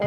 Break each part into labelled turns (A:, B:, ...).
A: Il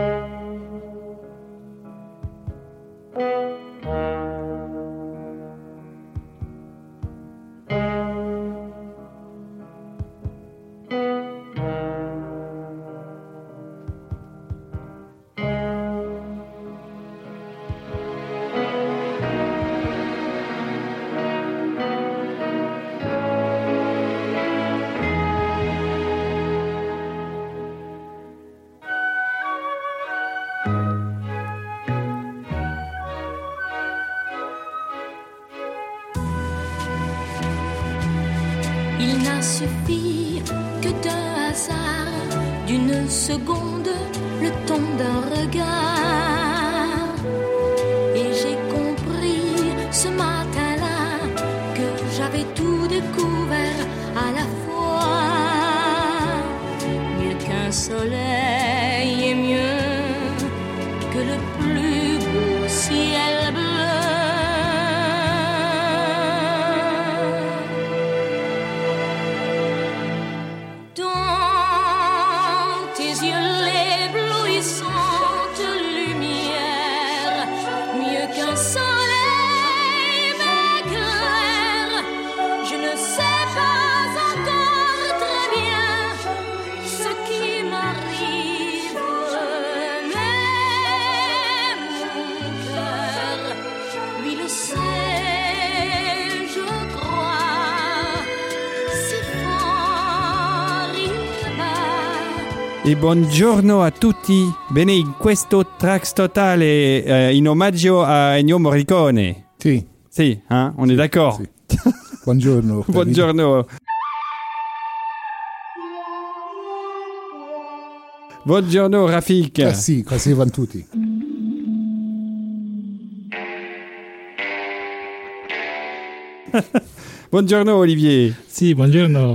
B: E buongiorno a tutti. Bene, in questo tracks totale eh, in omaggio a Ennio Morricone.
C: Sì,
B: Si, hein, on est d'accord.
C: sì. Buongiorno.
B: Buongiorno. Buongiorno Rafik.
C: Ah sì, così vanno tutti.
B: Buongiorno Olivier.
D: Si, buongiorno.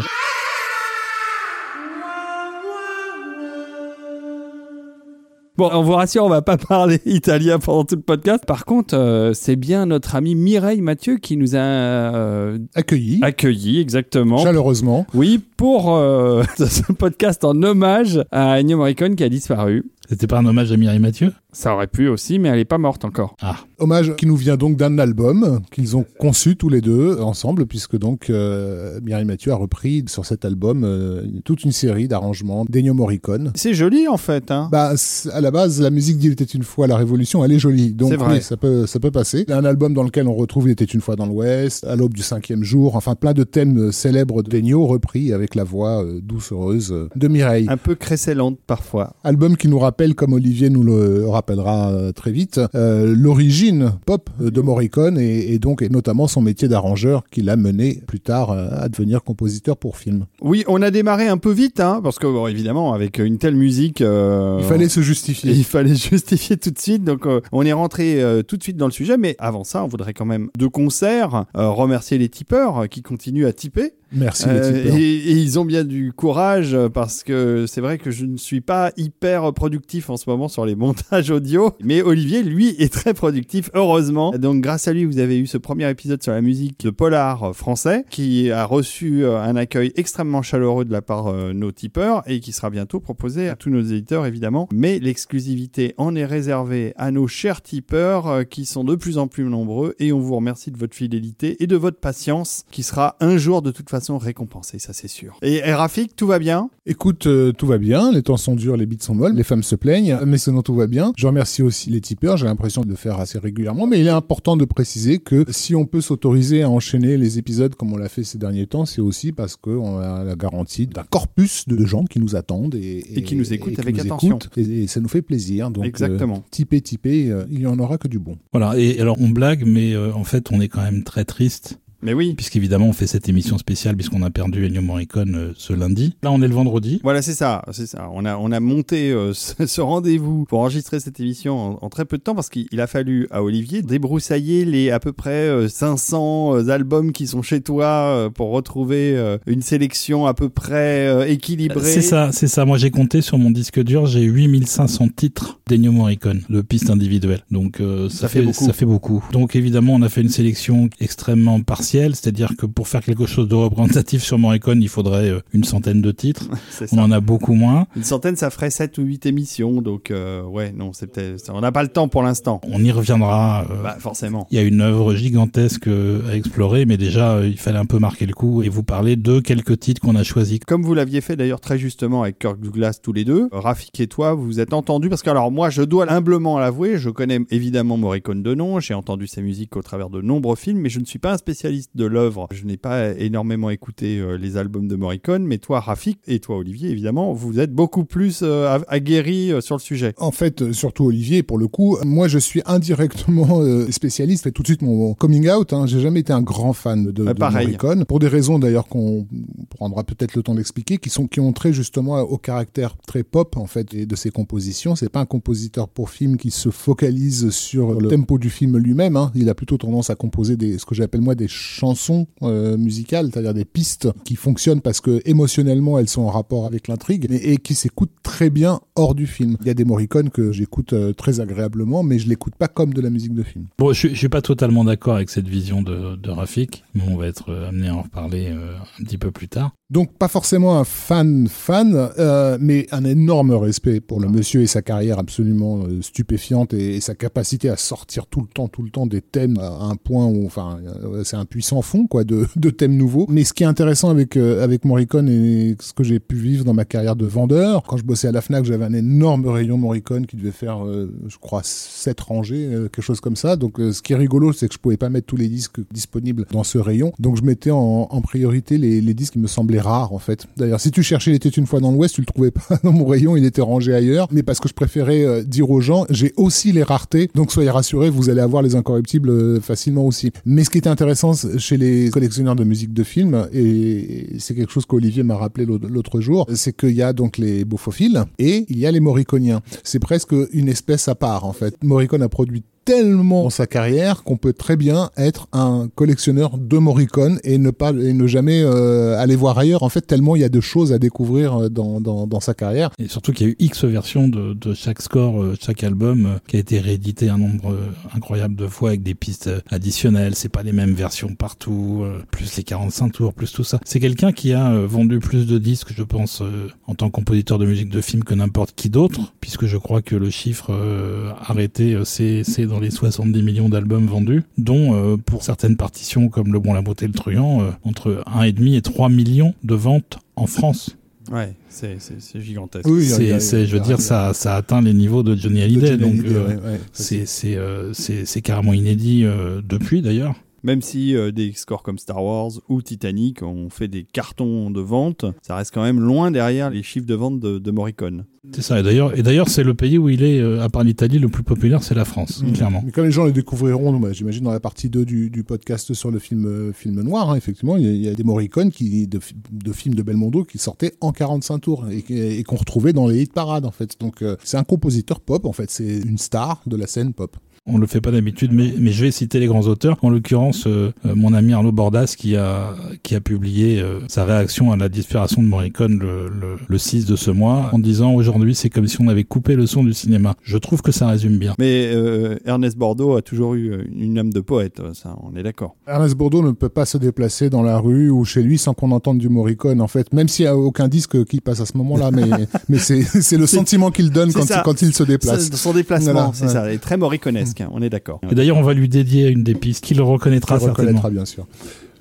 B: Bon, on vous rassure, on va pas parler italien pendant tout le podcast. Par contre, euh, c'est bien notre ami Mireille Mathieu qui nous a euh,
C: Accueillis,
B: accueillis, exactement.
C: chaleureusement.
B: Oui, pour euh, ce podcast en hommage à Ennio Morricone qui a disparu.
D: C'était pas un hommage à Mireille Mathieu?
B: Ça aurait pu aussi, mais elle est pas morte encore.
D: Ah,
C: Hommage qui nous vient donc d'un album qu'ils ont conçu tous les deux ensemble, puisque donc euh, Mireille Mathieu a repris sur cet album euh, toute une série d'arrangements d'Ennio Morricone.
B: C'est joli en fait, hein.
C: Bah, à la base, la musique d'Il était une fois la Révolution, elle est jolie. Donc
B: C'est vrai.
C: oui, ça peut, ça peut passer. Un album dans lequel on retrouve Il était une fois dans l'Ouest, à l'aube du cinquième jour, enfin plein de thèmes euh, célèbres d'Ennio repris avec la voix euh, douce, heureuse euh, de Mireille.
B: Un peu crécellante parfois.
C: Album qui nous rappelle, comme Olivier nous le rappellera euh, très vite, euh, l'origine pop de Morricone et, et donc et notamment son métier d'arrangeur qui l'a mené plus tard euh, à devenir compositeur pour film.
B: Oui, on a démarré un peu vite, hein, parce que bon, évidemment, avec une telle musique, euh,
C: Il fallait se justifier.
B: il fallait justifier tout de suite. Donc, euh, on est rentré tout de suite dans le sujet. Mais avant ça, on voudrait quand même de concert remercier les tipeurs qui continuent à tiper.
C: Merci les tipeurs.
B: et, et ils ont bien du courage parce que c'est vrai que je ne suis pas hyper productif en ce moment sur les montages audio, mais Olivier, lui, est très productif, heureusement. Donc grâce à lui, vous avez eu ce premier épisode sur la musique de Polar euh, français qui a reçu euh, un accueil extrêmement chaleureux de la part de nos tipeurs et qui sera bientôt proposé à tous nos éditeurs, évidemment. Mais l'exclusivité en est réservée à nos chers tipeurs euh, qui sont de plus en plus nombreux et on vous remercie de votre fidélité et de votre patience qui sera un jour de toute façon récompensée, ça c'est sûr. Et, et Rafik, tout va bien?
C: Écoute, euh, tout va bien, les temps sont durs, les bites sont molles, les femmes se plaignent, mais sinon tout va bien. Je remercie aussi les tipeurs, j'ai l'impression de le faire assez régulièrement, mais il est important de préciser que si on peut s'autoriser à enchaîner les épisodes comme on l'a fait ces derniers temps, c'est aussi parce qu'on a la garantie d'un corpus de gens qui nous attendent et,
B: Et qui nous écoutent avec attention.
C: écoutent, et, et ça nous fait plaisir. Donc,
B: Exactement.
C: euh, tipez, tipez, euh, il y en aura que du bon.
D: voilà. Et alors, on blague, mais euh, en fait, on est quand même très triste,
B: Mais oui.
D: puisqu'évidemment, on fait cette émission spéciale, puisqu'on a perdu Ennio Morricone euh, ce lundi. Là, on est le vendredi.
B: Voilà, c'est ça, c'est ça. On a, on a monté euh, ce, ce rendez-vous pour enregistrer cette émission en, en très peu de temps parce qu'il a fallu à Olivier débroussailler les à peu près euh, 500 euh, albums qui sont chez toi pour retrouver une sélection à peu près équilibrée.
D: C'est ça, c'est ça. Moi, j'ai compté sur mon disque dur, j'ai 8500 titres d'Ennio Morricone, de pistes individuelles. Donc, ça,
B: Ça fait beaucoup.
D: Ça fait beaucoup. Donc, évidemment, on a fait une sélection extrêmement partielle c'est-à-dire que pour faire quelque chose de représentatif sur Morricone, il faudrait euh, une centaine de titres. On en a beaucoup moins.
B: Une centaine, ça ferait 7 ou 8 émissions. Donc, euh, ouais, non, c'est peut-être. On n'a pas le temps pour l'instant.
D: On y reviendra. euh,
B: Bah, forcément.
D: Il y a une œuvre gigantesque à explorer, mais déjà, il fallait un peu marquer le coup et vous parler de quelques titres qu'on a choisis.
B: Comme vous l'aviez fait d'ailleurs très justement avec Kirk Douglas tous les deux, Rafik et toi, vous vous êtes entendus parce que alors moi je dois humblement l'avouer, je connais évidemment Morricone de nom, j'ai entendu sa musique au travers de nombreux films, mais je ne suis pas un spécialiste de l'œuvre. Je n'ai pas énormément écouté euh, les albums de Morricone, mais toi Rafik et toi Olivier évidemment, vous êtes beaucoup plus euh, aguerris euh, sur le sujet.
C: En fait, surtout Olivier, pour le coup, moi je suis indirectement spécialiste. Et tout de suite mon coming out. Hein, J'ai jamais été un grand fan de,
B: pareil.
C: Morricone, pour des raisons d'ailleurs qu'on prendra peut-être le temps d'expliquer, qui sont qui ont trait justement au caractère très pop en fait et de ses compositions. C'est pas un compositeur pour film qui se focalise sur le tempo du film lui-même. Hein. Il a plutôt tendance à composer des ce que j'appelle moi des chansons euh, musicales, c'est-à-dire des pistes qui fonctionnent parce que émotionnellement elles sont en rapport avec l'intrigue mais- et qui s'écoutent très bien hors du film. Il y a des Morricone que j'écoute euh, très agréablement, mais je l'écoute pas comme de la musique de film.
D: Bon, je, je suis pas totalement d'accord avec cette vision de, de Rafik, mais on va être euh, amené à en reparler un petit peu plus tard.
C: Donc pas forcément un fan fan, euh, mais un énorme respect pour le monsieur et sa carrière absolument euh, stupéfiante et, et sa capacité à sortir tout le temps, tout le temps des thèmes à un point où, enfin, euh, c'est un puissant fond quoi de, de thèmes nouveaux. Mais ce qui est intéressant avec euh, avec Morricone et ce que j'ai pu vivre dans ma carrière de vendeur, quand je bossais à la Fnac, j'avais un énorme rayon Morricone qui devait faire, euh, je crois, sept rangées, euh, quelque chose comme ça. Donc euh, ce qui est rigolo, c'est que je pouvais pas mettre tous les disques disponibles dans ce rayon. Donc je mettais en, priorité les, les disques qui me semblaient rares en fait. D'ailleurs, si tu cherchais Il était une fois dans l'Ouest, tu le trouvais pas dans mon rayon, il était rangé ailleurs. Mais parce que je préférais dire aux gens, j'ai aussi les raretés, donc soyez rassurés, vous allez avoir les incorruptibles facilement aussi. Mais ce qui était intéressant chez les collectionneurs de musique de film, et c'est quelque chose qu'Olivier m'a rappelé l'autre jour, c'est qu'il y a donc les bofophiles et il y a les morriconiens. C'est presque une espèce à part en fait. Morricone a produit tellement dans sa carrière qu'on peut très bien être un collectionneur de Morricone et ne pas et ne jamais euh, aller voir ailleurs en fait tellement il y a de choses à découvrir euh, dans, dans, dans sa carrière
D: Et surtout qu'il y a eu X versions de, de chaque score, euh, chaque album, euh, qui a été réédité un nombre incroyable de fois avec des pistes additionnelles. C'est pas les mêmes versions partout, euh, plus les 45 tours, plus tout ça. C'est quelqu'un qui a vendu plus de disques, je pense, euh, en tant que compositeur de musique de film que n'importe qui d'autre, puisque je crois que le chiffre euh, arrêté, c'est c'est dans les 70 millions d'albums vendus, dont euh, pour certaines partitions comme Le Bon, la Beauté, le Truand, euh, entre 1,5 et 3 millions de ventes en France.
B: Ouais, c'est gigantesque.
C: Oui,
D: C'est, je veux dire, ça, ça atteint les niveaux de Johnny Hallyday,
C: de Johnny
D: donc
C: Hallyday,
D: euh,
C: ouais, ouais.
D: c'est, c'est, euh, c'est, c'est carrément inédit euh, depuis d'ailleurs.
B: Même si euh, des scores comme Star Wars ou Titanic ont fait des cartons de vente, ça reste quand même loin derrière les chiffres de vente de, de Morricone.
D: C'est ça. Et d'ailleurs, et d'ailleurs, c'est le pays où il est, euh, à part l'Italie, le plus populaire, c'est la France,
C: Mm.
D: clairement.
C: Mais comme les gens le découvriront, bah, j'imagine dans la partie 2 du, du podcast sur le film euh, film noir, hein, effectivement, il y, a, il y a des Morricone qui, de, fi- de films de Belmondo qui sortaient en 45 tours et, qu'on retrouvait dans les hit parades en fait. Donc euh, c'est un compositeur pop en fait, c'est une star de la scène pop.
D: On le fait pas d'habitude, mais, mais je vais citer les grands auteurs. En l'occurrence, euh, euh, mon ami Arnaud Bordas qui a, qui a publié euh, sa réaction à la disparition de Morricone le, le, le 6 de ce mois en disant aujourd'hui c'est comme si on avait coupé le son du cinéma. Je trouve que ça résume bien.
B: Mais euh, Ernest Bordeaux a toujours eu une âme de poète, ça, on est d'accord.
C: Ernest Bordeaux ne peut pas se déplacer dans la rue ou chez lui sans qu'on entende du Morricone en fait, même s'il n'y a aucun disque qui passe à ce moment-là, mais, mais c'est c'est le sentiment qu'il donne quand, il- quand il se déplace.
B: Son déplacement,
C: Voilà,
B: c'est
C: ouais.
B: ça, est très Morriconesque, on est d'accord.
D: Et d'ailleurs, on va lui dédier une des pistes qu'il reconnaîtra
C: Il
D: certainement.
C: reconnaîtra bien sûr.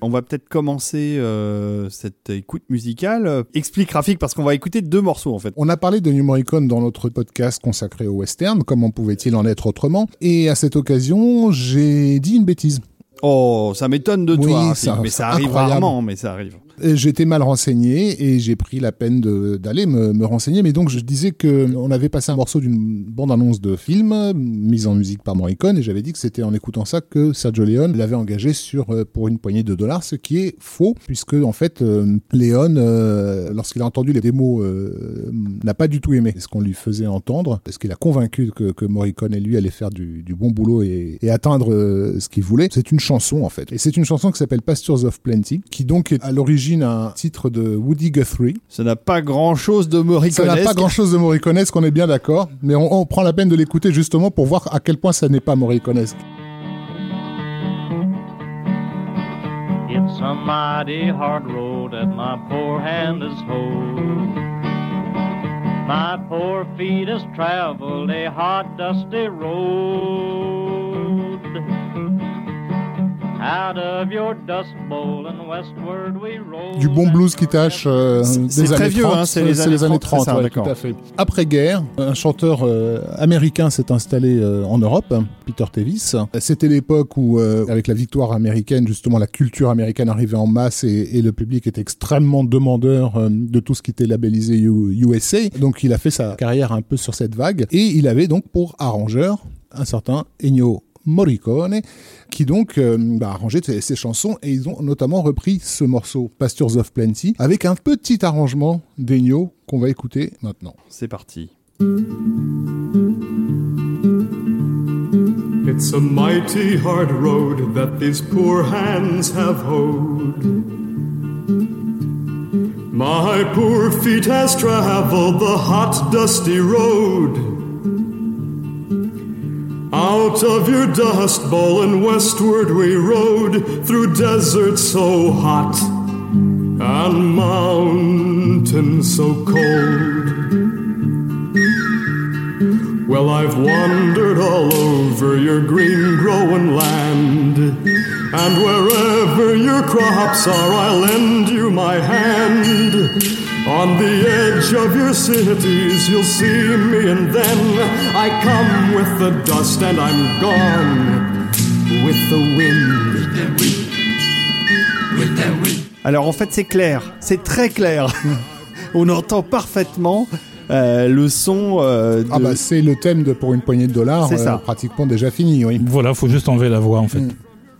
B: On va peut-être commencer euh, cette écoute musicale. Explique Rafik, parce qu'on va écouter deux morceaux en fait.
C: On a parlé de New Morricone dans notre podcast consacré au western, comment pouvait-il en être autrement Et à cette occasion, j'ai dit une bêtise.
B: Oh, ça m'étonne de
C: Oui,
B: toi,
C: ça-
B: mais ça arrive
C: incroyable.
B: rarement, mais ça arrive.
C: J'étais mal renseigné et j'ai pris la peine d'aller me, renseigner. Mais donc je disais que on avait passé un morceau d'une bande-annonce de film mise en musique par Morricone et j'avais dit que c'était en écoutant ça que Sergio Leone l'avait engagé sur euh, pour une poignée de dollars, ce qui est faux puisque en fait euh, Leone, euh, lorsqu'il a entendu les démos, euh, n'a pas du tout aimé ce qu'on lui faisait entendre parce qu'il a convaincu que, Morricone et lui allaient faire du, bon boulot et, atteindre ce qu'il voulait. C'est une chanson en fait et c'est une chanson qui s'appelle Pastures of Plenty qui donc est à l'origine un titre de Woody Guthrie.
B: Ça n'a pas grand-chose de
C: Ça
B: Morriconesque.
C: n'a pas grand chose de Morriconesque, on est bien d'accord, mais on, on prend la peine de l'écouter justement pour voir à quel point ça n'est pas Morriconesque.
E: Some mighty hard road that my poor hand has hold. My poor feet has traveled a hot, dusty road.
C: Du bon blues qui tâche euh,
B: C'est
C: des
B: très
C: années
B: vieux,
C: 30.
B: hein, c'est les années 30, c'est ça,
C: ouais,
B: d'accord.
C: tout à fait. Après-guerre, un chanteur euh, américain s'est installé euh, en Europe, Peter Tevis. C'était l'époque où, euh, avec la victoire américaine, justement, la culture américaine arrivait en masse et, et le public était extrêmement demandeur euh, de tout ce qui était labellisé U- USA. Donc, il a fait sa carrière un peu sur cette vague et il avait donc pour arrangeur un certain Ennio Morricone, qui donc euh, bah, a arrangé ses, ses chansons et ils ont notamment repris ce morceau Pastures of Plenty avec un petit arrangement d'Ennio qu'on va écouter maintenant.
B: C'est parti.
F: It's a mighty hard road that these poor hands have hoed. My poor feet has traveled the hot, dusty road. Out of your dust bowl and westward we rode through deserts so hot and mountains so cold. Well, I've wandered all over your green growing land. And wherever your crops are, I'll lend you my hand. On the edge of your cities, you'll see me, and then I come with the dust and I'm gone with the wind.
B: Alors en fait c'est clair, c'est très clair. On entend parfaitement euh, le son euh, de...
C: Ah bah c'est le thème de Pour une poignée de dollars,
B: C'est ça.
C: euh, pratiquement déjà fini, oui.
D: Voilà, faut juste enlever la voix en fait.
C: Mm.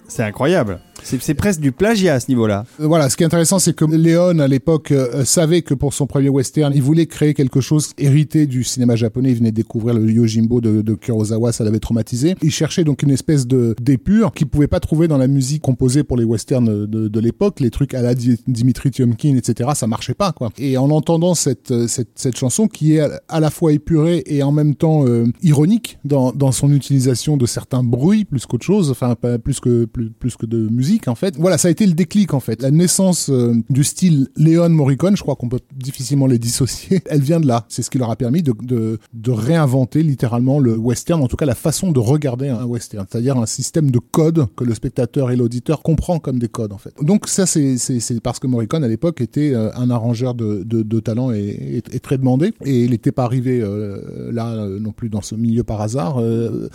B: C'est incroyable. C'est presque du plagiat à ce niveau-là.
C: Euh, Voilà, ce qui est intéressant, c'est que Léon, à l'époque, euh, savait que pour son premier western, il voulait créer quelque chose hérité du cinéma japonais. Il venait découvrir le Yojimbo de, de Kurosawa, ça l'avait traumatisé. Il cherchait donc une espèce de d'épure qu'il pouvait pas trouver dans la musique composée pour les westerns de, de l'époque. Les trucs à la Di- Dimitri Tiomkin, etc., ça marchait pas, quoi. Et en entendant cette, euh, cette, cette chanson qui est à- la fois épurée et en même temps euh, ironique dans, dans son utilisation de certains bruits plus qu'autre chose, enfin plus que plus que de musique en fait. Voilà, ça a été le déclic en fait. La naissance euh, du style Léon Morricone, je crois qu'on peut difficilement les dissocier. Elle vient de là. C'est ce qui leur a permis de, de, de réinventer littéralement le western, en tout cas la façon de regarder un western, c'est-à-dire un système de codes que le spectateur et l'auditeur comprend comme des codes en fait. Donc ça c'est parce que Morricone à l'époque était euh, un arrangeur de, de, de talent et, et- et très demandé et il n'était pas arrivé euh, là non plus dans ce milieu par hasard.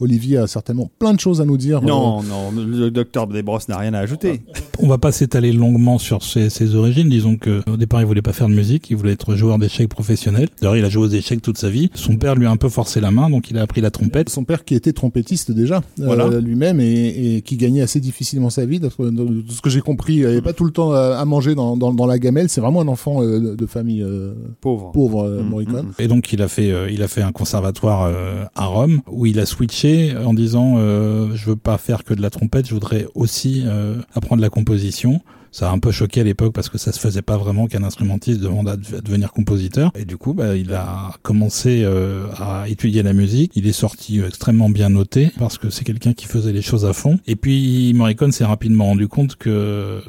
C: Olivier a certainement plein de choses à nous dire.
B: Non, non, le docteur Desbrosses n'a rien à ajouter.
D: On va pas s'étaler longuement sur ses, ses origines. Disons que au départ, il voulait pas faire de musique, il voulait être joueur d'échecs professionnel. D'ailleurs, il a joué aux échecs toute sa vie. Son père lui a un peu forcé la main, donc il a appris la trompette.
C: son père qui était trompettiste déjà euh,
B: Voilà.
C: lui-même et, et qui gagnait assez difficilement sa vie de, de- de ce que j'ai compris il avait pas tout le temps à, à manger dans, dans, dans la gamelle c'est vraiment un enfant euh, de, famille euh,
B: Pauvre.
C: pauvre euh,
B: Mm,
C: Morricone
B: mm,
D: Et donc il a fait, euh, il a fait un conservatoire euh, à Rome où il a switché en disant euh, je veux pas faire que de la trompette, je voudrais aussi euh, apprendre la composition. Ça a un peu choqué à l'époque parce que ça se faisait pas vraiment qu'un instrumentiste demande à, de- à devenir compositeur. Et du coup, bah, il a commencé euh, à étudier la musique. Il est sorti euh, extrêmement bien noté parce que c'est quelqu'un qui faisait les choses à fond. Et puis Morricone s'est rapidement rendu compte que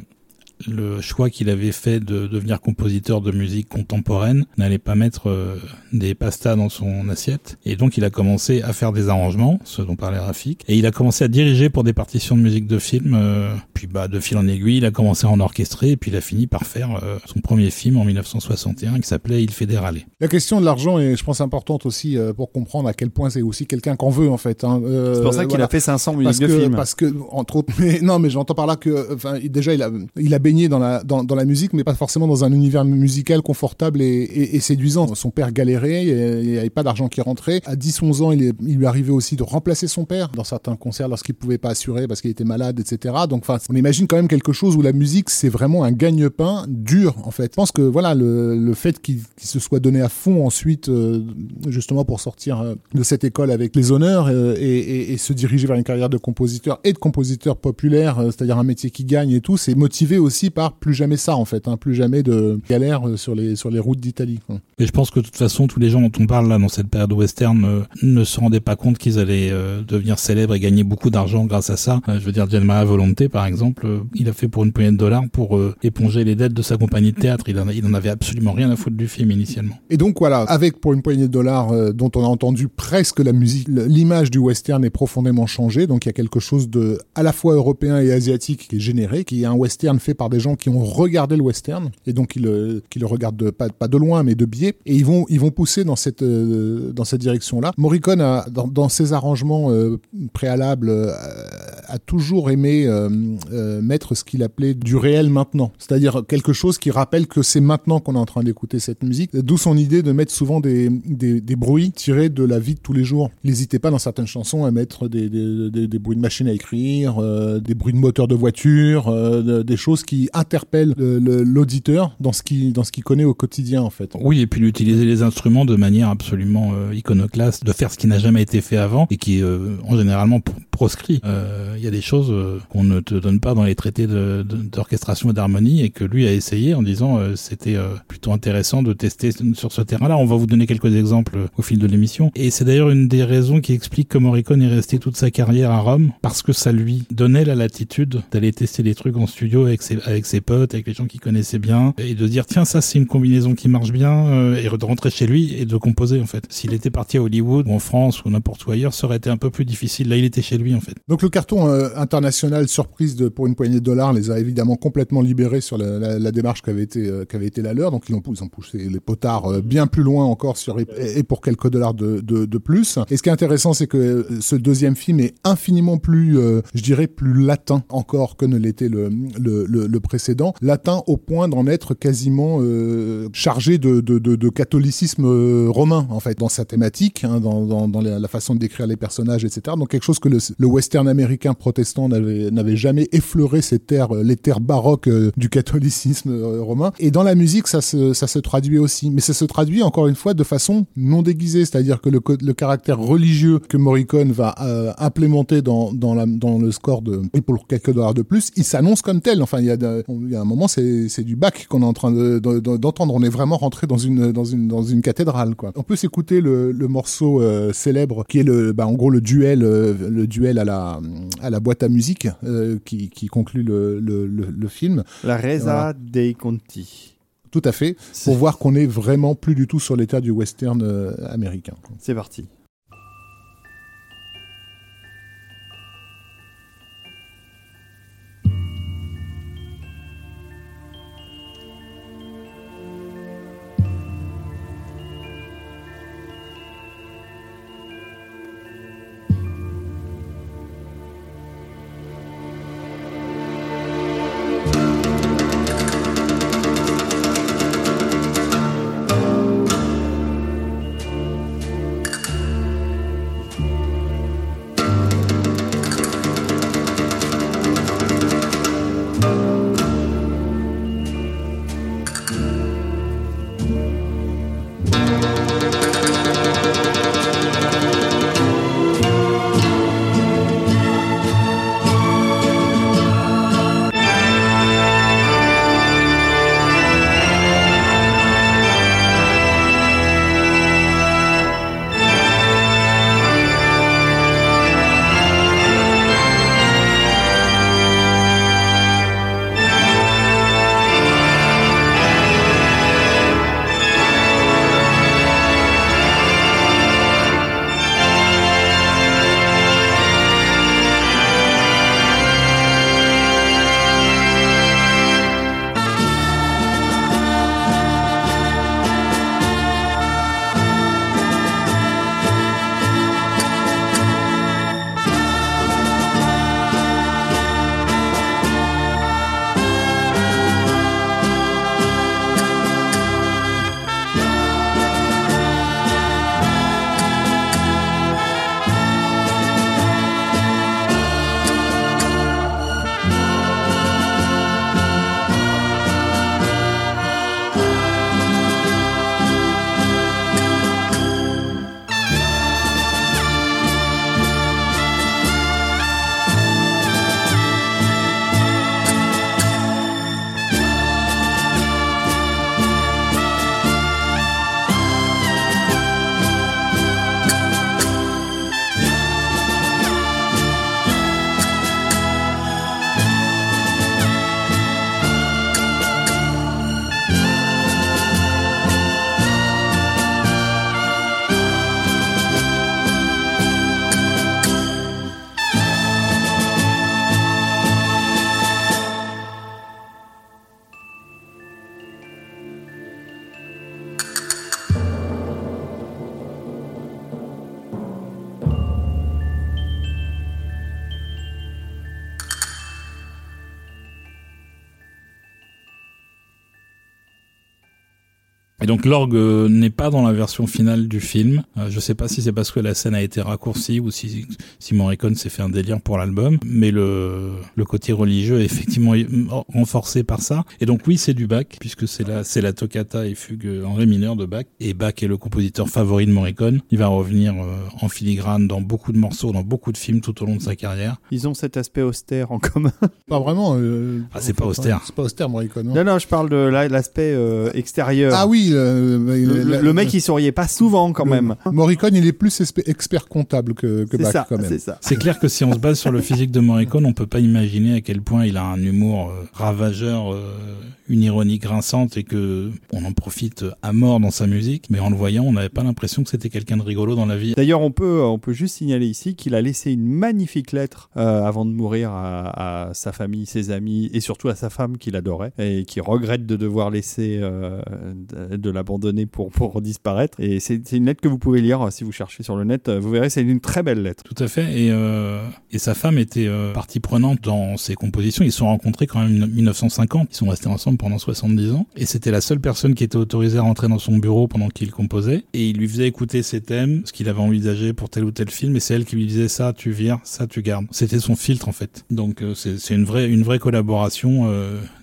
D: le choix qu'il avait fait de devenir compositeur de musique contemporaine n'allait pas mettre euh, des pastas dans son assiette. Et donc il a commencé à faire des arrangements, ce dont parlait Rafik, et il a commencé à diriger pour des partitions de musique de film. euh, puis bah de fil en aiguille, il a commencé à en orchestrer, et puis il a fini par faire euh, son premier film en 1961 qui s'appelait Il fait des râlets.
C: la question de l'argent est je pense importante aussi euh, pour comprendre à quel point c'est aussi quelqu'un qu'on veut en fait hein. Euh,
B: C'est pour ça qu'il
C: voilà.
B: a fait 500
C: parce
B: musiques de
C: que,
B: films.
C: parce que entre autres mais non mais j'entends par là que enfin déjà il a il a baigné dans la dans, la musique mais pas forcément dans un univers musical confortable et, séduisant. Son père galérait il n'y avait pas d'argent qui rentrait. À 10 11 ans il, lui arrivait aussi de remplacer son père dans certains concerts lorsqu'il pouvait pas assurer parce qu'il était malade etc donc on imagine quand même quelque chose où la musique c'est vraiment un gagne-pain dur en fait. Je pense que voilà le, le fait qu'il se soit donné à fond ensuite euh, justement pour sortir euh, de cette école avec les honneurs euh, et, et, se diriger vers une carrière de compositeur et de compositeur populaire, c'est-à-dire un métier qui gagne et tout, c'est motivé aussi aussi par plus jamais ça en fait, hein, plus jamais de galère euh, sur les sur les routes d'Italie.
D: Et je pense que de toute façon, tous les gens dont on parle là dans cette période western euh, ne se rendaient pas compte qu'ils allaient euh, devenir célèbres et gagner beaucoup d'argent grâce à ça. Euh, je veux dire, Gianmara Volonté, par exemple, il a fait pour une poignée de dollars pour éponger les dettes de sa compagnie de théâtre. Il en, il en avait absolument rien à foutre du film initialement.
C: Et donc voilà, avec pour une poignée de dollars dont on a entendu presque la musique, l'image du western est profondément changée. Donc il y a quelque chose de à la fois européen et asiatique qui est généré, qui est un western fait par des gens qui ont regardé le western et donc qui le, qui le regardent de, pas, pas de loin mais de biais. Et ils vont ils vont pousser dans cette euh, dans cette direction-là. Morricone a dans, ses arrangements euh, préalables euh, a toujours aimé euh, euh, mettre ce qu'il appelait du réel maintenant, c'est-à-dire quelque chose qui rappelle que c'est maintenant qu'on est en train d'écouter cette musique. D'où son idée de mettre souvent des, des, bruits tirés de la vie de tous les jours. Il n'hésitait pas dans certaines chansons à mettre des, des, bruits de machine à écrire, euh, des bruits de moteur de voiture, euh, de- des choses qui interpellent le- le- l'auditeur dans ce qu'il connaît au quotidien en fait.
D: Oui, et puis d'utiliser les instruments de manière absolument euh, iconoclaste, de faire ce qui n'a jamais été fait avant et qui euh, en généralement pr- proscrit. Euh, Il y a des choses euh, qu'on ne te donne pas dans les traités d'orchestration et d'harmonie et que lui a essayé en disant euh, c'était plutôt intéressant de tester sur ce terrain-là. On va vous donner quelques exemples au fil de l'émission. Et c'est d'ailleurs une des raisons qui explique que Morricone est resté toute sa carrière à Rome parce que ça lui donnait la latitude d'aller tester des trucs en studio avec ses, avec ses potes, avec les gens qu'il connaissait bien et de dire tiens ça c'est une combinaison qui marche bien euh, et de rentrer chez lui et de composer en fait. S'il était parti à Hollywood ou en France ou n'importe où ailleurs, ça aurait été un peu plus difficile. Là il était chez lui en fait.
C: Donc le carton euh, international surprise de, pour une poignée de dollars les a évidemment complètement libérés sur la, la- la démarche qui avait été euh, qui avait été la leur. Donc ils ont, poussé les potards euh, bien plus loin encore sur et, pour quelques dollars de, de, de plus. Et ce qui est intéressant, c'est que euh, ce deuxième film est infiniment plus, je dirais, plus latin encore que ne l'était le, le, le, précédent. Latin au point d'en être quasiment euh, chargé de, de, de, catholicisme euh, romain en fait dans sa thématique, hein, dans, dans, la, façon de décrire les personnages, etc. Donc quelque chose que le, western américain protestant n'avait jamais effleuré ces terres, euh, les terres baroques du catholicisme romain. Et dans la musique, ça se, ça se traduit aussi, mais ça se traduit encore une fois de façon non déguisée, c'est-à-dire que le, le caractère religieux que Morricone va implémenter dans, dans, la, dans le score de et pour quelques dollars de plus, il s'annonce comme tel. Enfin, il y a, il y a un moment, c'est du bac qu'on est en train de- de- de- d'entendre. On est vraiment rentré dans une dans une dans une cathédrale, quoi. On peut s'écouter le, le morceau euh, célèbre qui est le, bah, en gros le duel, euh, le duel à la à la boîte à musique euh, qui, qui conclut le, le, film.
B: La Reza
C: Voilà.
B: dei Conti.
C: Tout à fait, pour voir qu'on est vraiment plus du tout sur l'état du western euh, américain.
B: C'est parti.
D: Donc l'orgue euh, n'est pas dans la version finale du film. Euh, je sais pas si c'est parce que la scène a été raccourcie ou si, si Morricone s'est fait un délire pour l'album, mais le, le côté religieux est effectivement renforcé par ça. Et donc oui, c'est du Bach, puisque c'est la, c'est la toccata et fugue en ré mineur de Bach. Et Bach est le compositeur favori de Morricone. Il va revenir euh, en filigrane dans beaucoup de morceaux, dans beaucoup de films tout au long de sa carrière.
B: Ils ont cet aspect austère en commun.
C: Pas vraiment. euh,
D: Ah, c'est pas austère.
C: C'est pas austère, Morricone. non.
B: non, non, je parle de la- l'aspect euh, extérieur.
C: Ah oui, le,
B: Le, le- le mec, il souriait pas souvent quand
C: le-
B: même.
C: Morricone, il est plus expert comptable que, que
B: C'est
C: Bach
B: ça,
C: quand même.
B: c'est ça.
D: C'est clair que si on se base sur le physique de Morricone, on peut pas imaginer à quel point il a un humour euh, ravageur, euh, une ironie grinçante et que on en profite à mort dans sa musique. Mais en le voyant, on n'avait pas l'impression que c'était quelqu'un de rigolo dans la vie.
B: D'ailleurs, on peut, on peut juste signaler ici qu'il a laissé une magnifique lettre euh, avant de mourir à, à sa famille, ses amis et surtout à sa femme qu'il adorait et qui regrette de devoir laisser, euh, de, de l'abandonner pour, pour disparaître. Et c'est une lettre que vous pouvez lire euh, si vous cherchez sur le net. Euh, Vous verrez, c'est une très belle lettre.
D: Tout à fait. Et, euh, et sa femme était partie prenante dans ses compositions. Ils se sont rencontrés quand même en 1950. Ils sont restés ensemble pendant 70 ans. Et c'était la seule personne qui était autorisée à rentrer dans son bureau pendant qu'il composait. Et il lui faisait écouter ses thèmes, ce qu'il avait envisagé pour tel ou tel film. Et c'est elle qui lui disait ça, tu vires, ça, tu gardes. C'était son filtre en fait. Donc euh, c'est une vraie, une vraie collaboration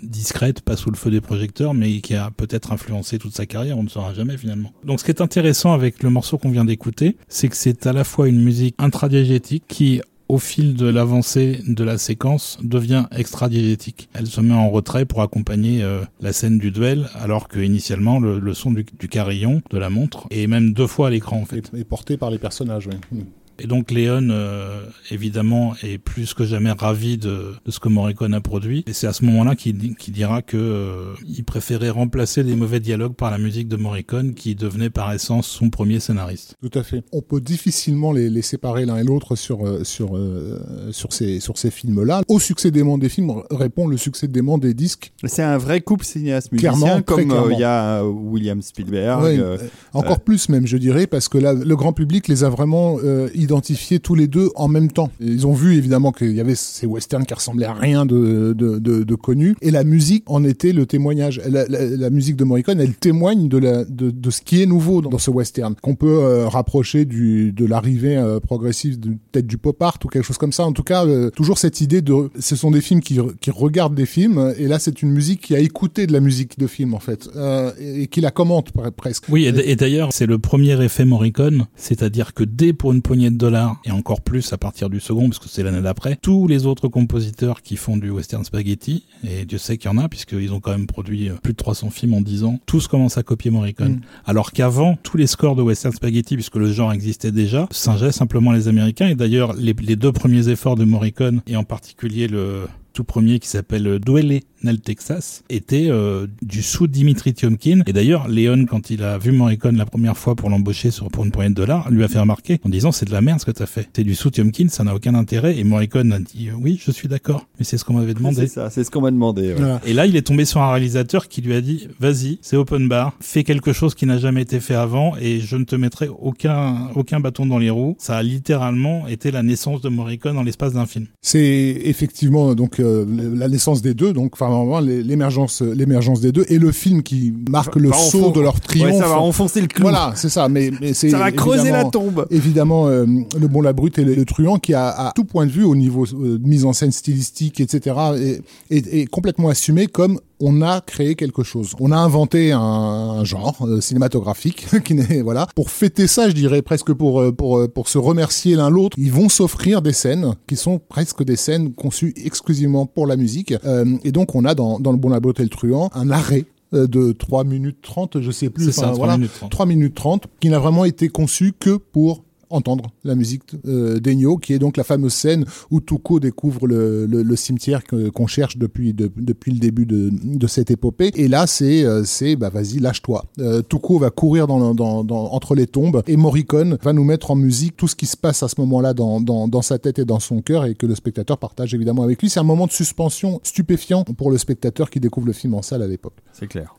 D: discrète, pas sous le feu des projecteurs, mais qui a peut-être influencé toute sa carrière. On ne saura jamais finalement. Donc ce qui est intéressant avec le morceau qu'on vient d'écouter, c'est que c'est à la fois une musique intradiégétique qui au fil de l'avancée de la séquence, devient extradiégétique. Elle se met en retrait pour accompagner euh, la scène du duel, alors que initialement le, son du, du carillon, de la montre, est même deux fois à l'écran en fait.
C: Et, et porté par les personnages, oui.
D: Et donc Léon, euh, évidemment, est plus que jamais ravi de, de ce que Morricone a produit. Et c'est à ce moment-là qu'il di- qu'il dira que euh, il préférait remplacer les mauvais dialogues par la musique de Morricone, qui devenait par essence son premier scénariste.
C: Tout à fait. On peut difficilement les, les séparer l'un et l'autre sur euh, sur euh, sur ces sur ces films-là. Au succès dément des films répond le succès dément des disques.
B: C'est un vrai couple cinéaste-musicien,
C: Clairement, très
B: comme euh,
C: clairement.
B: il y a William Spielberg.
C: Ouais,
B: euh,
C: euh, encore plus même, je dirais, parce que là, le grand public les a vraiment euh, identifiés tous les deux en même temps. Ils ont vu évidemment qu'il y avait ces westerns qui ressemblaient à rien de, de, de, de connu, et la musique en était le témoignage. La, la- la musique de Morricone, elle témoigne de, la, de, ce qui est nouveau dans, ce western, qu'on peut euh, rapprocher du, de l'arrivée euh, progressive peut-être du pop art ou quelque chose comme ça. En tout cas, euh, toujours cette idée de, ce sont des films qui, qui regardent des films, et là c'est une musique qui a écouté de la musique de film en fait, euh, et, et qui la commente pre- presque.
D: Oui, et, et d'ailleurs, c'est le premier effet Morricone, c'est-à-dire que dès pour une poignée de dollars, et encore plus à partir du second, parce que c'est l'année d'après, tous les autres compositeurs qui font du western spaghetti, et Dieu sait qu'il y en a, puisqu'ils ont quand même produit euh, plus de 300 films en 10 ans, tous commencent à copier Morricone.
C: Mm.
D: Alors qu'avant, tous les scores de western spaghetti, puisque le genre existait déjà, singeaient simplement les Américains, et d'ailleurs, les, les deux premiers efforts de Morricone, et en particulier le tout premier qui s'appelle Duele nel Texas était euh, du sous Dimitri Tiomkin et d'ailleurs Léon quand il a vu Morricone la première fois pour l'embaucher sur pour une poignée de dollars lui a fait remarquer en disant c'est de la merde ce que t'as fait c'est du sous Tiomkin ça n'a aucun intérêt et Morricone a dit euh, oui je suis d'accord mais c'est ce qu'on m'avait
B: c'est
D: demandé
B: ça, c'est ce qu'on m'a demandé. ouais.
C: Voilà.
D: et là, il est tombé sur un réalisateur qui lui a dit "Vas-y, c'est open bar, fais quelque chose qui n'a jamais été fait avant, et je ne te mettrai aucun aucun bâton dans les roues." Ça a littéralement été la naissance de Morricone en l'espace d'un film.
C: C'est effectivement donc euh, la naissance des deux, donc enfin vraiment l'é- l'émergence, l'émergence des deux et le film qui marque le saut de leur
B: Ouais,
C: triomphe.
B: ça va enfoncer le clou.
C: voilà, c'est ça. Mais, mais c'est
B: ça va creuser la tombe.
C: Évidemment, euh, le bon, la brute et le, le truand qui a, à tout point de vue au niveau euh, de mise en scène stylistique, etc., est, est- est complètement assumé comme on a créé quelque chose. On a inventé un, un genre euh, cinématographique qui n'est voilà pour fêter ça, je dirais presque pour euh, pour euh, pour se remercier l'un l'autre. Ils vont s'offrir des scènes qui sont presque des scènes conçues exclusivement pour la musique. Euh, et donc on a dans dans le bon la brute et le truand un arrêt euh, de 3 minutes 30, je sais plus.
D: C'est ça,
C: enfin,
D: 3
C: voilà.
D: minutes 30.
C: 3 minutes 30, qui n'a vraiment été conçu que pour entendre la musique euh, qui est donc la fameuse scène où Tuco découvre le, cimetière qu'on cherche depuis, de- depuis le début de, cette épopée. Et là, c'est, euh, bah vas-y, lâche-toi. Euh, va courir entre les tombes et Morricone va nous mettre en musique tout ce qui se passe à ce moment-là dans, dans sa tête et dans son cœur et que le spectateur partage évidemment avec lui. C'est un moment de suspension stupéfiant pour le spectateur qui découvre le film en salle à l'époque.
B: C'est clair.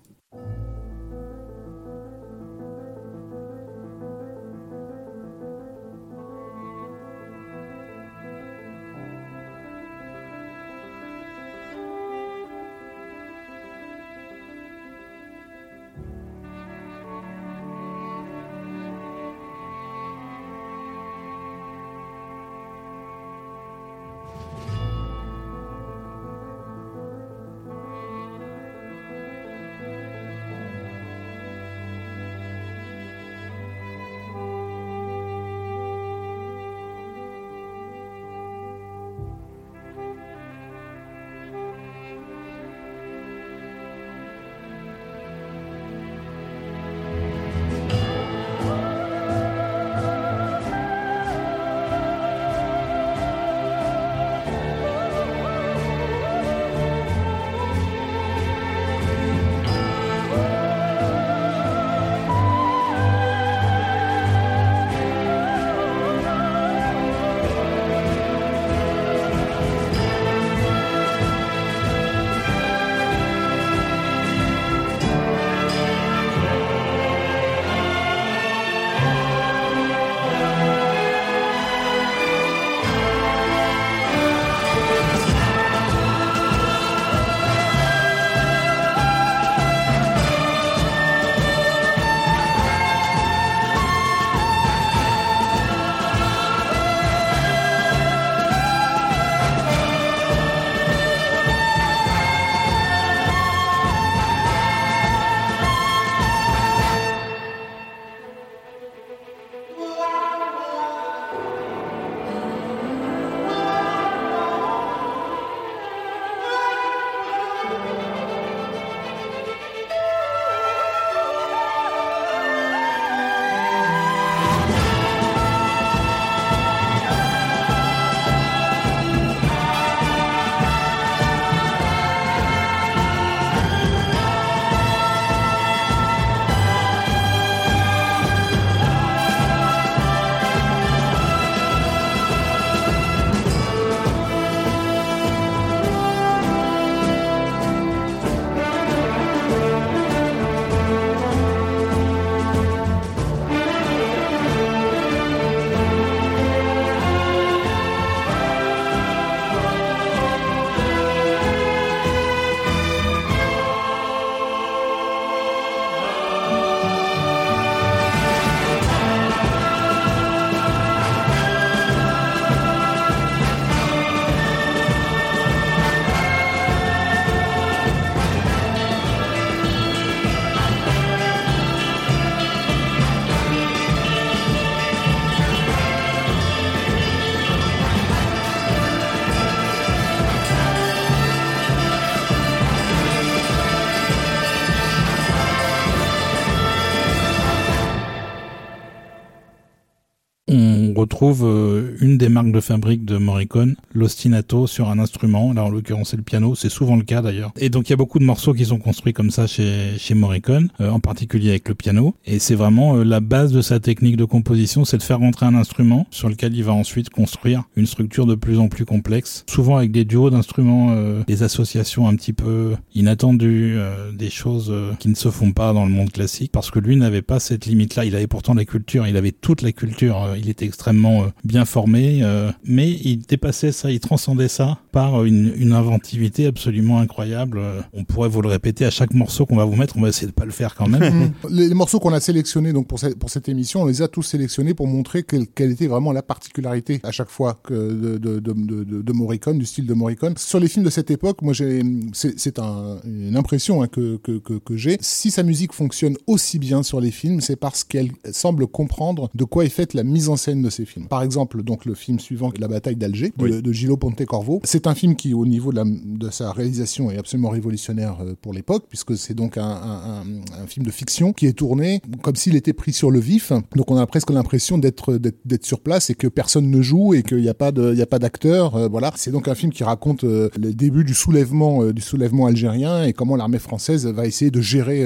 D: Euh, une des marques de fabrique de Morricone, l'ostinato sur un instrument. Là, en l'occurrence, c'est le piano. C'est souvent le cas d'ailleurs. Et donc, il y a beaucoup de morceaux qui sont construits comme ça chez, chez Morricone, euh, en particulier avec le piano. Et c'est vraiment euh, la base de sa technique de composition, c'est de faire rentrer un instrument sur lequel il va ensuite construire une structure de plus en plus complexe, souvent avec des duos d'instruments, euh, des associations un petit peu inattendues, euh, des choses euh, qui ne se font pas dans le monde classique, parce que lui n'avait pas cette limite-là. Il avait pourtant la culture, il avait toute la culture, euh, il était extrêmement bien formé, mais il dépassait ça, il transcendait ça par une, une inventivité absolument incroyable. Euh, On pourrait vous le répéter à chaque morceau qu'on va vous mettre, on va essayer de pas le faire quand même.
C: les, les morceaux qu'on a sélectionnés donc pour cette, pour cette émission, on les a tous sélectionnés pour montrer quelle, quelle était vraiment la particularité à chaque fois que de, de, de, de, de- de Morricone, du style de Morricone. Sur les films de cette époque, moi j'ai c'est c'est un, une impression hein, que, que, que, que j'ai. Si sa musique fonctionne aussi bien sur les films, c'est parce qu'elle semble comprendre de quoi est faite la mise en scène de ces films. Par exemple, donc le film suivant, La bataille d'Alger, de, de Gillo Pontecorvo. C'est un film qui, au niveau de, sa réalisation, est absolument révolutionnaire euh, pour l'époque, puisque c'est donc un, film de fiction qui est tourné comme s'il était pris sur le vif. Donc on a presque l'impression d'être sur place et que personne ne joue et qu'il n'y a pas d'acteur. euh, voilà, c'est donc un film qui raconte euh, les débuts du soulèvement euh, du soulèvement algérien et comment l'armée française va essayer de gérer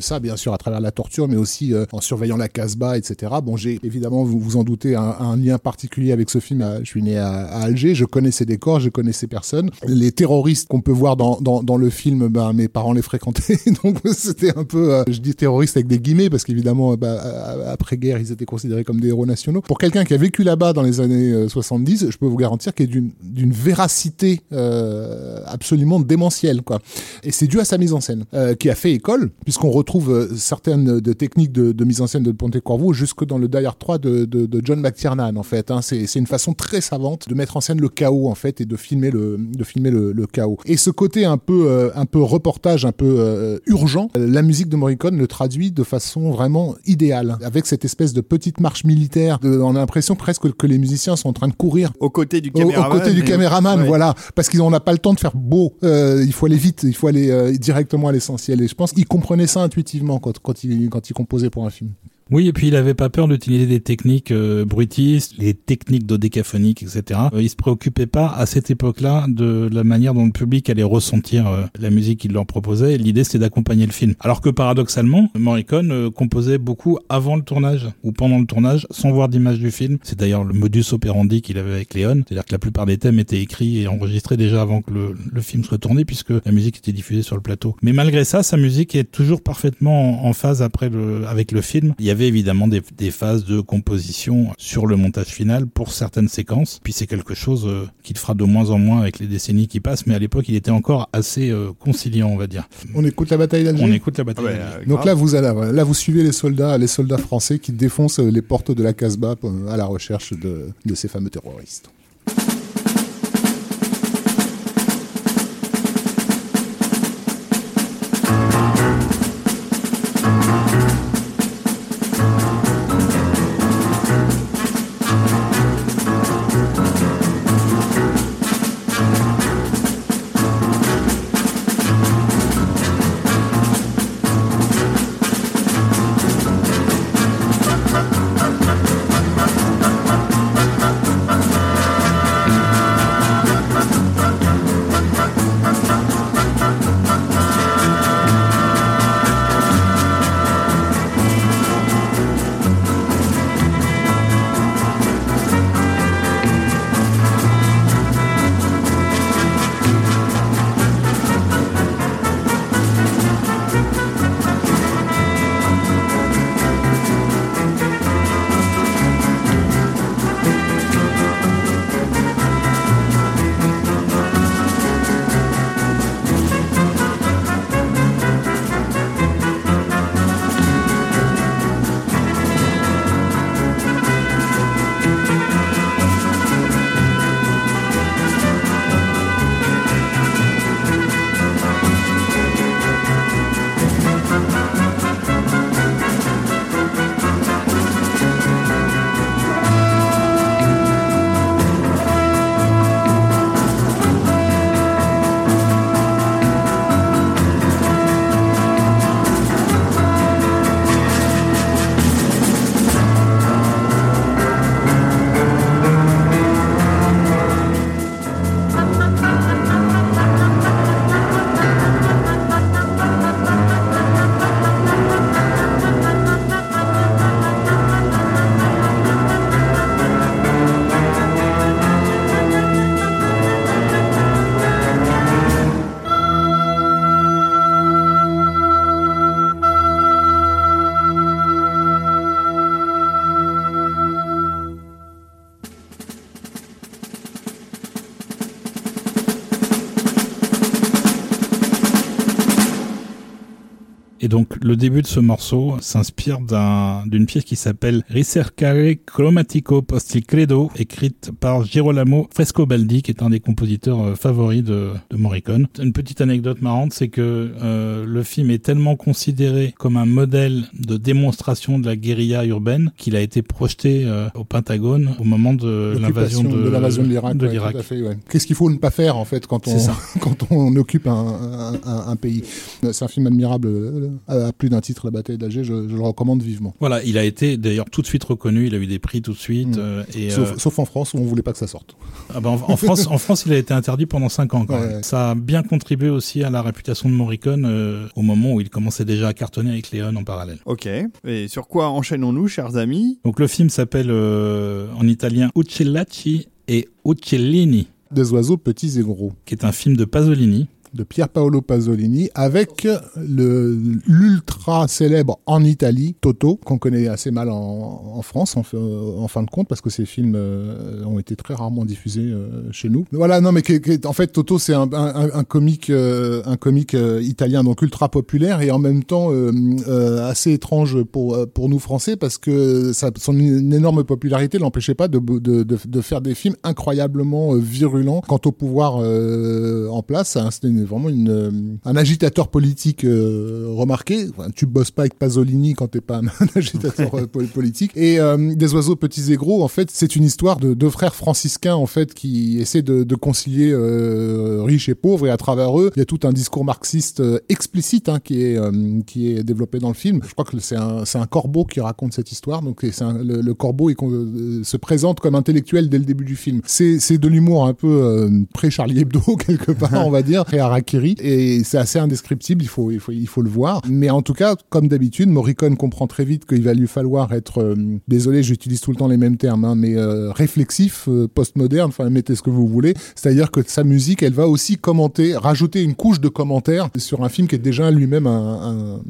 C: ça, bien sûr à travers la torture, mais aussi en surveillant la Casbah, etc. Bon, j'ai évidemment vous vous en doutez un, lien particulier avec ce film. Je suis né à, Alger, connais ces décors, je connais ces personnes. Les terroristes qu'on peut voir dans, dans, le film, ben, mes parents les fréquentaient, donc c'était un peu, euh, je dis terroristes avec des guillemets parce qu'évidemment, bah, après guerre, ils étaient considérés comme des héros nationaux. Pour quelqu'un qui a vécu là-bas dans les années euh, 70, je peux vous garantir qu'il est d'une véracité euh, absolument démentielle, quoi. Et c'est dû à sa mise en scène, euh, qui a fait école, puisqu'on retrouve euh, certaines de techniques de, mise en scène de Pontecorvo jusque dans le Die Hard 3 de, de, John McTiernan, en fait. Hein. C'est une façon très savante de mettre en scène le chaos, en fait, et de filmer le, de filmer le, le chaos. Et ce côté un peu, euh, un peu reportage, un peu euh, urgent, euh, la musique de Morricone le traduit de façon vraiment idéale, avec cette espèce de petite marche militaire. De, on a l'impression presque que les musiciens sont en train de courir
B: Au côté du
C: au, au
B: caméraman.
C: côté du caméraman,
B: Ouais.
C: voilà, parce qu'ils n'ont pas le temps de faire beau. Euh, il faut aller vite, il faut aller directement à l'essentiel. Et je pense qu'ils comprenaient ça intuitivement quand quand ils quand ils composaient pour un film.
D: Oui, et puis il avait pas peur d'utiliser des techniques euh, bruitistes, les techniques dodécaphoniques, etc. Euh, il se préoccupait pas à cette époque-là de la manière dont le public allait ressentir euh, la musique qu'il leur proposait. L'idée c'était d'accompagner le film. Alors que paradoxalement, Morricone euh, composait beaucoup avant le tournage ou pendant le tournage, sans voir d'image du film. C'est d'ailleurs le modus operandi qu'il avait avec Léon, c'est-à-dire que la plupart des thèmes étaient écrits et enregistrés déjà avant que le, le film soit tourné, puisque la musique était diffusée sur le plateau. Mais malgré ça, sa musique est toujours parfaitement en, phase après le, avec le film. Évidemment des, des phases de composition sur le montage final pour certaines séquences. Puis c'est quelque chose euh, qu'il fera de moins en moins avec les décennies qui passent, mais à l'époque il était encore assez euh, conciliant, on va dire.
C: On écoute la bataille d'Alger?
D: On écoute la bataille.
B: ouais,
D: d'Alger.
B: euh,
C: Donc là, vous allez, là, vous suivez les soldats, les soldats français qui défoncent euh, les portes de la Casbah euh, à la recherche de, de ces fameux terroristes.
D: Le début de ce morceau s'inspire d'un- d'une pièce qui s'appelle Ricercare Cromatico post il credo, écrite par Girolamo Frescobaldi, qui est un des compositeurs euh, favoris de, de Morricone. Une petite anecdote marrante, c'est que euh, le film est tellement considéré comme un modèle de démonstration de la guérilla urbaine qu'il a été projeté euh, au Pentagone au moment de l'invasion de,
C: de l'Irak. ouais, ouais. Qu'est-ce qu'il faut ne pas faire en fait quand on quand on occupe un, un, un- un pays? C'est un film admirable euh, à plus d'un titre, La bataille d'Alger. Je, je le recommande vivement.
D: Voilà, il a été d'ailleurs tout de suite reconnu, il a eu des prix tout de suite.
C: Mm.
D: euh, et,
C: Sauf,
D: euh,
C: sauf en France où on voulait pas que ça sorte.
D: ah ben, en, en France, en France, il a été interdit pendant 5 ans. Quand
C: Ouais,
D: même.
C: ouais.
D: Ça a bien contribué aussi à la réputation de Morricone euh, au moment où il commençait déjà à cartonner avec Léon en parallèle.
B: Ok. Et sur quoi enchaînons-nous, chers amis?
D: Donc le film s'appelle euh, en italien Uccellacci et Uccellini,
C: Des oiseaux petits et gros.
D: qui est un film de Pasolini.
C: De Pier Paolo Pasolini avec l'ultra célèbre en Italie Toto qu'on connaît assez mal en, France en, fin- de compte parce que ces films euh, ont été très rarement diffusés euh, chez nous. Voilà non mais en fait Toto c'est un, comique un comique euh, italien donc ultra populaire et en même temps assez étrange pour pour nous français parce que son énorme popularité l'empêchait pas de, de, de, faire des films incroyablement virulents quant au pouvoir en place. hein. Une- vraiment une, euh, un agitateur politique euh, remarqué. Enfin, tu bosses pas avec Pasolini quand t'es pas un, un agitateur euh, pol- politique. Et euh, des oiseaux petits et gros, en fait, c'est une histoire de deux frères franciscains en fait qui essaient de, de concilier euh, riches et pauvres. Et à travers eux, il y a tout un discours marxiste explicite hein, qui est euh, qui est développé dans le film. Je crois que c'est un c'est un corbeau qui raconte cette histoire. Donc c'est un- le, le corbeau euh, se présente comme intellectuel dès le début du film. C'est c'est de l'humour un peu euh, pré Charlie Hebdo quelque part, on va dire, Harakiri, et c'est assez indescriptible. Il faut il faut il faut le voir. Mais en tout cas, comme d'habitude, Morricone comprend très vite qu'il va lui falloir être euh, désolé, j'utilise tout le temps les mêmes termes, hein, mais euh, réflexif, euh, postmoderne. Enfin, mettez ce que vous voulez. C'est-à-dire que sa musique, elle va aussi commenter, rajouter une couche de commentaires sur un film qui est déjà lui-même un,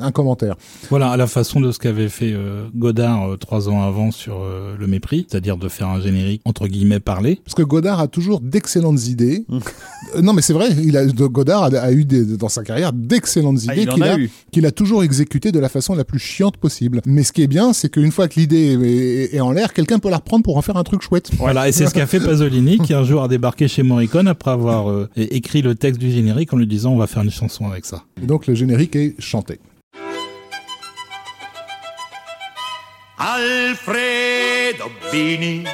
C: un, un commentaire.
D: Voilà, à la façon de ce qu'avait fait Godard trois ans avant sur Le Mépris, c'est-à-dire de faire un générique entre guillemets parlé.
C: Parce que Godard a toujours d'excellentes idées. Euh, non, mais c'est vrai, il a, Godard a, a eu des, dans sa carrière d'excellentes
B: Ah,
C: idées qu'il
B: a
C: toujours exécutées de la façon la plus chiante possible. Mais ce qui est bien, c'est qu'une fois que l'idée est, est en l'air, quelqu'un peut la reprendre pour en faire un truc chouette.
D: Voilà, et c'est ce qu'a fait Pasolini, qui un jour a débarqué chez Morricone après avoir euh, écrit le texte du générique en lui disant on va faire une chanson avec ça.
C: Et donc le générique est chanté.
G: Alfredo Bini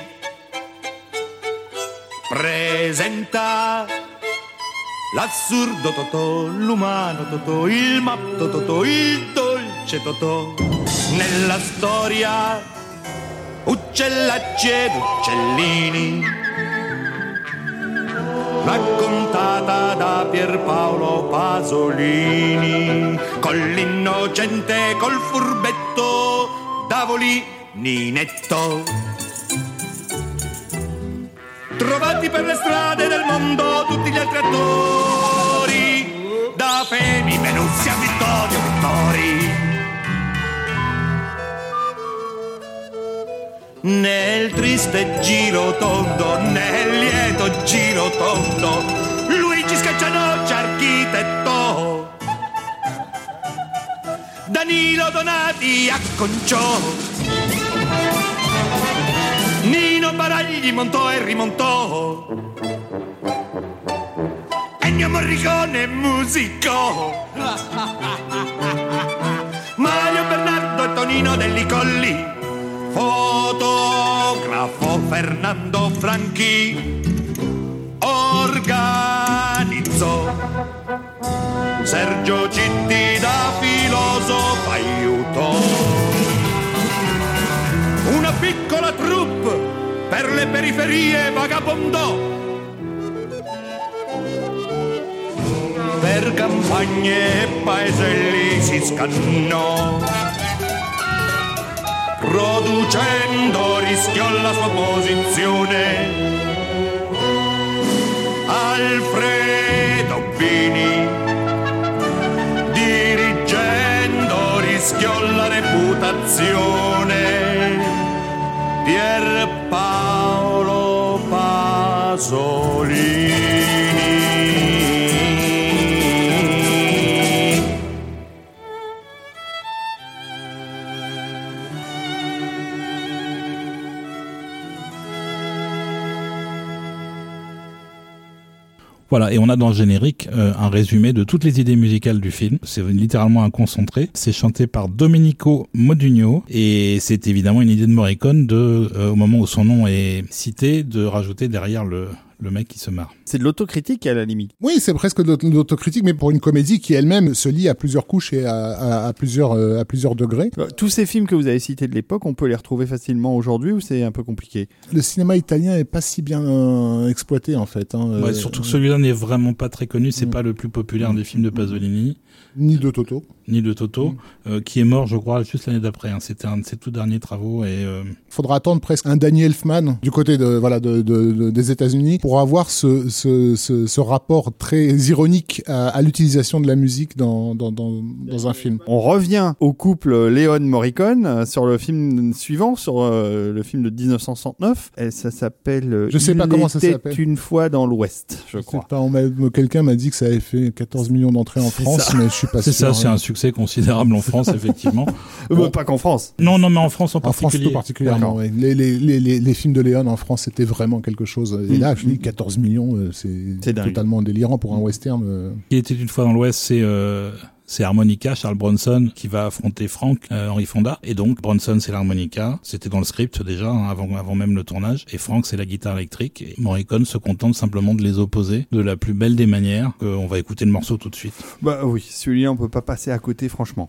G: presenta l'assurdo Totò, l'umano Totò, il matto Totò, il dolce Totò. Nella storia uccellacci ed uccellini. Raccontata da Pierpaolo Pasolini. Con l'innocente col furbetto Davolininetto trovati per le strade del mondo tutti gli altri attori. Da Femi, Venuzzi a Vittorio Vittori. Nel triste giro tondo, nel lieto giro tondo, Luigi Scaccianoci architetto, Danilo Donati acconciò, Nino Baragli montò e rimontò, Ennio Morricone musicò, Mario Bernardo e Tonino Delli Colli. Fotografo Fernando Franchi. Organizzò Sergio Citti da filosofo aiutò piccola troupe per le periferie vagabondò per campagne e paeselli si scannò producendo rischiò la sua posizione. Alfredo Bini, dirigendo, rischiò la reputazione. Pierpaolo Pasolini.
D: Voilà, et on a dans le générique euh, un résumé de toutes les idées musicales du film. C'est littéralement un concentré. C'est chanté par Domenico Modugno et c'est évidemment une idée de Morricone de, euh, au moment où son nom est cité, de rajouter derrière le le mec qui se marre.
B: C'est de l'autocritique à la limite.
C: Oui, c'est presque de l'autocritique, mais pour une comédie qui elle-même se lie à plusieurs couches et à, à, à plusieurs, euh, à plusieurs degrés.
B: Euh, Tous ces films que vous avez cités de l'époque, on peut les retrouver facilement aujourd'hui ou c'est un peu compliqué?
C: Le cinéma italien est pas si bien euh, exploité en fait. Hein,
D: Ouais,
C: Euh,
D: surtout que celui-là n'est vraiment pas très connu. C'est
C: Mm.
D: pas le plus populaire des films de Pasolini,
C: ni de Toto.
D: ni de Toto, euh, qui est mort, je crois, juste l'année d'après. hein. C'était un de ses tout derniers travaux et euh,
C: Faudra attendre presque un Danny Elfman du côté de voilà de, de- de- des États-Unis pour avoir ce, ce, ce, ce rapport très ironique à, à l'utilisation de la musique dans, dans, dans, dans un film.
B: On revient au couple Léon Morricone euh, sur le film suivant, sur euh, le film de 1969. Et ça s'appelle.
C: Je sais
B: Il
C: pas comment ça s'appelle.
B: une fois dans l'Ouest, je
C: Je
B: crois.
C: quelqu'un m'a dit que ça avait fait 14 millions d'entrées en France,
B: ça.
C: Mais je suis pas
D: c'est ça, c'est
C: hein.
D: un succès considérable en France, effectivement.
B: Euh,
C: Bon.
B: pas qu'en France.
D: Non, non, mais en France en
C: En France
D: particulier.
C: tout particulièrement. Ouais. Les, les, les, les, les films de Léon en France, c'était vraiment quelque chose. Et
B: Mm.
C: là, je dis 14 millions, euh, c'est
B: C'est
C: totalement délirant pour un western. euh.
D: Il était une fois dans l'Ouest, c'est euh, c'est harmonica, Charles Bronson qui va affronter Frank euh, Henry Fonda. Et donc Bronson c'est l'harmonica, c'était dans le script déjà hein, avant avant même le tournage. Et Frank c'est la guitare électrique. Et Morricone se contente simplement de les opposer de la plus belle des manières. Euh, on va écouter le morceau tout de suite.
B: Bah oui, celui-là, on peut pas passer à côté, franchement.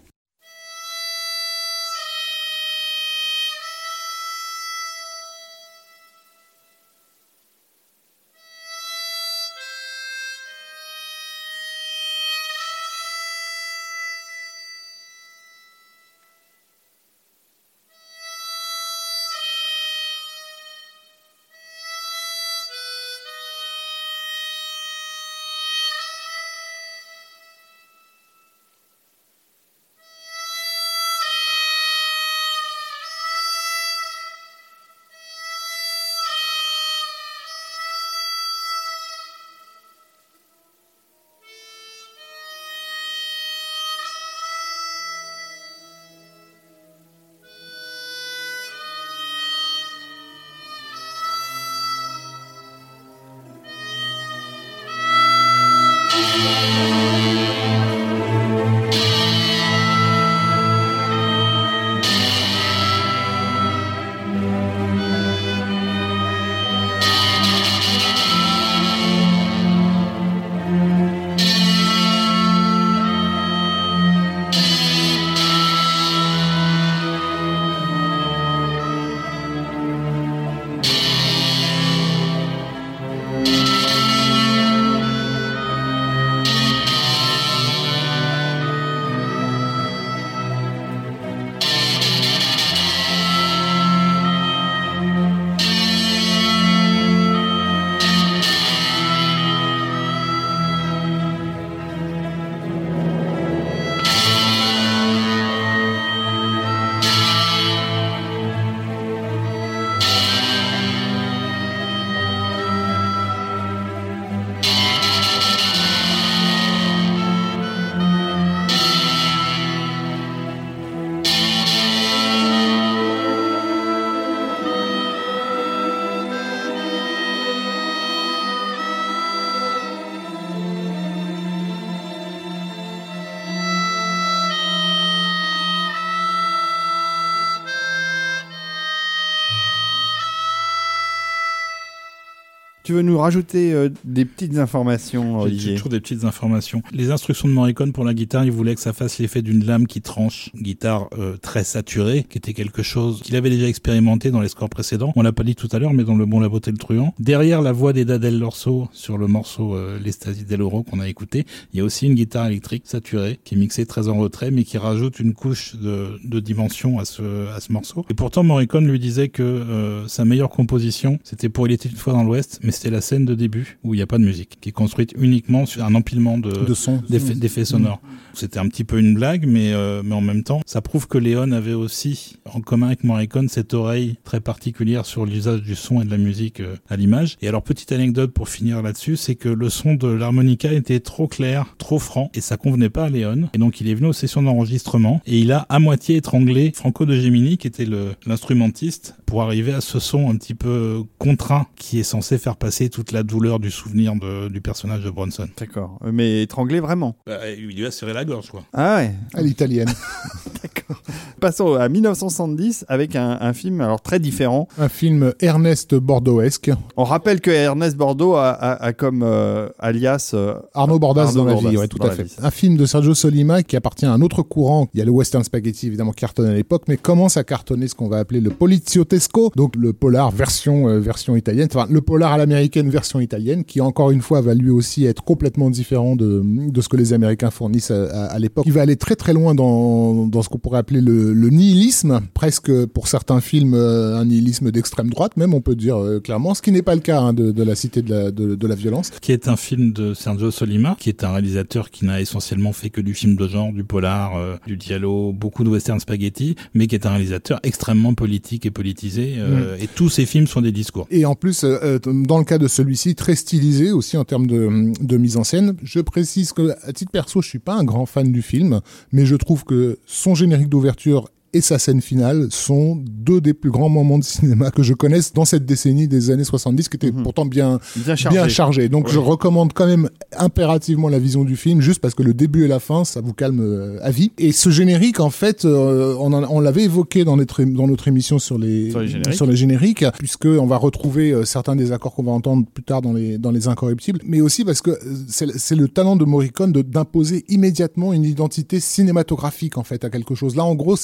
B: Rajouter euh, des petites informations,
D: J'ai
B: Olivier
D: toujours des petites informations. Les instructions de Morricone pour la guitare, il voulait que ça fasse l'effet d'une lame qui tranche, guitare euh, très saturée, qui était quelque chose qu'il avait déjà expérimenté dans les scores précédents. On l'a pas dit tout à l'heure, mais dans Le Bon, la Beauté, le Truand. Derrière la voix d'Eda Del Lorso sur le morceau euh, del Oro qu'on a écouté, il y a aussi une guitare électrique saturée qui est mixée très en retrait, mais qui rajoute une couche de, de dimension à ce, à ce morceau. Et pourtant, Morricone lui disait que euh, sa meilleure composition, c'était pour Il était une fois dans l'Ouest, mais c'était la scène de début où il n'y a pas de musique, qui est construite uniquement sur un empilement de,
C: de son.
D: d'effets, d'effets sonores. C'était un petit peu une blague, mais, euh, mais en même temps, ça prouve que Léon avait aussi, en commun avec Morricone, cette oreille très particulière sur l'usage du son et de la musique euh, à l'image. Et alors, petite anecdote pour finir là-dessus, c'est que le son de l'harmonica était trop clair, trop franc, et ça convenait pas à Léon. Et donc, il est venu aux sessions d'enregistrement, et il a à moitié étranglé Franco de Gemini, qui était l'instrumentiste, pour arriver à ce son un petit peu contraint, qui est censé faire passer toute la douleur du souvenir de- du personnage de Bronson.
B: D'accord. Euh, Mais étranglé vraiment.
D: Bah, il lui a serré la gorge, quoi.
B: Ah ouais.
C: À l'italienne.
B: Passons à 1970 avec un, un film alors très différent.
C: un film Ernest Bordeauxesque.
B: On rappelle que Ernest Bordeaux a, a- a comme euh, alias euh,
C: Arnaud Bordas
B: Arnaud
C: dans la
B: Bordas
C: vie, ouais, tout à fait.
B: vie.
C: Un film de Sergio Solima qui appartient à un autre courant. Il y a le western spaghetti évidemment qui cartonne à l'époque, mais commence à cartonner ce qu'on va appeler le poliziotesco, donc le polar version euh, version italienne, enfin le polar à l'américaine version italienne, qui encore une fois va lui aussi être complètement différent de, de ce que les Américains fournissent à, à- à l'époque. Il va aller très très loin dans, dans ce qu'on pourrait appeler le, le nihilisme, presque pour certains films euh, un nihilisme d'extrême droite, même on peut dire euh, clairement, ce qui n'est pas le cas hein, de, de la cité de la, de, de la violence.
D: Qui est un film de Sergio Solima, qui est un réalisateur qui n'a essentiellement fait que du film de genre, du polar, euh, du diallo, beaucoup de western spaghetti, mais qui est un réalisateur extrêmement politique et politisé. euh, Et tous ses films sont des discours.
C: Et en plus, dans le cas de celui-ci, très stylisé aussi en termes de, mise en scène. Je précise que, à titre perso, je suis pas un grand fan du film, mais je trouve que son générique d'ouverture et sa scène finale sont deux des plus grands moments de cinéma que je connaisse dans cette décennie des années 70, qui était pourtant bien,
B: bien chargé.
C: bien chargé. Donc je recommande quand même impérativement la vision du film, juste parce que le début et la fin, ça vous calme euh, à vie. Et ce générique, en fait, euh, on, l'avait évoqué dans notre, dans notre émission sur les,
B: Sur les génériques.
C: sur les génériques, puisque on va retrouver euh, certains des accords qu'on va entendre plus tard dans les, dans les Incorruptibles, mais aussi parce que c'est le- c'est le talent de Morricone d'imposer immédiatement une identité cinématographique, en fait, à quelque chose. Là, en gros,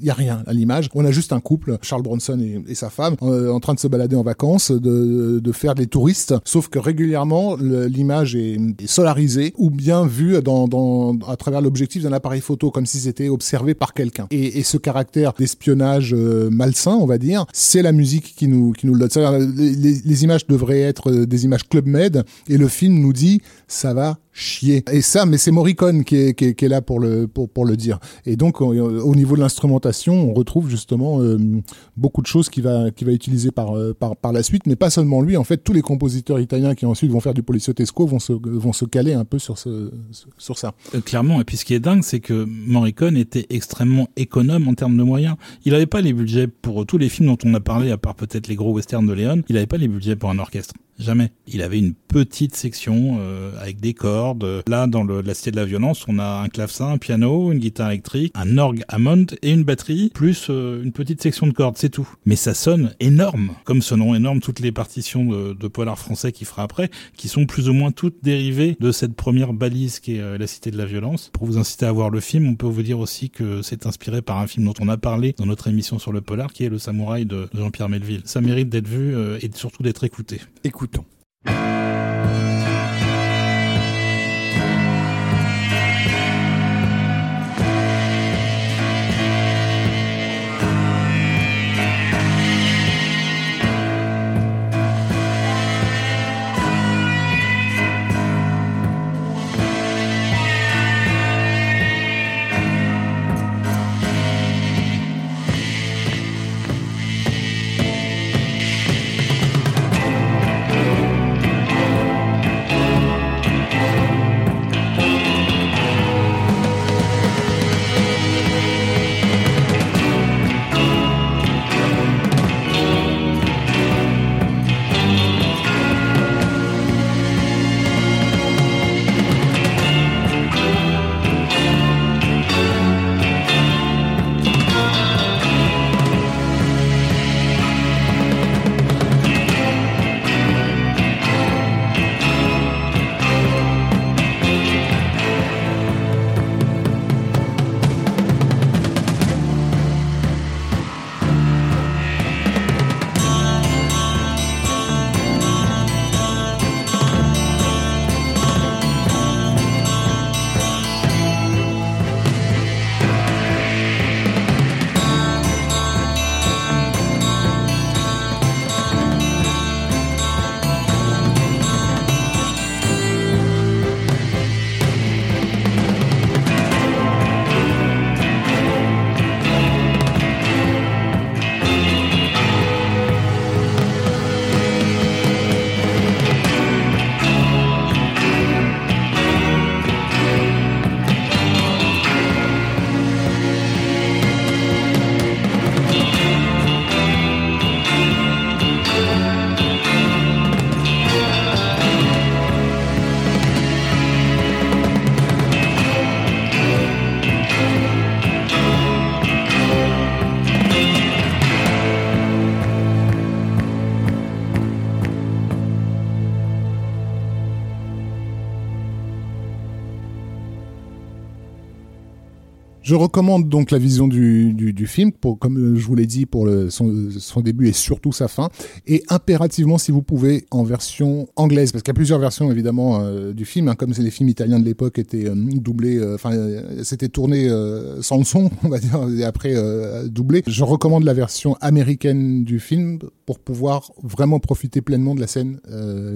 C: il y a rien à l'image. On a juste un couple, Charles Bronson et, sa femme, euh, en train de se balader en vacances, de, de faire des touristes, sauf que régulièrement, l'image est, solarisée ou bien vue dans, dans, à travers l'objectif d'un appareil photo, comme si c'était observé par quelqu'un. Et, et ce caractère d'espionnage euh, malsain, on va dire, c'est la musique qui nous, qui nous le donne. Les, les- les images devraient être euh, des images Club Med, et le film nous dit, ça va chier. Et ça, mais c'est Morricone qui est, qui est, qui est là pour le, pour, pour le dire. Et donc, au, au niveau de l'instrumentation, on retrouve justement euh, beaucoup de choses qu'il va, qu'il va utiliser par, euh, par, par la suite, mais pas seulement lui. En fait, tous les compositeurs italiens qui ensuite vont faire du Policiotesco vont se, vont se caler un peu sur, ce, sur ça.
D: Euh, clairement, et puis ce qui est dingue, c'est que Morricone était extrêmement économe en termes de moyens. Il n'avait pas les budgets pour tous les films dont on a parlé, à part peut-être les gros westerns de Léon, il n'avait pas les budgets pour un orchestre. Jamais. Il avait une petite section euh, avec des cordes. Là, dans le, la Cité de la Violence, on a un clavecin, un piano, une guitare électrique, un orgue Hammond et une batterie, plus euh, une petite section de cordes, c'est tout. Mais ça sonne énorme, comme sonneront énormes toutes les partitions de, de polar français qu'il fera après, qui sont plus ou moins toutes dérivées de cette première balise qui est euh, la Cité de la Violence. Pour vous inciter à voir le film, on peut vous dire aussi que c'est inspiré par un film dont on a parlé dans notre émission sur le polar, qui est Le Samouraï de Jean-Pierre Melville. Ça mérite d'être vu euh, et surtout d'être écouté.
B: Écoutons.
H: Thank
C: Je recommande donc la vision du, film, comme euh, je vous l'ai dit, pour son, début et surtout sa fin. Et impérativement, si vous pouvez, en version anglaise, parce qu'il y a plusieurs versions évidemment euh, du film, hein, comme c'est les films italiens de l'époque étaient euh, doublés, euh, enfin c'était tourné sans le son, on va dire, et après doublé. Je recommande la version américaine du film pour pouvoir vraiment profiter pleinement de la scène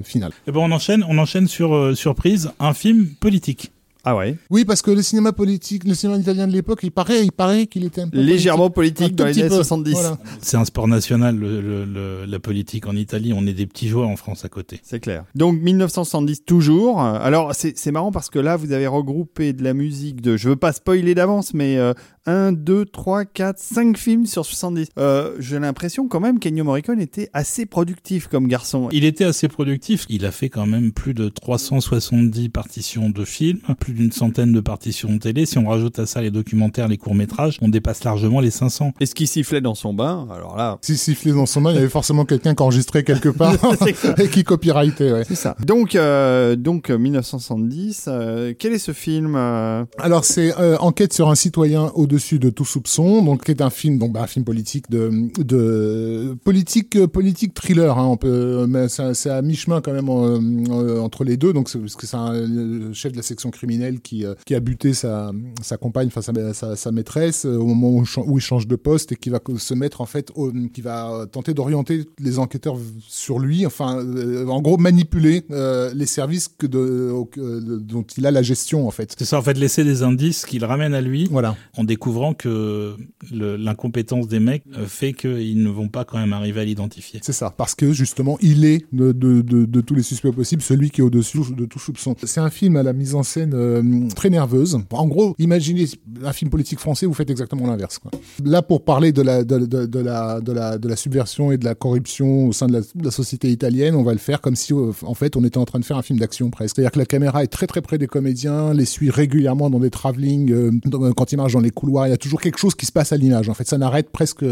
C: finale.
D: Et ben on enchaîne, on enchaîne sur surprise, un film politique.
B: Ah ouais.
C: Oui, parce que le cinéma politique, le cinéma italien de l'époque, il paraît, il paraît qu'il était un peu
B: Légèrement
C: Un
B: politique
C: tout
B: dans les
C: petit
B: années
C: peu,
B: 70.
C: voilà.
D: C'est un sport national, le- le- le- la politique en Italie. On est des petits joueurs en France à côté.
B: C'est clair. Donc 1970 toujours. Alors c'est c'est marrant parce que là vous avez regroupé de la musique de, je veux pas spoiler d'avance, mais euh, 1, 2, 3, 4, 5 films sur 70. Euh, J'ai l'impression quand même qu'Ennio Morricone était assez productif comme garçon.
D: Il était assez productif. Il a fait quand même plus de 370 partitions de films, plus d'une centaine de partitions de télé. Si on rajoute à ça les documentaires, les courts-métrages, on dépasse largement les 500.
B: Est-ce qu'il sifflait dans son bain Alors là,
C: Si sifflait dans son main, il y avait forcément quelqu'un qui enregistrait quelque part et qui copyrightait. Ouais.
B: c'est ça. Donc, euh, donc euh, 1970, euh, quel est ce film euh?
C: Alors c'est euh, Enquête sur un citoyen au-dessus de tout soupçon, donc qui est un film, donc bah, un film politique de, de politique euh, politique thriller. Hein, on peut, mais c'est à mi-chemin quand même euh, euh, entre les deux. Donc c'est parce que c'est un le chef de la section criminelle qui euh, qui a buté sa sa compagne, enfin sa, sa, sa maîtresse euh, au moment où, il change de poste et qui va se mettre en fait, au- qui va tenter d'orienter les enquêteurs sur lui. Enfin, euh, en gros manipuler euh, les services que de, au- que- de- dont il a la gestion en fait.
D: C'est ça, en fait, laisser des indices qu'il ramène à lui
C: Voilà.
D: en découvrant que l'incompétence des mecs euh, fait qu'ils ne vont pas quand même arriver à l'identifier.
C: C'est ça, parce que justement, il est de, de, de, de tous les suspects possibles, celui qui est au-dessus de tout soupçon. C'est un film à la mise en scène euh, très nerveuse. En gros, imaginez un film politique français, vous faites exactement l'inverse. Là, pour parler de la, de, de, de la, de, la, de la subversion et de la corruption au sein de la, de la société italienne, on va le faire comme si, euh, en fait, on était en train de faire un film d'action presque. C'est-à-dire que la caméra est très très près des comédiens, les suit régulièrement dans des travelling, euh, quand ils marchent dans les couloirs, il y a toujours quelque chose qui se passe à l'image. En fait, ça n'arrête presque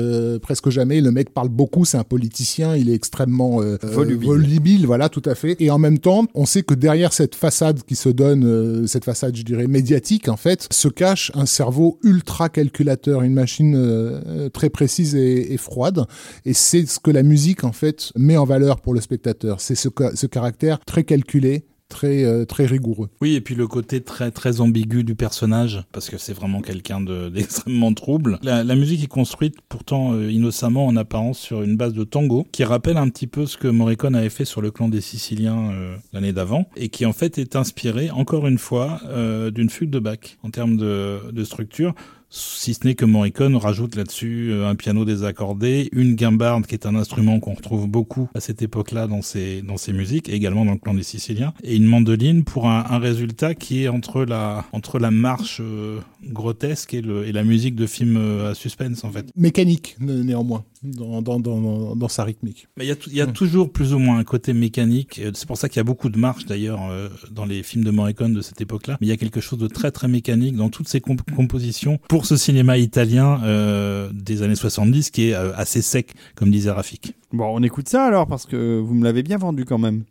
C: presque jamais. Le mec parle beaucoup, c'est un politicien, il est extrêmement
B: Volubile.
C: volubile, voilà, tout à fait. Et en même temps, on sait que derrière cette façade qui se donne, cette façade, je dirais, médiatique, en fait, se cache un cerveau ultra calculateur, une machine euh, euh, très précise et, froide. Et c'est ce que la musique, en fait, met en valeur pour le spectateur. C'est ce caractère très calculé, très, euh, très rigoureux.
D: Oui, et puis le côté très très ambigu du personnage, parce que c'est vraiment quelqu'un de- d'extrêmement trouble. La, musique est construite pourtant euh, innocemment en apparence sur une base de tango, qui rappelle un petit peu ce que Morricone avait fait sur le clan des Siciliens euh, l'année d'avant, et qui en fait est inspiré, encore une fois, d'une fugue de Bach en termes de structure. Si ce n'est que Morricone rajoute là-dessus euh, un piano désaccordé, une guimbarde qui est un instrument qu'on retrouve beaucoup à cette époque-là dans ses, dans musiques, et également dans le clan des Siciliens, et une mandoline pour un, résultat qui est entre la, entre la marche euh, grotesque et, et la musique de film euh, à suspense en fait.
C: Mécanique, né- néanmoins, dans, dans, dans, dans sa rythmique.
D: Mais il y a, y a toujours plus ou moins un côté mécanique. Euh, C'est pour ça qu'il y a beaucoup de marches d'ailleurs euh, dans les films de Morricone de cette époque-là. Mais il y a quelque chose de très très mécanique dans toutes ces comp- compositions pour ce cinéma italien euh, des années 70 qui est euh, assez sec, comme disait Rafik.
B: Bon, on écoute ça alors parce que vous me l'avez bien vendu quand même.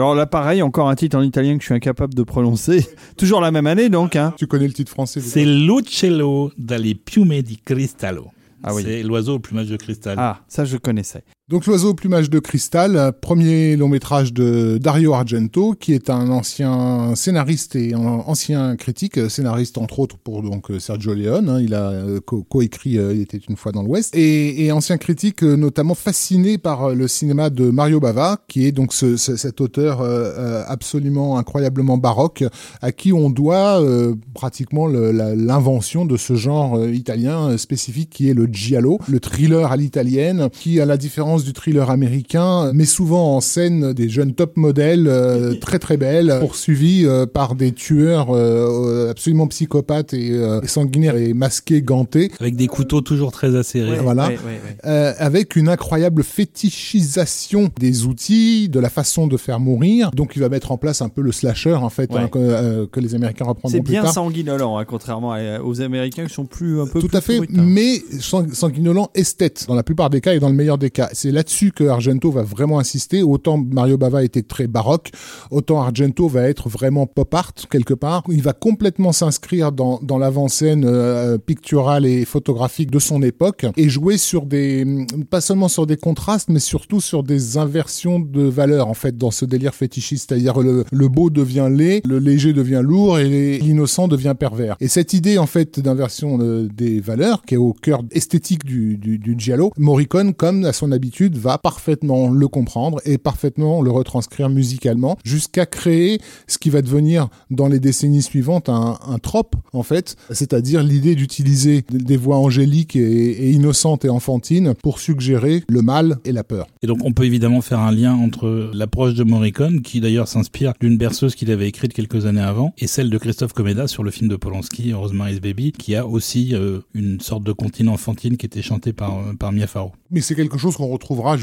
B: Alors là, pareil, encore un titre en italien que je suis incapable de prononcer. Toujours la même année, donc. Hein.
C: Tu connais le titre français
D: C'est l'uccello dalle piume di cristallo.
B: Ah oui.
D: C'est l'oiseau au plumage de cristal.
B: Ah, ça, je connaissais.
C: Donc l'oiseau au plumage de cristal, euh, premier long métrage de Dario Argento, qui est un ancien scénariste et ancien critique, euh, scénariste entre autres pour donc euh, Sergio Leone. hein, il a co- coécrit euh, Il était une fois dans l'Ouest et, ancien critique notamment fasciné par le cinéma de Mario Bava, qui est donc ce- ce- cet auteur absolument incroyablement baroque, à qui on doit pratiquement l'invention de ce genre italien spécifique qui est le giallo, le thriller à l'italienne, qui à la différence du thriller américain met souvent en scène des jeunes top modèles euh, très très belles, poursuivis euh, par des tueurs euh, absolument psychopathes et, euh, et sanguinaires et masqués, gantés.
D: Avec des couteaux toujours très acérés.
B: Ouais,
C: Voilà.
B: ouais, ouais, ouais.
C: Euh, avec une incroyable fétichisation des outils, de la façon de faire mourir. Donc il va mettre en place un peu le slasher en fait
B: Ouais.
C: hein, que, euh, que les Américains reprendront
B: C'est
C: plus
B: bien
C: tard.
B: sanguinolent, hein, contrairement aux Américains qui sont plus un peu
C: Tout
B: plus
C: à fait,
B: brutins.
C: mais sang- sanguinolent esthète dans la plupart des cas et dans le meilleur des cas. C'est là-dessus que Argento va vraiment insister. Autant Mario Bava était très baroque, autant Argento va être vraiment pop art quelque part. Il va complètement s'inscrire dans, dans l'avant-scène euh, picturale et photographique de son époque et jouer sur des, pas seulement sur des contrastes, mais surtout sur des inversions de valeurs en fait dans ce délire fétichiste. C'est-à-dire le, le beau devient laid, le léger devient lourd et l'innocent devient pervers. Et cette idée en fait d'inversion euh, des valeurs qui est au cœur esthétique du, du, du giallo, Morricone, comme à son habitude, va parfaitement le comprendre et parfaitement le retranscrire musicalement jusqu'à créer ce qui va devenir dans les décennies suivantes un, un trope en fait, c'est-à-dire l'idée d'utiliser des voix angéliques et, et innocentes et enfantines pour suggérer le mal et la peur.
D: Et donc on peut évidemment faire un lien entre l'approche de Morricone, qui d'ailleurs s'inspire d'une berceuse qu'il avait écrite quelques années avant, et celle de Christophe Comeda sur le film de Polanski, Rosemary's Baby, qui a aussi euh, une sorte de comptine enfantine qui était chantée par, euh, par Mia Farrow.
C: Mais c'est quelque chose qu'on retrouvera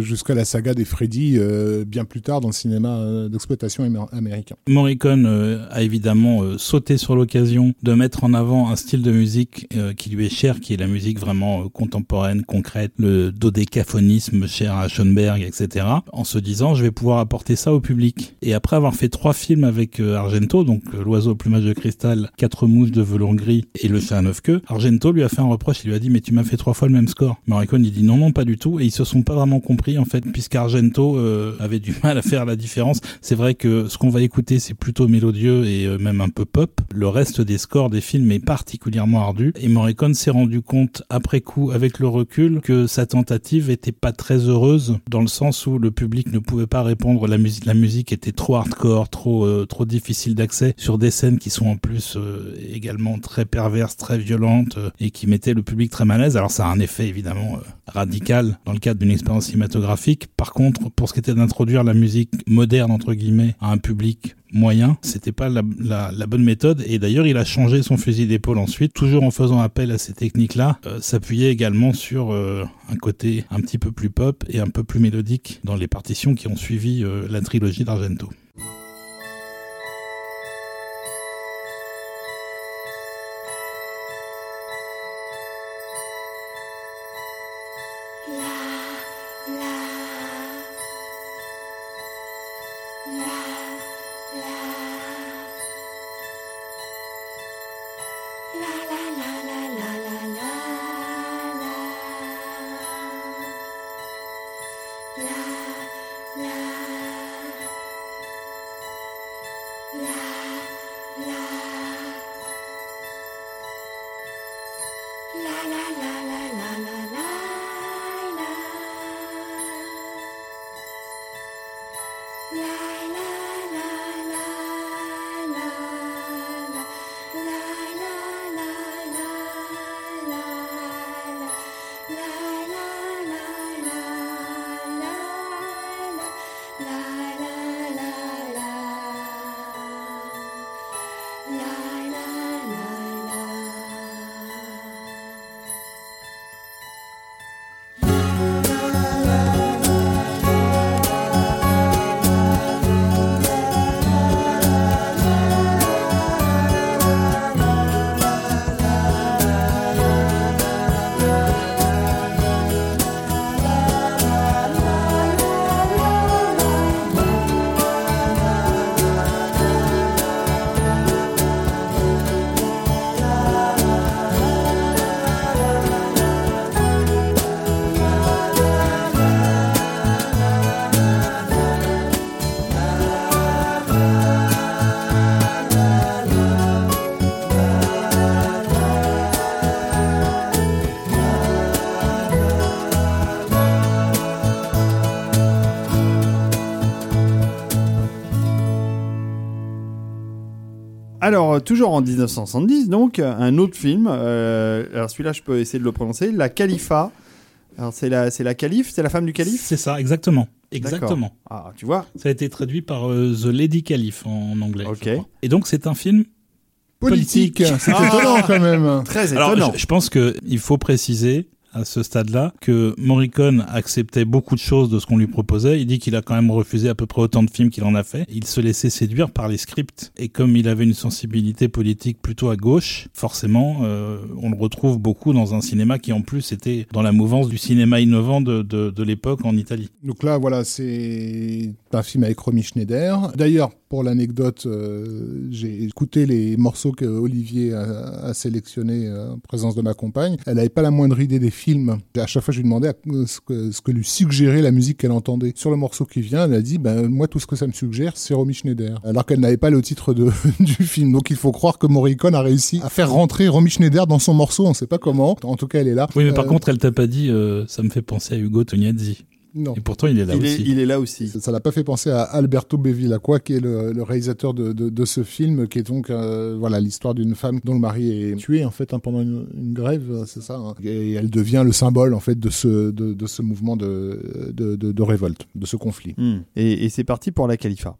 C: jusqu'à la saga des Freddy euh, bien plus tard dans le cinéma euh, d'exploitation amér- américain.
D: Morricone euh, a évidemment sauté sur l'occasion de mettre en avant un style de musique qui lui est cher, qui est la musique vraiment contemporaine, concrète, le dodécaphonisme cher à Schoenberg, etc. En se disant, je vais pouvoir apporter ça au public. Et après avoir fait trois films avec Argento, donc L'oiseau au plumage de cristal, Quatre mousses de velours gris et Le chat à neuf queues, Argento lui a fait un reproche, il lui a dit, mais tu m'as fait trois fois le même score. Morricone, il dit non, non, pas du tout. Et ils se sont pas vraiment compris, en fait, puisqu'Argento euh, avait du mal à faire la différence. C'est vrai que ce qu'on va écouter, c'est plutôt mélodieux et euh, même un peu pop. Le reste des scores des films est particulièrement ardu. Et Morricone s'est rendu compte, après coup, avec le recul, que sa tentative était pas très heureuse, dans le sens où le public ne pouvait pas répondre. La musique, la musique était trop hardcore, trop, euh, trop difficile d'accès sur des scènes qui sont en plus euh, également très perverses, très violentes et qui mettaient le public très mal à l'aise. Alors ça a un effet évidemment radical dans le d'une expérience cinématographique. Par contre, pour ce qui était d'introduire la musique moderne entre guillemets à un public moyen, c'était pas la bonne méthode et d'ailleurs il a changé son fusil d'épaule ensuite, toujours en faisant appel à ces techniques-là, euh, s'appuyait également sur euh, un côté un petit peu plus pop et un peu plus mélodique dans les partitions qui ont suivi euh, la trilogie d'Argento.
B: Alors, euh, toujours en 1970, donc, un autre film. euh, alors, celui-là, je peux essayer de le prononcer. La Khalifa. Alors, c'est la, c'est la calife C'est la femme du calife?
D: C'est ça, exactement. Exactement.
B: Ah, tu vois?
D: Ça a été traduit par euh, The Lady Caliph en anglais.
B: Ok.
D: Et donc c'est un film.
C: Politique,
D: Politique.
C: c'est
B: Ah.
C: étonnant quand même.
B: Très
D: Alors
B: étonnant.
D: je, je pense que il faut préciser à ce stade-là que Morricone acceptait beaucoup de choses de ce qu'on lui proposait. Il dit qu'il a quand même refusé à peu près autant de films qu'il en a fait. Il se laissait séduire par les scripts et comme il avait une sensibilité politique plutôt à gauche, forcément, euh, on le retrouve beaucoup dans un cinéma qui en plus était dans la mouvance du cinéma innovant de, de, de l'époque en Italie.
C: Donc là, voilà, c'est un film avec Romy Schneider. D'ailleurs, pour l'anecdote, euh, j'ai écouté les morceaux que Olivier a, a sélectionnés euh, en présence de ma compagne. Elle n'avait pas la moindre idée des films. Et à chaque fois, je lui demandais à- ce que, ce que lui suggérait la musique qu'elle entendait. Sur le morceau qui vient, elle a dit, ben, moi, tout ce que ça me suggère, c'est Romy Schneider. Alors qu'elle n'avait pas le titre de, du film. Donc il faut croire que Morricone a réussi à faire rentrer Romy Schneider dans son morceau. On ne sait pas comment. En tout cas, elle est là.
D: Oui, mais par
C: Euh,
D: contre, elle t'a pas dit, euh, ça me fait penser à Hugo Tognazzi.
C: Non.
D: Et pourtant, il est là
B: il, est,
D: aussi.
B: il est là aussi.
C: Ça l'a pas fait penser à Alberto Bevilacqua, qui est le, le réalisateur de, de, de ce film, qui est donc euh, voilà l'histoire d'une femme dont le mari est tué en fait hein, pendant une, une grève, euh, c'est ça. hein. Et elle devient le symbole en fait de ce de, de ce mouvement de, de, de, de révolte, de ce conflit.
B: Hmm. Et, et c'est parti pour la Khalifa.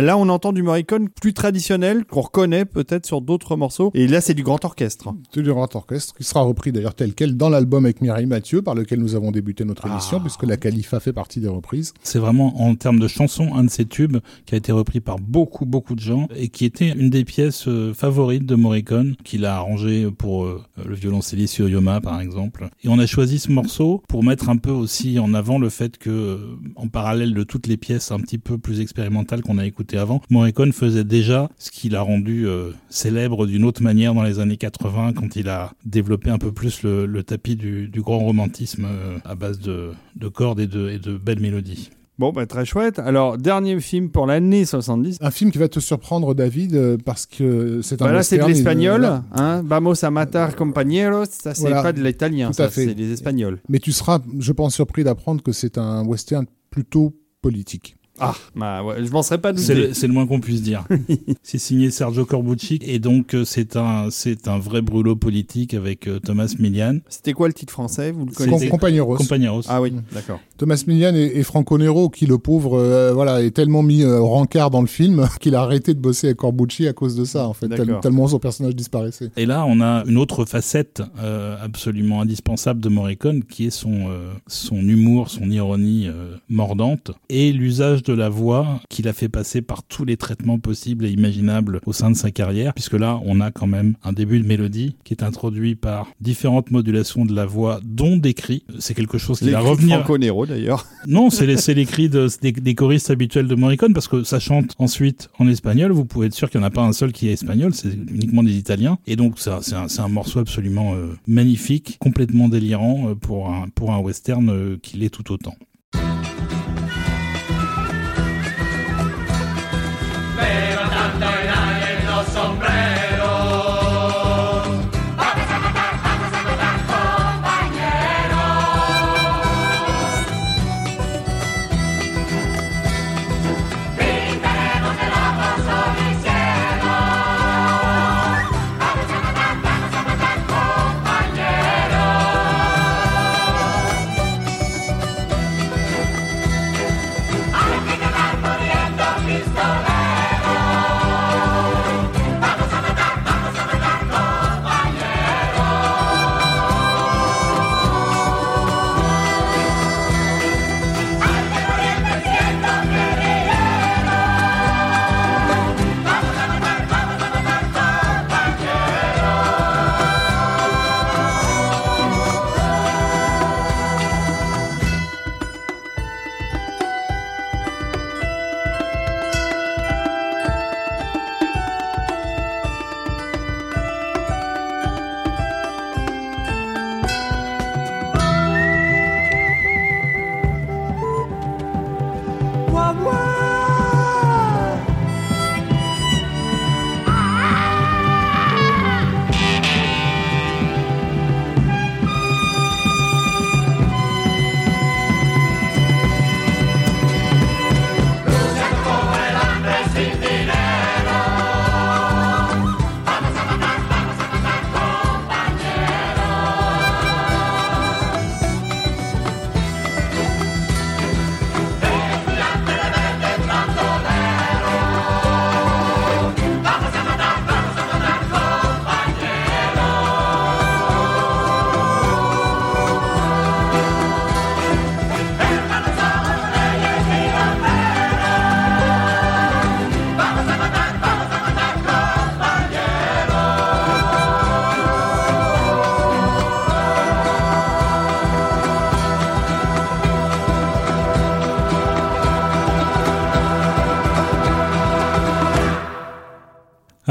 B: Là, on entend du Morricone plus traditionnel qu'on reconnaît peut-être sur d'autres morceaux. Et là, c'est du grand orchestre.
C: C'est du grand orchestre qui sera repris d'ailleurs tel quel dans l'album avec Mireille Mathieu par lequel nous avons débuté notre émission puisque la Khalifa fait partie des reprises.
D: C'est vraiment, en termes de chansons, un de ces tubes qui a été repris par beaucoup, beaucoup de gens et qui était une des pièces euh, favorites de Morricone, qu'il a arrangé pour euh, le violoncelliste Yo-Yoma, par exemple. Et on a choisi ce morceau pour mettre un peu aussi en avant le fait que, euh, en parallèle de toutes les pièces un petit peu plus expérimentales qu'on a écoutées avant, Morricone faisait déjà ce qu'il a rendu euh, célèbre d'une autre manière dans les années 80 quand il a développé un peu plus le, le tapis du, du grand romantisme euh, à base de, de cordes et de, et de belles mélodies.
B: Bon, bah, très chouette. Alors, dernier film pour l'année 70.
C: Un film qui va te surprendre David euh, parce que c'est un
B: Bah là, c'est de
C: western,
B: l'espagnol.
C: euh,
B: Hein Vamos a matar compañeros. Ça, c'est
C: Voilà.
B: pas de l'italien.
C: Tout à
B: Ça,
C: fait.
B: c'est des espagnols.
C: Mais tu seras, je pense, surpris d'apprendre que c'est un western plutôt politique.
B: Ah, bah ouais, je m'en serais pas
D: C'est
B: douté.
D: le, c'est le moins qu'on puisse dire. c'est signé Sergio Corbucci et donc euh, c'est un c'est un vrai brûlot politique avec euh, Thomas Milian.
B: C'était quoi le titre français? Vous le connaissez?
C: Compagneros.
D: Compañeros.
B: Ah oui, d'accord.
C: Thomas Milian et, et Franco Nero, qui le pauvre, euh, voilà, est tellement mis euh, au rencard dans le film qu'il a arrêté de bosser avec Corbucci à cause de ça, en fait, tel- tellement son personnage disparaissait.
D: Et là, on a une autre facette euh, absolument indispensable de Morricone, qui est son euh, son humour, son ironie euh, mordante et l'usage de la voix qu'il a fait passer par tous les traitements possibles et imaginables au sein de sa carrière, puisque là, on a quand même un début de mélodie qui est introduit par différentes modulations de la voix, dont des cris. C'est quelque chose qui va revenir.
B: Franco Nero d'ailleurs.
D: Non, c'est les, les cris de- des, des choristes habituels de Morricone parce que ça chante ensuite en espagnol. Vous pouvez être sûr qu'il n'y en a pas un seul qui est espagnol, c'est uniquement des Italiens. Et donc, ça, c'est un, c'est un morceau absolument euh, magnifique, complètement délirant euh, pour un, pour un western euh, qui l'est tout autant.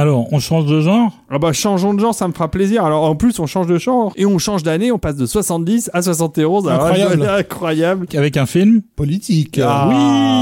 D: Alors, on change de genre?
B: Ah bah changeons de genre, ça me fera plaisir. Alors en plus on change de genre et on change d'année, on passe de 70 à 71. Alors,
C: Incroyable.
B: incroyable.
D: avec un film?
C: Politique.
B: Ah,
C: oui.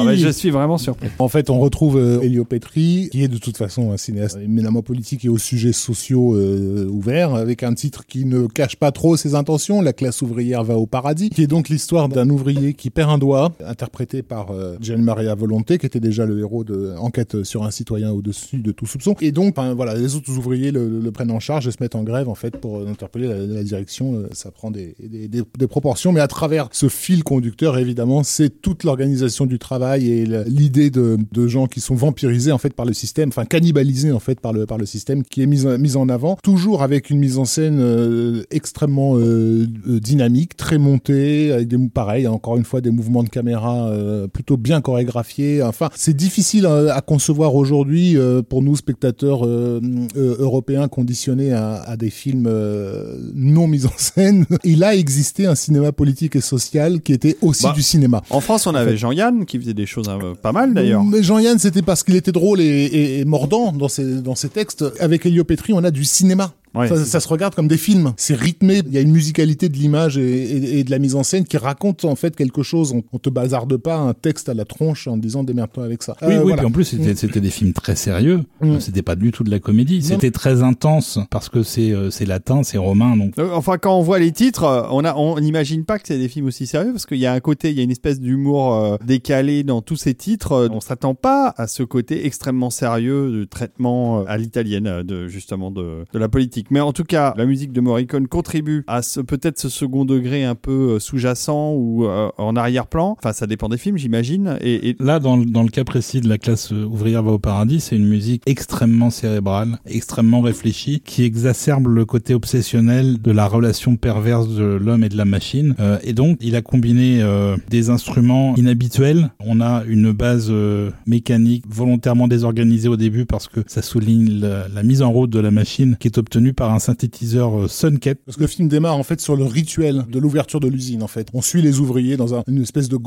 B: Bah, je suis vraiment surpris.
C: En fait, on retrouve euh, Elio Petri, qui est de toute façon un cinéaste éminemment politique et aux sujets sociaux euh, ouverts, avec un titre qui ne cache pas trop ses intentions, La classe ouvrière va au paradis, qui est donc l'histoire d'un ouvrier qui perd un doigt, interprété par euh, Gian Maria Volonté, qui était déjà le héros de Enquête sur un citoyen au-dessus de tout soupçon. Et donc, enfin, voilà, les autres ouvriers le, le prennent en charge et se mettent en grève, en fait, pour euh, interpeller la, la direction. Euh, Ça prend des, des, des- des proportions, mais à travers ce fil conducteur, évidemment, c'est toute l'organisation du travail et l'idée de, de gens qui sont vampirisés, en fait, par le système, enfin, cannibalisés, en fait, par le, par le système, qui est mise, en- mise en avant, toujours avec une mise en scène euh, extrêmement euh, euh, dynamique, très montée, avec des, pareil, encore une fois, des mouvements de caméra euh, plutôt bien chorégraphiés. Enfin, c'est difficile à concevoir aujourd'hui pour nous, spectateurs européens conditionnés à, à des films non mis en scène. Il a existé un cinéma politique et social qui était aussi
B: Bah,
C: du cinéma.
B: En France, on avait Jean-Yann qui faisait des euh, pas mal d'ailleurs.
C: Mais Jean-Yann, c'était parce qu'il était drôle et, mordant dans ses, dans textes. Avec Elio Petri, on a du cinéma.
B: Ouais,
C: ça, ça se regarde comme des films. C'est rythmé. Il y a une musicalité de l'image et, et- et de la mise en scène qui raconte en fait quelque chose. On, on te bazarde pas un texte à la tronche en disant démerde-toi avec ça.
D: Oui,
C: Euh,
D: oui,
C: voilà.
D: puis en plus c'était c'était des films très sérieux.
C: Mm.
D: C'était pas du tout de la comédie.
C: Non.
D: C'était très intense parce que c'est euh, c'est latin, c'est romain, donc
B: Euh, Enfin, quand on voit les titres, on a, on n'imagine pas que c'est des films aussi sérieux parce qu'il y a un côté, il y a une espèce d'humour euh, décalé dans tous ces titres. On s'attend pas à ce côté extrêmement sérieux de traitement à l'italienne, de justement de, de la politique. Mais en tout cas, la musique de Morricone contribue à ce peut-être ce second degré un peu euh, sous-jacent ou euh, en arrière-plan. Enfin, ça dépend des films, j'imagine. Et, et
D: Là, dans, le- dans le cas précis de la classe euh, ouvrière va au paradis, c'est une musique extrêmement cérébrale, extrêmement réfléchie, qui exacerbe le côté obsessionnel de la relation perverse de l'homme et de la machine. Euh, et donc, il a combiné euh, des instruments inhabituels. On a une base euh, mécanique volontairement désorganisée au début parce que ça souligne la, la mise en route de la machine qui est obtenue par un synthétiseur euh, Sunket.
C: Parce que le film démarre en fait sur le rituel de l'ouverture de l'usine en fait. On suit les ouvriers dans un- une espèce de,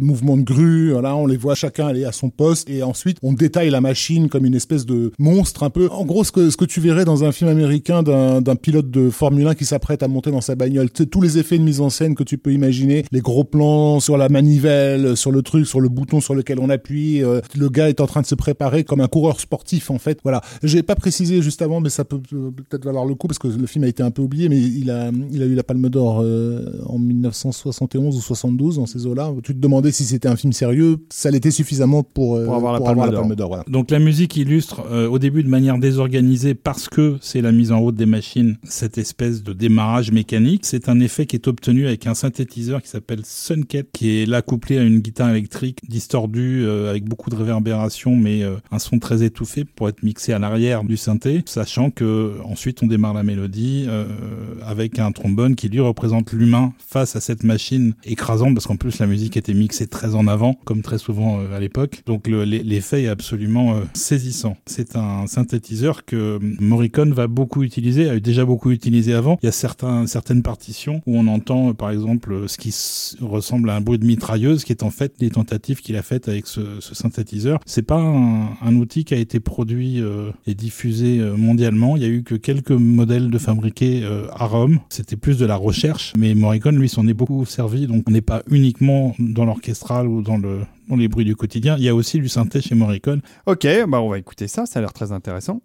C: mouvement de grue. Voilà, on les voit chacun aller à son poste et ensuite on détaille la machine comme une espèce de monstre un peu. En gros, ce que ce que tu verrais dans un film américain d'un pilote de Formule 1 qui s'apprête à monter dans sa bagnole. Tous les effets de mise en scène que tu peux imaginer, les gros plans sur la manivelle, sur le truc, sur le bouton sur lequel on appuie. euh, le gars est en train de se préparer comme un coureur sportif en fait. Voilà. J'ai pas précisé juste avant, mais ça peut euh, peut-être valoir le coup parce que le film a été un peu oublié, mais il a il a eu la Palme d'Or euh, en 1971 ou 72 dans ces eaux-là. Tu te demandais si c'était un film sérieux, ça l'était suffisamment pour, euh,
B: Pour avoir la Palme d'Or.
C: Voilà.
D: Donc la musique illustre euh, au début de manière désorganisée parce que c'est la mise en route des machines, cette espèce de démarrage mécanique. C'est un effet qui est obtenu avec un synthétiseur qui s'appelle Sunket, qui est là couplé à une guitare électrique distordue euh, avec beaucoup de réverbération, mais euh, un son très étouffé pour être mixé à l'arrière du synthé, sachant que ensuite on démarre la mélodie euh, avec un trombone qui lui représente l'humain face à cette machine écrasante, parce qu'en plus la musique était mixée très en avant, comme très souvent euh, à l'époque. Donc le- l'e- l'effet est absolument euh, saisissant. C'est un synthétiseur que Morricone va beaucoup utiliser, a déjà beaucoup utilisé avant. Il y a certains, certaines partitions où on entend euh, par exemple euh, ce qui ressemble à un bruit de mitrailleuse, qui est en fait des tentatives qu'il a faites avec ce, ce synthétiseur. C'est pas un, un outil qui a été produit et diffusé mondialement. Il y a eu que quelques modèles de fabriqués euh, à Rome. C'était plus de la recherche, mais Morricone lui s'en est beaucoup servi. Donc on n'est pas uniquement dans l'orchestral ou dans dans les bruits du quotidien. Il y a aussi du synthé chez Morricone.
B: ok, bah on va écouter ça. Ça a l'air très intéressant.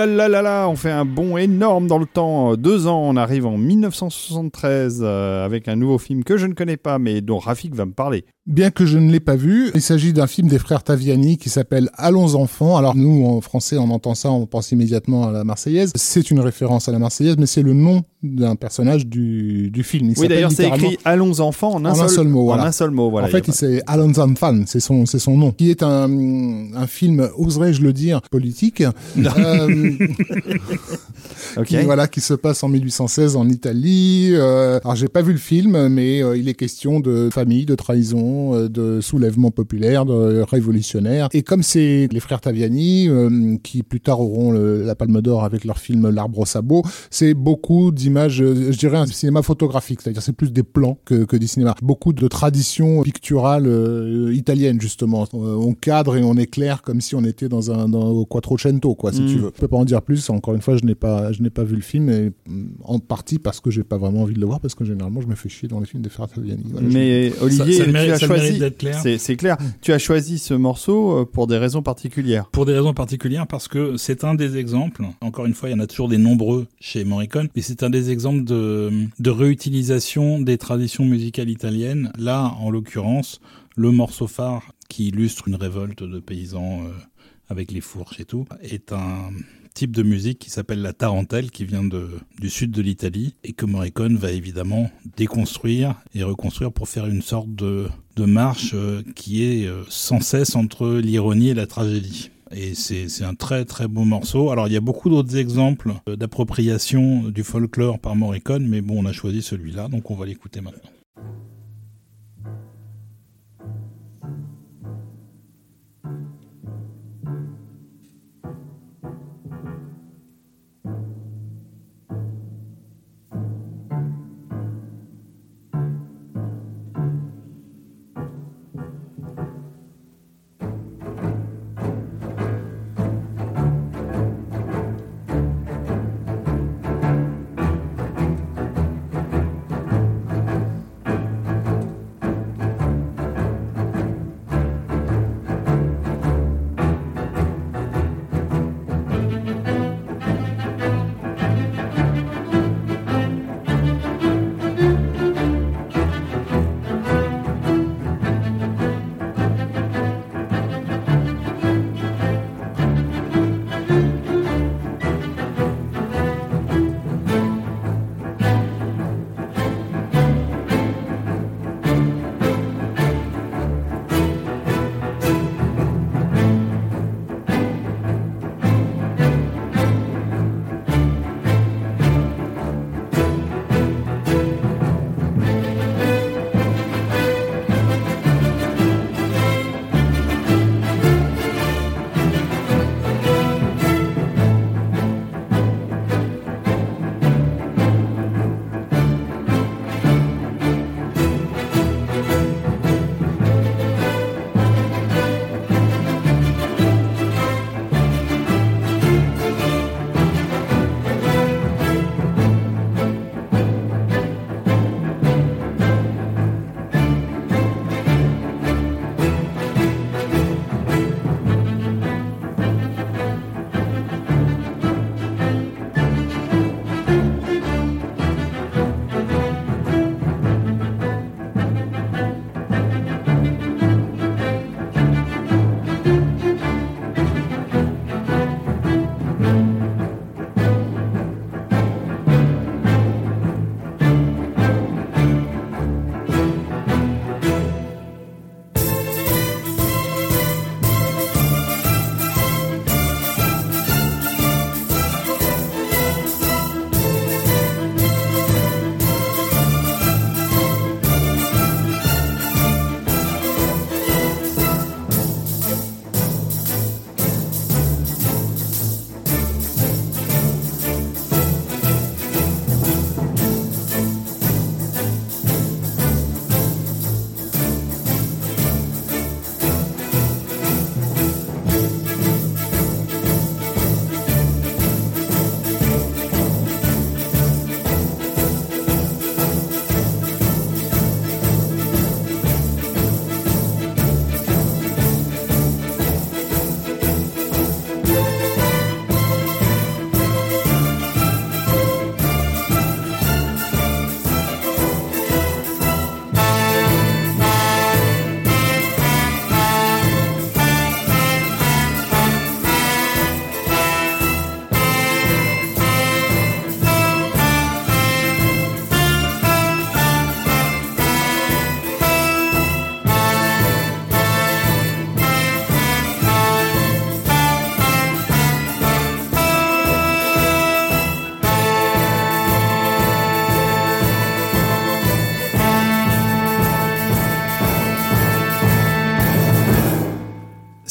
B: On fait un bond énorme dans le temps. Deux ans, on arrive en 1973 euh, avec un nouveau film que je ne connais pas, mais dont Rafik va me parler.
C: Bien que je ne l'ai pas vu, il s'agit d'un film des frères Taviani qui s'appelle Allons enfants. Alors nous, en français, on entend ça, on pense immédiatement à la Marseillaise. C'est une référence à la Marseillaise, mais c'est le nom d'un personnage du, du film. Il
B: Oui, d'ailleurs, c'est écrit Allons enfants en un,
C: En un seul mot,
B: En un seul mot, voilà.
C: en fait, c'est Alan Zanfan, c'est son, c'est son nom, qui est un, un film, oserais-je le dire, politique, euh, qui, voilà, qui se passe en 1816 en Italie. Euh, alors, j'ai pas vu le film, mais euh, il est question de famille, de trahison, euh, de soulèvement populaire, de révolutionnaire. Et comme c'est les frères Taviani, euh, qui plus tard auront le- la Palme d'Or avec leur film L'arbre au sabot, c'est beaucoup d'images, euh, je dirais un cinéma photographique, c'est-à-dire c'est plus des plans que, que du cinéma. Beaucoup de traditions picturales euh, italiennes justement. On cadre et on éclaire comme si on était dans un dans au Quattrocento quoi, si
B: Mm.
C: tu veux. Je peux pas en dire plus. Encore une fois, je n'ai pas je n'ai pas vu le film et mm, en partie parce que j'ai pas vraiment envie de le voir parce que généralement je me fais chier dans les films des frères Taviani. Voilà, je-
B: Mais Olivier,
D: ça
B: tu
D: mérite- ça
B: choisi.
D: d'être clair.
B: C'est clair. Tu as choisi ce morceau euh, pour des raisons particulières.
D: Pour des raisons particulières, parce que c'est un des exemples, encore une fois, il y en a toujours des nombreux chez Morricone, mais c'est un des exemples de, de réutilisation des traditions musicales italiennes. Là, en l'occurrence, le morceau phare qui illustre une révolte de paysans euh, avec les fourches et tout, est un type de musique qui s'appelle la tarentelle, qui vient de, du sud de l'Italie, et que Morricone va évidemment déconstruire et reconstruire pour faire une sorte de, de marche euh, qui est euh, sans cesse entre l'ironie et la tragédie. Et c'est un très très beau morceau. Alors il y a beaucoup d'autres exemples euh, d'appropriation du folklore par Morricone, mais bon, on a choisi celui-là, donc on va l'écouter maintenant.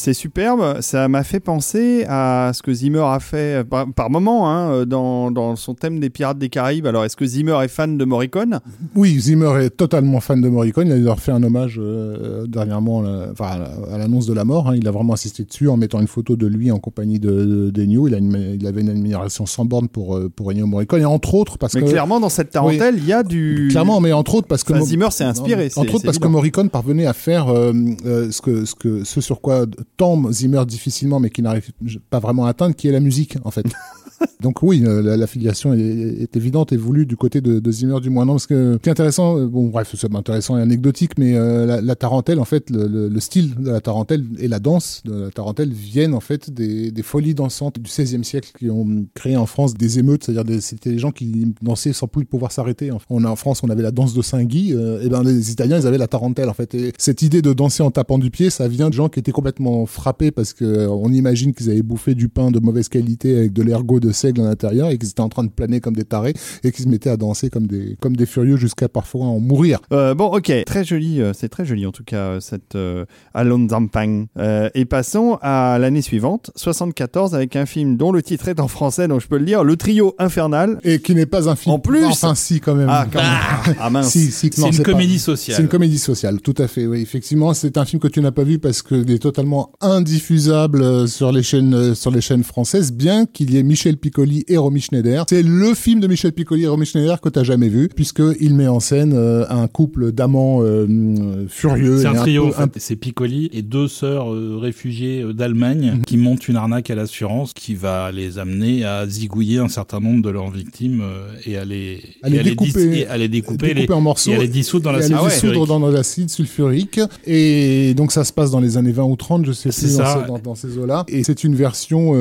B: C'est superbe. Ça m'a fait penser à ce que Zimmer a fait euh, par, par moment hein, dans, dans son thème des Pirates des Caraïbes. Alors, est-ce que Zimmer est fan de Morricone?
C: Oui, Zimmer est totalement fan de Morricone. Il a leur fait un hommage euh, dernièrement là, enfin, à la- à l'annonce de la mort. hein. Il a vraiment insisté dessus en mettant une photo de lui en compagnie de, de d'Ennio. Il, a une- il avait une admiration sans borne pour, euh, pour Ennio Morricone. Et entre autres, parce
B: Mais
C: que.
B: clairement, dans cette tarentelle, il y a du.
C: Clairement, mais entre autres parce que
B: Enfin, Zimmer s'est inspiré,
C: Entre autres parce que. Morricone parvenait à faire euh, euh, ce que ce que ce sur quoi tombe Zimmer difficilement, mais qui n'arrive pas vraiment à atteindre, qui est la musique en fait. Donc oui, euh, la, filiation est, évidente et voulue du côté de, de Zimmer du moins non parce que ce qui est intéressant, euh, bon bref c'est intéressant et anecdotique, mais euh, la, la tarentelle en fait, le, le- le style de la tarentelle et la danse de la tarentelle viennent en fait des, des folies dansantes du XVIe siècle qui ont créé en France des émeutes, c'est-à-dire c'était des gens qui dansaient sans plus pouvoir s'arrêter. On a en France on avait la danse de Saint-Guy, euh, et ben les Italiens ils avaient la tarentelle en fait. Et cette idée de danser en tapant du pied, ça vient de gens qui étaient complètement frappés parce que euh, imagine qu'ils avaient bouffé du pain de mauvaise qualité avec de l'ergot seigle à l'intérieur et qu'ils étaient en train de planer comme des tarés et qu'ils se mettaient à danser comme des comme des furieux jusqu'à parfois en mourir.
B: Euh, bon, ok, très joli, euh, c'est très joli en tout cas euh, cette euh, Alon Zampang. Euh, et passons à l'année suivante, 74, avec un film dont le titre est en français, donc je peux le lire, Le Trio Infernal.
C: Et qui n'est pas un film.
B: En plus
C: Enfin, si, quand même.
B: Ah, quand même. Ah, mince.
C: Si, si,
D: C'est une
C: pas-
D: comédie sociale.
C: C'est une comédie sociale, tout à fait. Oui, effectivement, c'est un film que tu n'as pas vu parce qu'il est totalement indiffusable sur les chaînes sur les chaînes françaises, bien qu'il y ait Michel Piccoli et Romy Schneider. C'est le film de Michel Piccoli et Romy Schneider que tu jamais vu, puisque il met en scène euh, un couple d'amants euh, furieux.
D: C'est un trio,
C: peu-
D: en fait. C'est Piccoli et deux sœurs euh, réfugiées d'Allemagne qui montent une arnaque à l'assurance qui va les amener à zigouiller un certain nombre de leurs victimes et à les,
C: À les
D: et
C: découper-
D: dis- et à les découper,
C: découper
D: les-
C: en morceaux
D: et à les dissoudre dans l'acide
C: à les
D: sulfurique.
C: dissoudre dans l'acide sulfurique. Et donc ça se passe dans les années 20 ou 30, je sais plus, dans,
D: ça.
C: ce- dans, dans ces eaux-là. Et c'est une version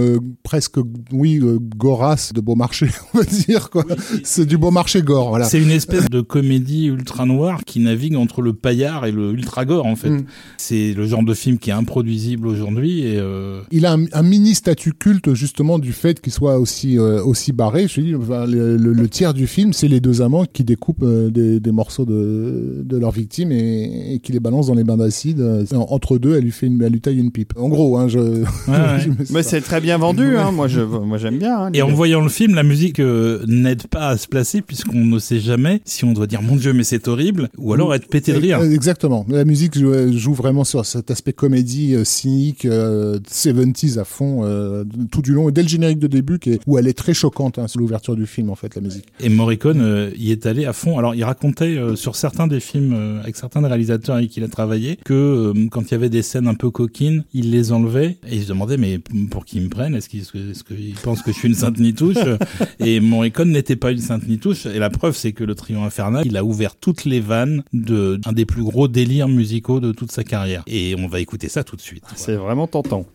C: presque, oui, gorasse de Beaumarchais, on va dire quoi. C'est du Beaumarchais gore, voilà.
D: C'est une espèce de comédie ultra noire qui navigue entre le paillard et le ultra gore en fait.
C: Mm.
D: C'est le genre de film qui est improduisible aujourd'hui et euh,
C: Il a un, un mini statut culte justement du fait qu'il soit aussi euh, aussi barré. Je dis, enfin, le, le- le tiers du film, c'est les deux amants qui découpent euh, des, des morceaux de, de leurs victimes et, et qui les balancent dans les bains d'acide. Entre deux, elle lui fait une, elle lui taille une pipe. En gros, hein, je.
D: ouais, ouais.
C: je mets
B: Mais
C: ça.
B: c'est très bien vendu, hein. moi je moi j'aime bien. Hein,
D: Et en voyant le film, la musique euh, n'aide pas à se placer puisqu'on ne sait jamais si on doit dire mon Dieu mais c'est horrible ou alors être pété de rire.
C: Euh, Exactement. La musique joue, joue vraiment sur cet aspect comédie euh, cynique, euh, 70s à fond, euh, tout du long, et dès le générique de début, qui est, où elle est très choquante, hein, c'est l'ouverture du film en fait, la musique.
D: Et Morricone euh, y est allé à fond. Alors il racontait euh, sur certains des films euh, avec certains des réalisateurs avec qui il a travaillé que euh, quand il y avait des scènes un peu coquines, il les enlevait et il se demandait mais pour qui ils me prennent? Est-ce qu'ils est-ce qu'ils pensent que je suis une sainte nitouche Et Morricone n'était pas une sainte nitouche. Et la preuve c'est que le Trio Infernal, il a ouvert toutes les vannes de un des plus gros délires musicaux de toute sa carrière. Et on va écouter ça tout de suite.
B: C'est vraiment tentant.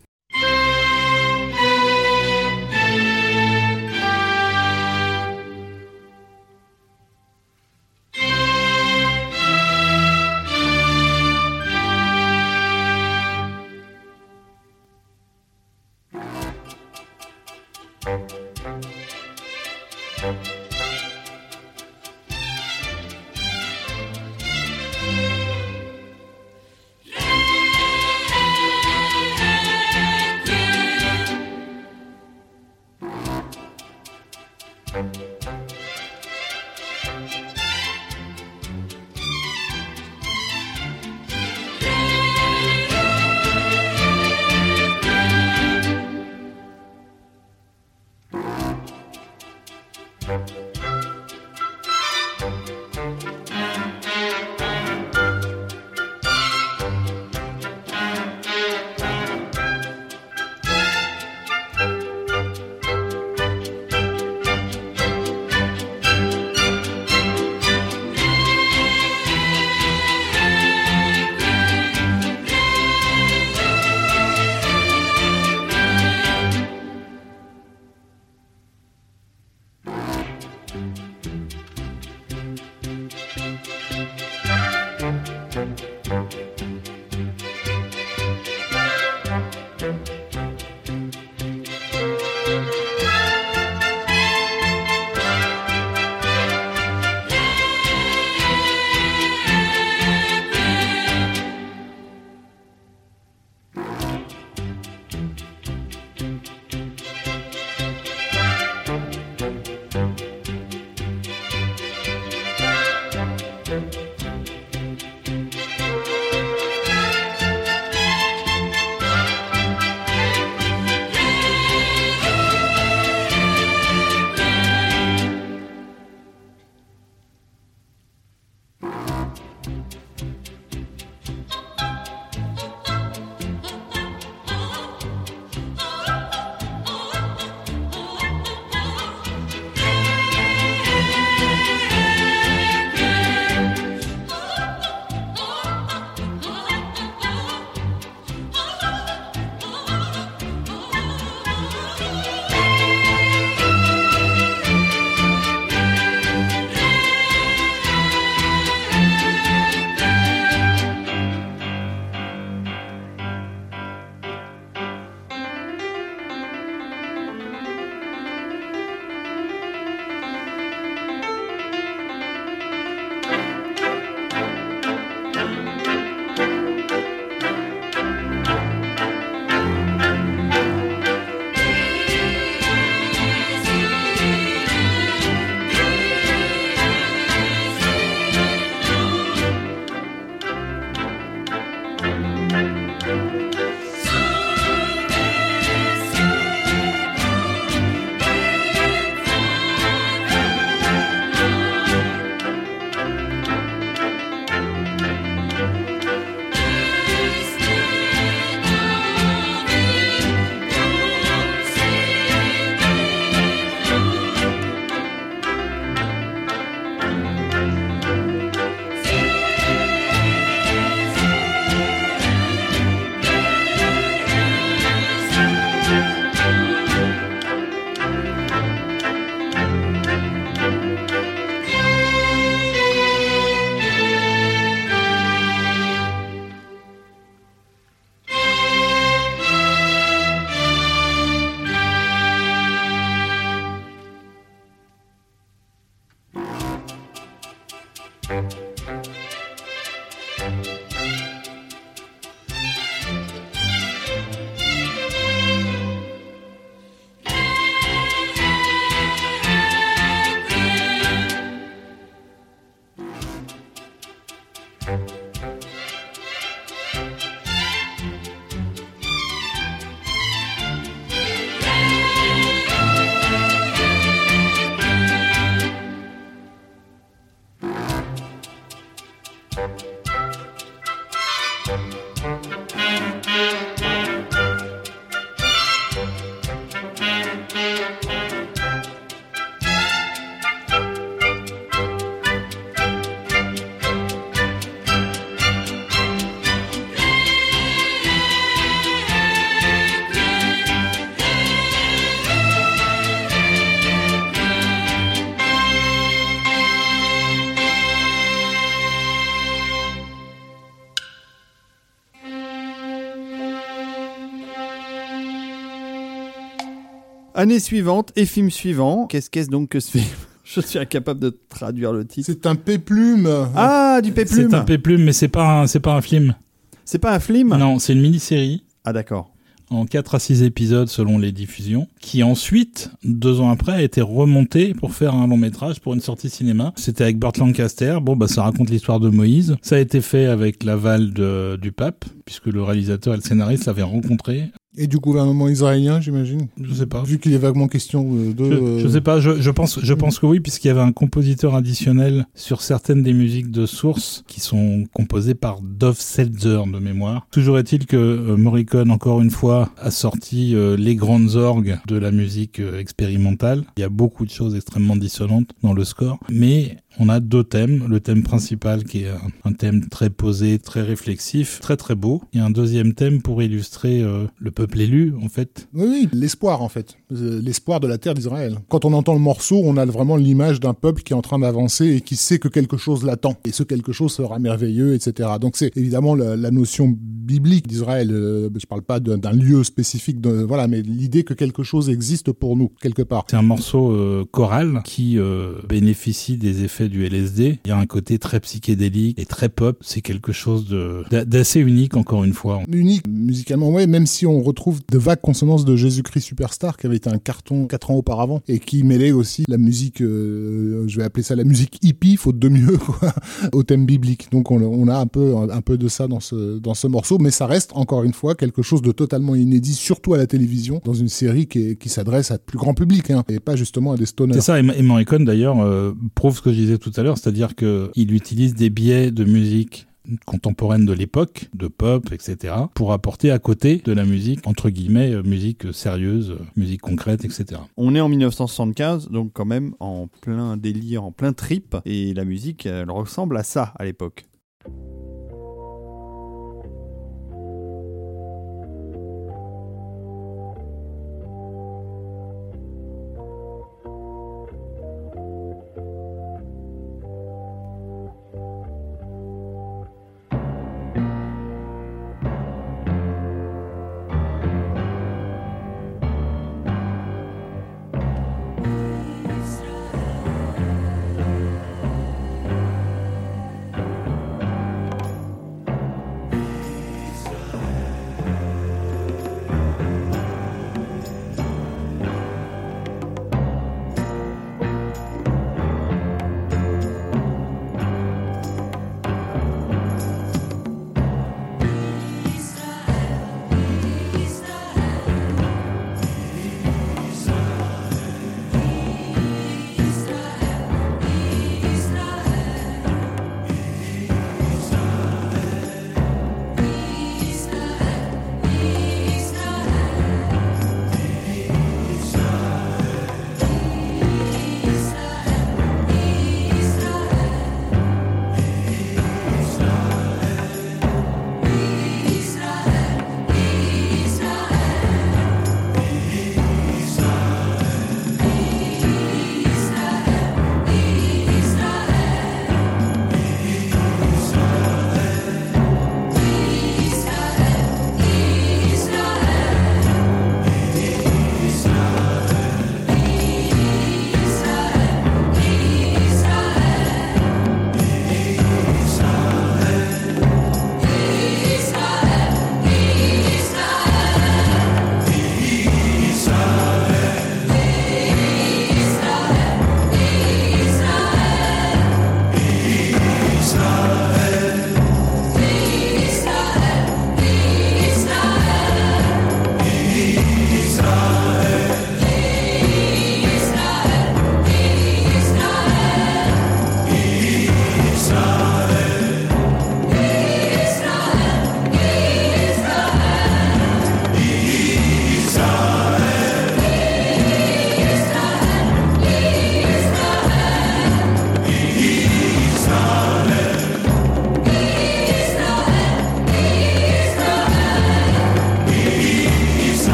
B: Année suivante et film suivant. Qu'est-ce qu'est-ce donc que ce film Je suis incapable de traduire le titre.
C: C'est un péplume.
B: Ah, du péplum.
D: C'est un péplum, mais c'est pas un, c'est pas un film.
B: C'est pas un film
D: Non, c'est une mini-série
B: Ah d'accord.
D: en 4 à 6 épisodes selon les diffusions, qui ensuite, deux ans après, a été remonté pour faire un long métrage pour une sortie cinéma. C'était avec Burt Lancaster. Bon, bah, ça raconte l'histoire de Moïse. Ça a été fait avec l'aval de- du pape, puisque le réalisateur et le scénariste l'avaient rencontré.
C: Et du gouvernement israélien, j'imagine.
D: Je sais pas.
C: Vu qu'il est vaguement question de.
D: Je, je sais pas, je, je pense, je pense que oui, puisqu'il y avait un compositeur additionnel sur certaines des musiques de source qui sont composées par Dove Seltzer de mémoire. Toujours est-il que euh, Morricone, encore une fois, a sorti euh, les grandes orgues de la musique euh, expérimentale. Il y a beaucoup de choses extrêmement dissonantes dans le score, mais on a deux thèmes. Le thème principal qui est un, thème très posé, très réflexif, très très beau. A un deuxième thème pour illustrer euh, le peuple élu, en fait,
C: Oui, oui, l'espoir en fait, l'espoir de la terre d'Israël. Quand on entend le morceau, on a vraiment l'image d'un peuple qui est en train d'avancer et qui sait que quelque chose l'attend et ce quelque chose sera merveilleux, etc. Donc c'est évidemment la, la notion biblique d'Israël. Euh, je parle pas d'un lieu spécifique, de, voilà, mais l'idée que quelque chose existe pour nous quelque part.
D: C'est un morceau euh, choral qui euh, bénéficie des effets du LSD. Il y a un côté très psychédélique et très pop. C'est quelque chose d'assez unique encore une fois.
C: Unique musicalement, ouais, même si on retrouve de vagues consonances de Jésus-Christ Superstar qui avait été un carton quatre ans auparavant et qui mêlait aussi la musique, euh, je vais appeler ça la musique hippie, faute de mieux, quoi, au thème biblique. Donc on, on a un peu, un peu de ça dans ce, dans ce morceau, mais ça reste encore une fois quelque chose de totalement inédit, surtout à la télévision, dans une série qui, qui s'adresse à plus grand public, hein, et pas justement à des stoners.
D: C'est ça, et, et Morricone d'ailleurs euh, prouve ce que je disais tout à l'heure, c'est-à-dire que il utilise des biais de musique contemporaine de l'époque, de pop, etc., pour apporter à côté de la musique, entre guillemets, euh, musique sérieuse, euh, musique concrète, etc.
B: On est en 1975, donc quand même en plein délire, en plein trip, et la musique, elle ressemble à ça à l'époque.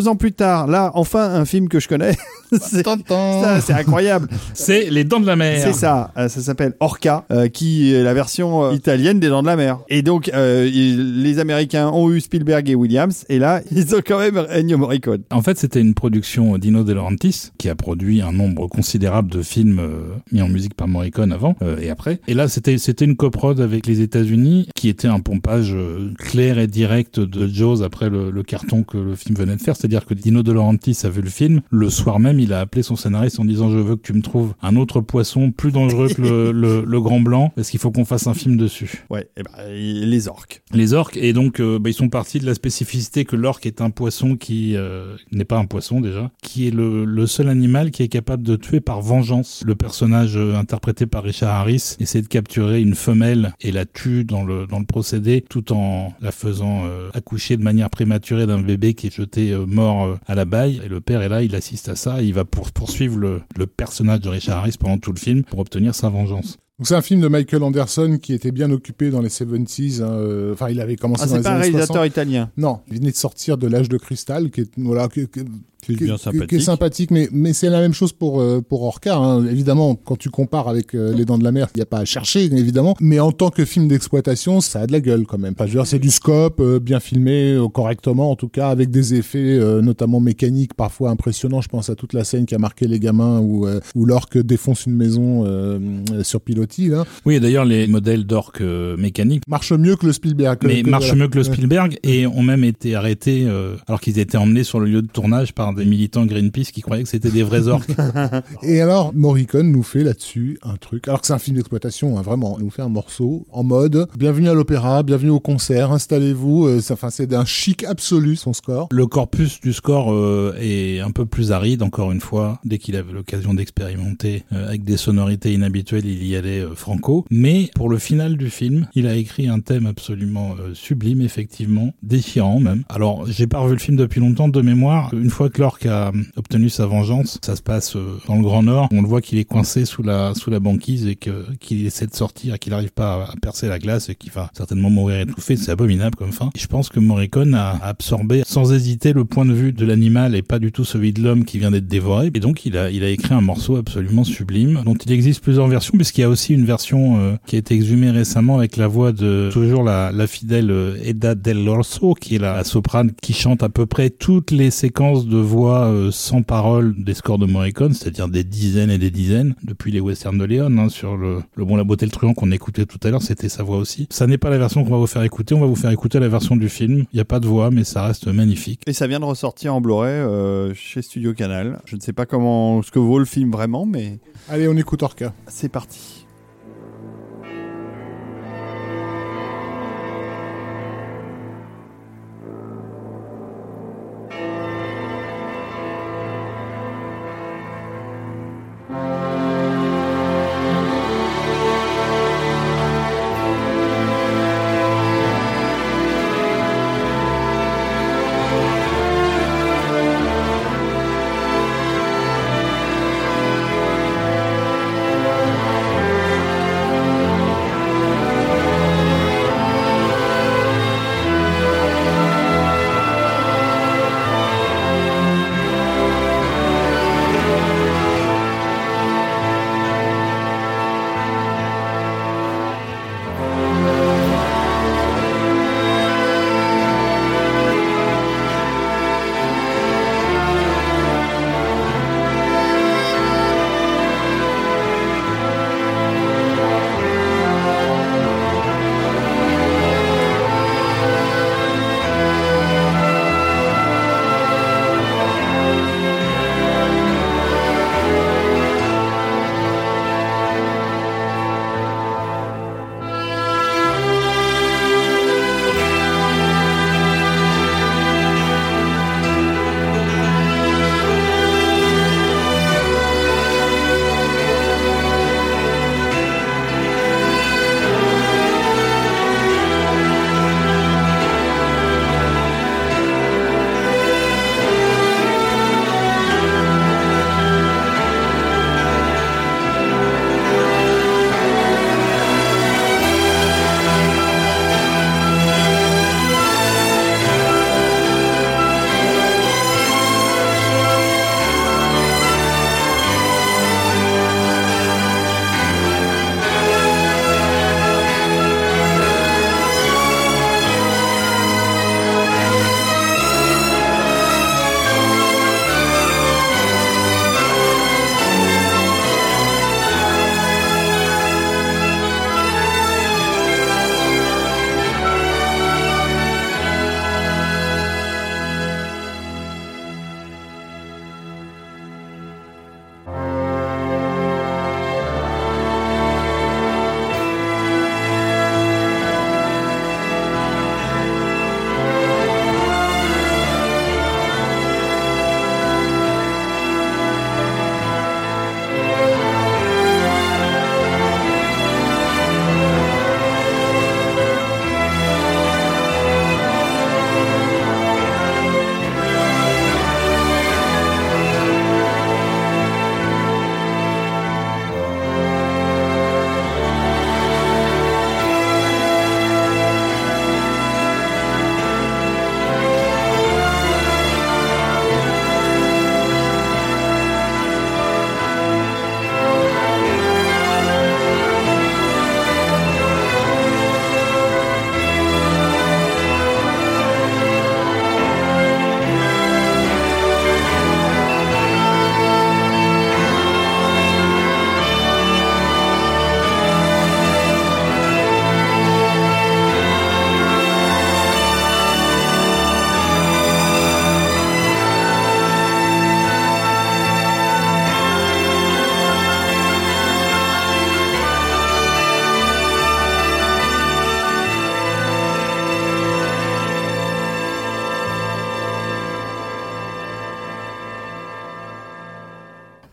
B: Deux ans plus tard, là, enfin, un film que je connais. c'est
C: Tintin.
B: ça, c'est incroyable.
D: C'est Les Dents de la Mer.
B: C'est ça, euh, ça s'appelle Orca, euh, qui est la version euh, italienne des Dents de la Mer. Et donc, euh, il- les Américains ont eu Spielberg et Williams, et là, ils ont quand même Ennio Morricone.
D: En fait, c'était une production d'Ino De Laurentiis qui a produit un nombre considérable de films euh, mis en musique par Morricone avant euh, et après. Et là, c'était c'était une coprode avec les États-Unis qui était un pompage clair et direct de Jaws après le, le carton que le film venait de faire. C'est-à-dire que Dino De Laurentiis a vu le film le soir même, il a appelé son scénariste en disant je veux que tu me trouves un autre poisson plus dangereux que le, le, le grand blanc. Parce qu'il faut qu'on fasse un film dessus?
B: Ouais, et ben, les orques.
D: les orques. Et donc euh, bah, ils sont partis de la spécificité que l'orque est un poisson qui euh, n'est pas un poisson déjà qui est le, le seul animal qui est capable de tuer par vengeance le personnage euh, interprété par Richard Harris essaie de capturer une femelle et la tue dans le dans le procédé tout en la faisant euh, accoucher de manière prématurée d'un bébé qui est jeté mort à la baille. Et le père est là il assiste à ça et il va pour, poursuivre le, le personnage de Richard Harris pendant tout le film pour obtenir sa vengeance
C: Donc c'est un film de Michael Anderson qui était bien occupé dans les 70s. hein, euh, Enfin, il avait commencé
B: Ah,
C: dans
B: c'est
C: les
B: pas un
C: années
B: réalisateur
C: 60.
B: italien.
C: Non, il venait de sortir de l'âge de cristal, qui est voilà, que- que-
B: Bien sympathique.
C: qui est sympathique, mais mais c'est la même chose pour euh, pour Orca. hein. Évidemment, quand tu compares avec euh, Les Dents de la Mer, il n'y a pas à chercher, évidemment. Mais en tant que film d'exploitation, ça a de la gueule quand même. Enfin, je veux dire, c'est du scope, euh, bien filmé, correctement, en tout cas, avec des effets notamment mécaniques parfois impressionnants. Je pense à toute la scène qui a marqué les gamins où où l'orque défonce une maison sur pilotis. Là.
D: oui et d'ailleurs les modèles d'orques euh, mécaniques
C: Marche mieux que le Spielberg. que-
D: mais
C: que-
D: marche
C: voilà.
D: mieux que le Spielberg et ont même été arrêtés alors qu'ils étaient emmenés sur le lieu de tournage par des militants Greenpeace qui croyaient que c'était des vrais orques.
C: Et alors, Morricone nous fait là-dessus un truc, alors que c'est un film d'exploitation, hein, vraiment, il nous fait un morceau en mode bienvenue à l'opéra, bienvenue au concert, installez-vous, euh, c'est- enfin c'est d'un chic absolu son score.
D: Le corpus du score euh, est un peu plus aride, encore une fois. Dès qu'il avait l'occasion d'expérimenter euh, avec des sonorités inhabituelles, il y allait franco. Mais pour le final du film, il a écrit un thème absolument sublime, effectivement, déchirant même. Alors, j'ai pas revu le film depuis longtemps de mémoire. Une fois que l'orque a euh, obtenu sa vengeance, ça se passe euh, dans le Grand Nord. On le voit qu'il est coincé sous la sous la banquise et que qu'il essaie de sortir, qu'il n'arrive pas à, percer la glace et qu'il va certainement mourir étouffé. C'est abominable comme fin. Et je pense que Morricone a absorbé sans hésiter le point de vue de l'animal et pas du tout celui de l'homme qui vient d'être dévoré. Et donc il a il a écrit un morceau absolument sublime dont il existe plusieurs versions puisqu'il y a aussi une version euh, qui a été exhumée récemment avec la voix de toujours la, la fidèle euh, Edda Del Orso qui est la, la soprane qui chante à peu près toutes les séquences de voix euh, sans parole des scores de Morricone, c'est-à-dire des dizaines et des dizaines depuis les westerns de Léon hein, sur le, le bon la beauté le truand qu'on écoutait tout à l'heure, c'était sa voix aussi. Ça n'est pas la version qu'on va vous faire écouter, on va vous faire écouter la version du film. Il n'y a pas de voix mais ça reste magnifique.
B: Et ça vient de ressortir en Blu-ray euh, chez Studio Canal. Je ne sais pas comment ce que vaut le film vraiment, mais
C: Allez, on écoute Orca.
B: c'est parti.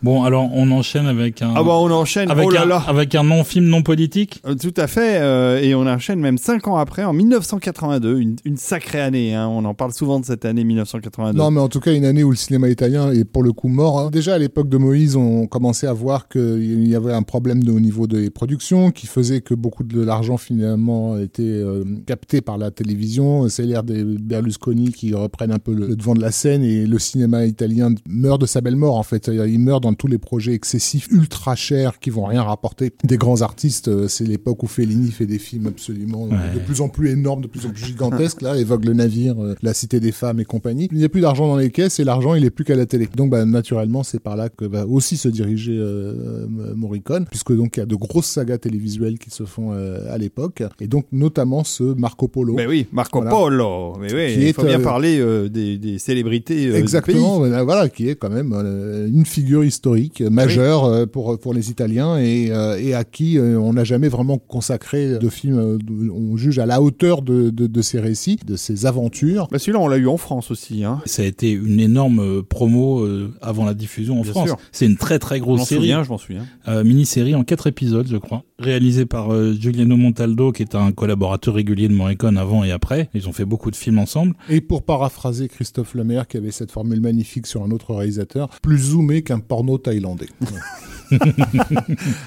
D: Bon, alors on enchaîne avec un
B: Ah bah on enchaîne,
D: avec
B: oh là
D: un
B: là
D: avec un non-film non politique.
B: Euh, Tout à fait, euh, et on enchaîne même 5 ans après, en 1982, une, une sacrée année, hein. on en parle souvent de cette année 1982.
C: Non, mais en tout cas, une année où le cinéma italien est pour le coup mort. hein. Déjà, à l'époque de Moïse, on commençait à voir qu'il y avait un problème de, au niveau des productions qui faisait que beaucoup de l'argent finalement était euh, capté par la télévision. C'est l'ère des Berlusconi qui reprennent un peu le, le devant de la scène et le cinéma italien meurt de sa belle mort en fait. Il meurt dans tous les projets excessifs, ultra chers, qui vont rien rapporter. Des grands artistes, euh, c'est l'époque où Fellini fait des films absolument euh,
D: Ouais.
C: de plus en plus énormes, de plus en plus gigantesques. Là, évoque le navire, euh, la cité des femmes et compagnie. Il n'y a plus d'argent dans les caisses et l'argent, il est plus qu'à la télé. Donc, bah, naturellement, c'est par là que va aussi se diriger euh, Morricone, puisque donc il y a de grosses sagas télévisuelles qui se font euh, à l'époque, et donc notamment ce Marco Polo.
B: Mais oui, Marco
C: Voilà.
B: Polo, mais oui,
C: Qui
B: il
C: est,
B: faut bien
C: euh,
B: parler euh, des, des célébrités euh, du
C: Exactement,
B: pays.
C: voilà, voilà, qui est quand même euh, une figure historique euh, majeure euh, pour pour les Italiens et, euh, et à qui euh, on n'a jamais vraiment consacré de film. euh, on juge à la hauteur de, de, de ses récits, de ses aventures.
B: Bah celui-là, on l'a eu en France aussi. Hein.
D: Ça a été une énorme promo euh, avant la diffusion en
B: Bien
D: France. C'est une très très
B: Je
D: grosse
B: m'en
D: série,
B: souviens, je m'en souviens.
D: euh, mini-série en quatre épisodes, je crois, réalisée par euh, Giuliano Montaldo, qui est un collaborateur régulier de Morricone avant et après. Ils ont fait beaucoup de films ensemble.
C: Et pour paraphraser Christophe Lemaire, qui avait cette formule magnifique sur un autre réalisateur, plus zoomé qu'un porno thaïlandais.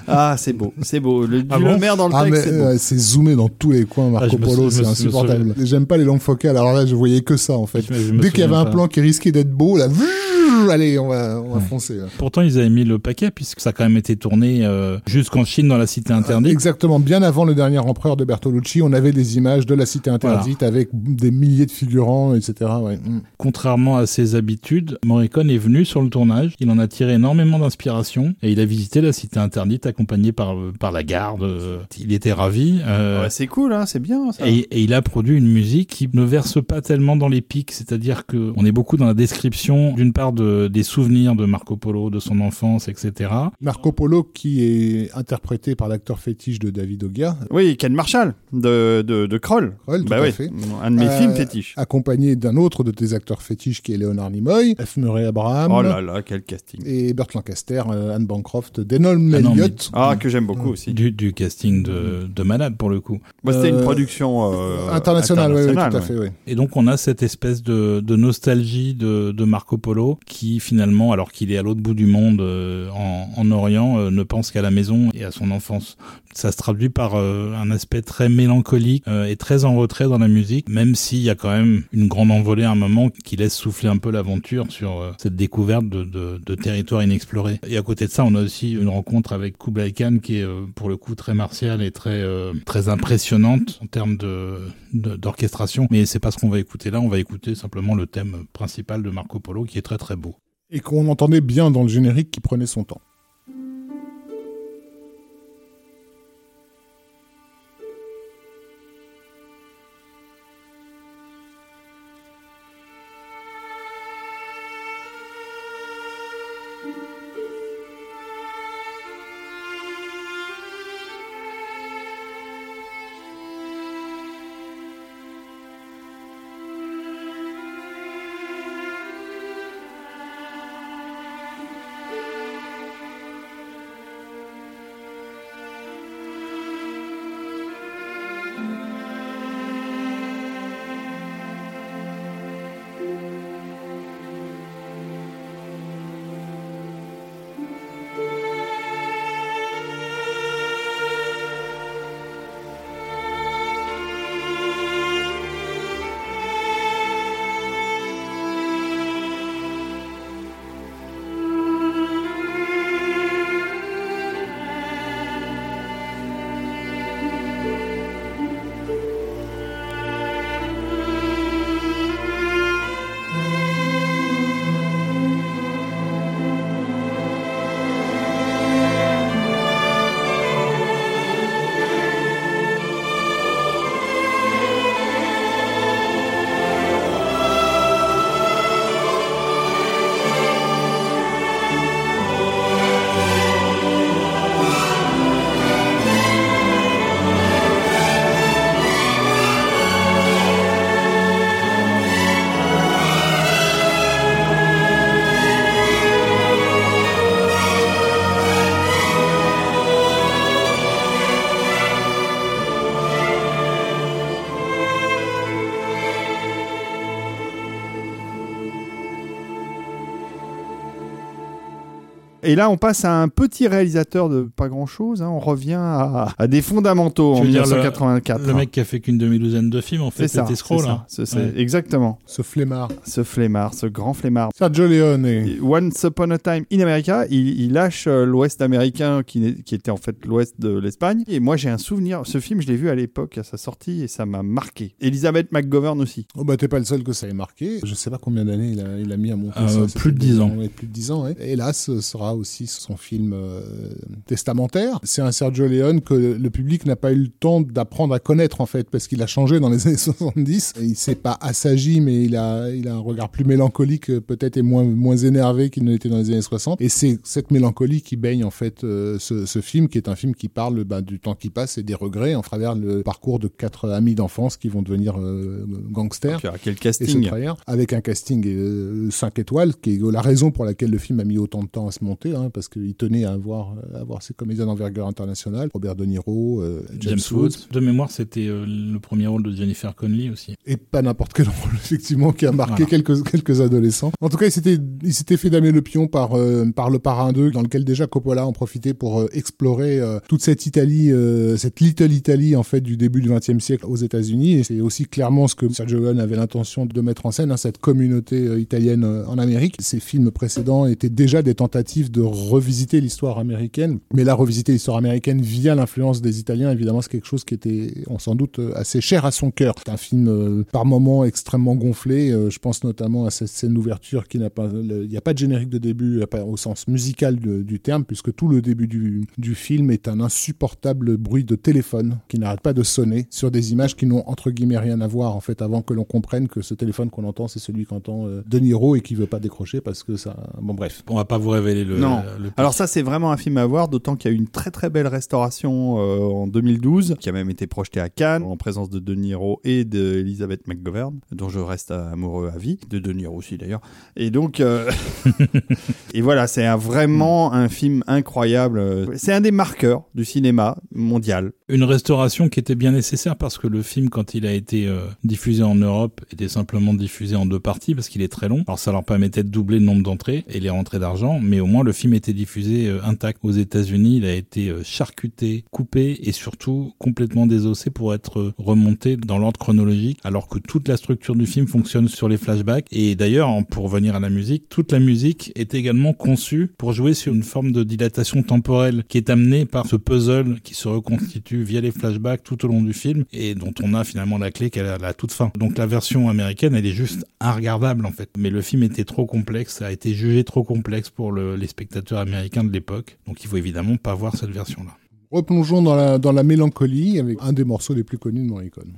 B: Ah, c'est beau, c'est beau. Le,
D: Ah
B: le
D: bon
B: maire dans le
C: Ah
B: texte, c'est
C: euh, zoomé dans tous les coins,
D: Ah,
C: Marco
D: me
C: Polo, c'est insupportable. J'aime pas les longues focales, alors là je voyais que ça en fait.
D: Je me- je me
C: Dès qu'il y avait un plan qui risquait d'être beau, là, allez, on va, on va foncer. là.
D: Pourtant, ils avaient mis le paquet puisque ça a quand même été tourné euh, jusqu'en Chine dans la cité interdite.
C: Exactement, bien avant le dernier empereur de Bertolucci, on avait des images de la cité interdite avec des milliers de figurants, etc. Ouais. Mm.
D: Contrairement à ses habitudes, Morricone est venu sur le tournage, il en a tiré énormément d'inspiration et il a visité la cité interdite accompagné par, par la garde. euh, Il était ravi. euh,
B: Ouais, c'est cool, hein, c'est bien ça.
D: et, et il a produit une musique qui ne verse pas tellement dans les pics, c'est-à-dire que on est beaucoup dans la description d'une part de, des souvenirs de Marco Polo, de son enfance, etc.
C: Marco Polo, qui est interprété par l'acteur fétiche de David Ogia,
B: Oui, Ken Marshall de, de, de Kroll.
C: Kroll, tout
B: bah
C: à
B: oui,
C: fait.
B: un de mes
C: Euh,
B: films fétiches.
C: accompagné d'un autre de tes acteurs fétiches qui est Léonard Nimoy, F. Murray Abraham,
B: Oh là là, quel casting.
C: et Burt Lancaster, euh, Anne Bancroft, Denholm
D: Ah non,
C: Elliott.
B: Ah, que j'aime beaucoup aussi.
D: Du, du casting de, de malade pour le coup.
B: Moi, c'était une
C: Euh,
B: production euh,
C: international, oui, oui, tout à
B: internationale,
C: fait, oui.
D: Et donc on a cette espèce de, de nostalgie de, de Marco Polo qui finalement, alors qu'il est à l'autre bout du monde euh, en, en Orient, euh, ne pense qu'à la maison et à son enfance. Ça se traduit par euh, un aspect très mélancolique euh, et très en retrait dans la musique, même s'il y a quand même une grande envolée à un moment qui laisse souffler un peu l'aventure sur euh, cette découverte de, territoires inexplorés. Et à côté de ça, on a aussi une rencontre avec Kublai Khan qui est pour le coup très martiale et très très impressionnante en termes d'orchestration. Mais c'est pas ce qu'on va écouter là. On va écouter simplement le thème principal de Marco Polo qui est très très beau.
C: Et qu'on entendait bien dans le générique qui prenait son temps.
B: Et là, on passe à un petit réalisateur de pas grand-chose. hein. On revient à, à des fondamentaux
D: Tu
B: en
D: veux dire le-
B: 1984.
D: Le mec qui a fait qu'une demi-douzaine de films, en fait,
B: c'est ça,
D: c'était
B: c'est
D: Scroll.
B: ça,
D: hein.
B: c'est- c'est-
D: Ouais.
B: exactement.
C: Ce flemmard.
B: Ce flemmard, ce grand flemmard.
C: Sergio Leone. et-
B: Once Upon a Time in America, il, il lâche euh, l'Ouest américain qui, était en fait l'Ouest de l'Espagne. Et moi, j'ai un souvenir. Ce film, je l'ai vu à l'époque à sa sortie et ça m'a marqué. Elizabeth McGovern aussi.
C: Oh bah t'es pas le seul que ça ait marqué. Je sais pas combien d'années il a, il a mis à monter
D: Euh,
C: ça.
D: Plus de
C: des
D: 10 ans.
C: plus de 10 ans, ouais. Hélas, ce sera aussi son film euh, testamentaire. C'est un Sergio Leone que le public n'a pas eu le temps d'apprendre à connaître en fait, parce qu'il a changé dans les années 70. Il s'est pas assagi, mais il a, il a un regard plus mélancolique euh, peut-être et moins, moins énervé qu'il ne l'était dans les années 60. Et c'est cette mélancolie qui baigne en fait euh, ce, ce film, qui est un film qui parle bah, du temps qui passe et des regrets en travers le parcours de quatre amis d'enfance qui vont devenir euh, gangsters
B: alors, quel casting
C: avec un casting euh, 5 étoiles, qui est la raison pour laquelle le film a mis autant de temps à se monter, hein, parce qu'il tenait à avoir, à avoir ses comédiens d'envergure internationale, Robert De Niro, euh, James,
D: James
C: Woods.
D: De mémoire, c'était euh, le premier rôle de Jennifer Connelly aussi.
C: et pas n'importe quel rôle, effectivement, qui a marqué
D: Voilà.
C: quelques, quelques adolescents. En tout cas, il s'était, il s'était fait damer le pion par, euh, par Le Parrain 2, dans lequel déjà Coppola en profitait pour explorer toute cette Italie, cette Little Italy, en fait, du début du XXe siècle aux États-Unis. Et c'est aussi clairement ce que Sergio Leone avait l'intention de mettre en scène, hein, cette communauté italienne en Amérique. Ses films précédents étaient déjà des tentatives de revisiter l'histoire américaine. Mais là, revisiter l'histoire américaine via l'influence des Italiens, évidemment, c'est quelque chose qui était, on sans doute, euh, assez cher à son cœur. C'est un film euh, par moments extrêmement gonflé. Euh, je pense notamment à cette scène d'ouverture qui n'a pas, il n'y a pas de générique de début pas au sens musical de- du terme, puisque tout le début du, du film est un insupportable bruit de téléphone qui n'arrête pas de sonner sur des images qui n'ont entre guillemets rien à voir en fait, avant que l'on comprenne que ce téléphone qu'on entend, c'est celui qu'entend euh, De Niro et qui veut pas décrocher parce que ça, bon bref.
D: On va pas vous révéler le. Le-
B: Alors ça, c'est vraiment un film à voir, d'autant qu'il y a eu une très très belle restauration euh, en 2012, qui a même été projetée à Cannes, en présence de De Niro et d'Elizabeth McGovern, dont je reste amoureux à vie, de De Niro aussi d'ailleurs. Et donc, euh, et voilà, c'est vraiment un film incroyable. C'est un des marqueurs du cinéma mondial.
D: Une restauration qui était bien nécessaire parce que le film, quand il a été euh, diffusé en Europe, était simplement diffusé en deux parties parce qu'il est très long. Alors ça leur permettait de doubler le nombre d'entrées et les rentrées d'argent, mais au moins le film était diffusé euh, intact. Aux États-Unis, il a été euh, charcuté, coupé et surtout complètement désossé pour être remonté dans l'ordre chronologique, alors que toute la structure du film fonctionne sur les flashbacks. Et d'ailleurs, pour revenir à la musique, toute la musique est également conçue pour jouer sur une forme de dilatation temporelle qui est amenée par ce puzzle qui se reconstitue via les flashbacks tout au long du film et dont on a finalement la clé qu'elle a à la toute fin. Donc la version américaine, elle est juste regardable en fait. Mais le film était trop complexe, ça a été jugé trop complexe pour le- les spectateurs américains de l'époque. Donc il faut évidemment pas voir cette version-là.
C: Replongeons dans la, dans la mélancolie avec un des morceaux les plus connus de Morricone.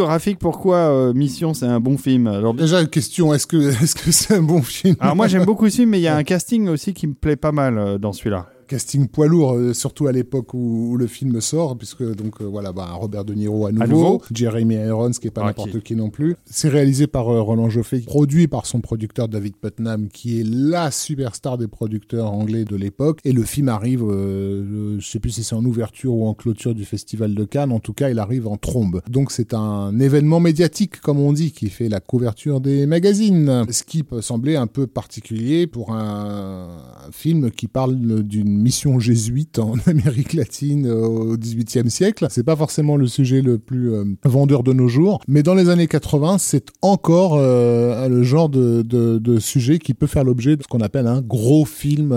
B: Rafik, pourquoi euh, Mission c'est un bon film? Alors,
C: Déjà, question, est-ce que est-ce que c'est un bon film?
B: Alors moi j'aime beaucoup ce film, mais il y a un casting aussi qui me plaît pas mal euh, dans celui-là.
C: Casting poids lourd, euh, surtout à l'époque où, où le film sort, puisque donc euh, voilà, bah, Robert De Niro à nouveau,
B: nouveau.
C: Jeremy Irons qui est pas
B: Ah,
C: n'importe
B: qui-
C: non plus. C'est réalisé par euh, Roland Joffé, produit par son producteur David Putnam, qui est la superstar des producteurs anglais de l'époque. Et le film arrive, euh, je sais plus si c'est en ouverture ou en clôture du Festival de Cannes. En tout cas, il arrive en trombe. Donc c'est un événement médiatique, comme on dit, qui fait la couverture des magazines. Ce qui peut sembler un peu particulier pour un, un film qui parle d'une mission jésuite en Amérique latine euh, au XVIIIe siècle. C'est pas forcément le sujet le plus euh, vendeur de nos jours, mais dans les années 80, c'est encore euh, le genre de, sujet qui peut faire l'objet de ce qu'on appelle un gros film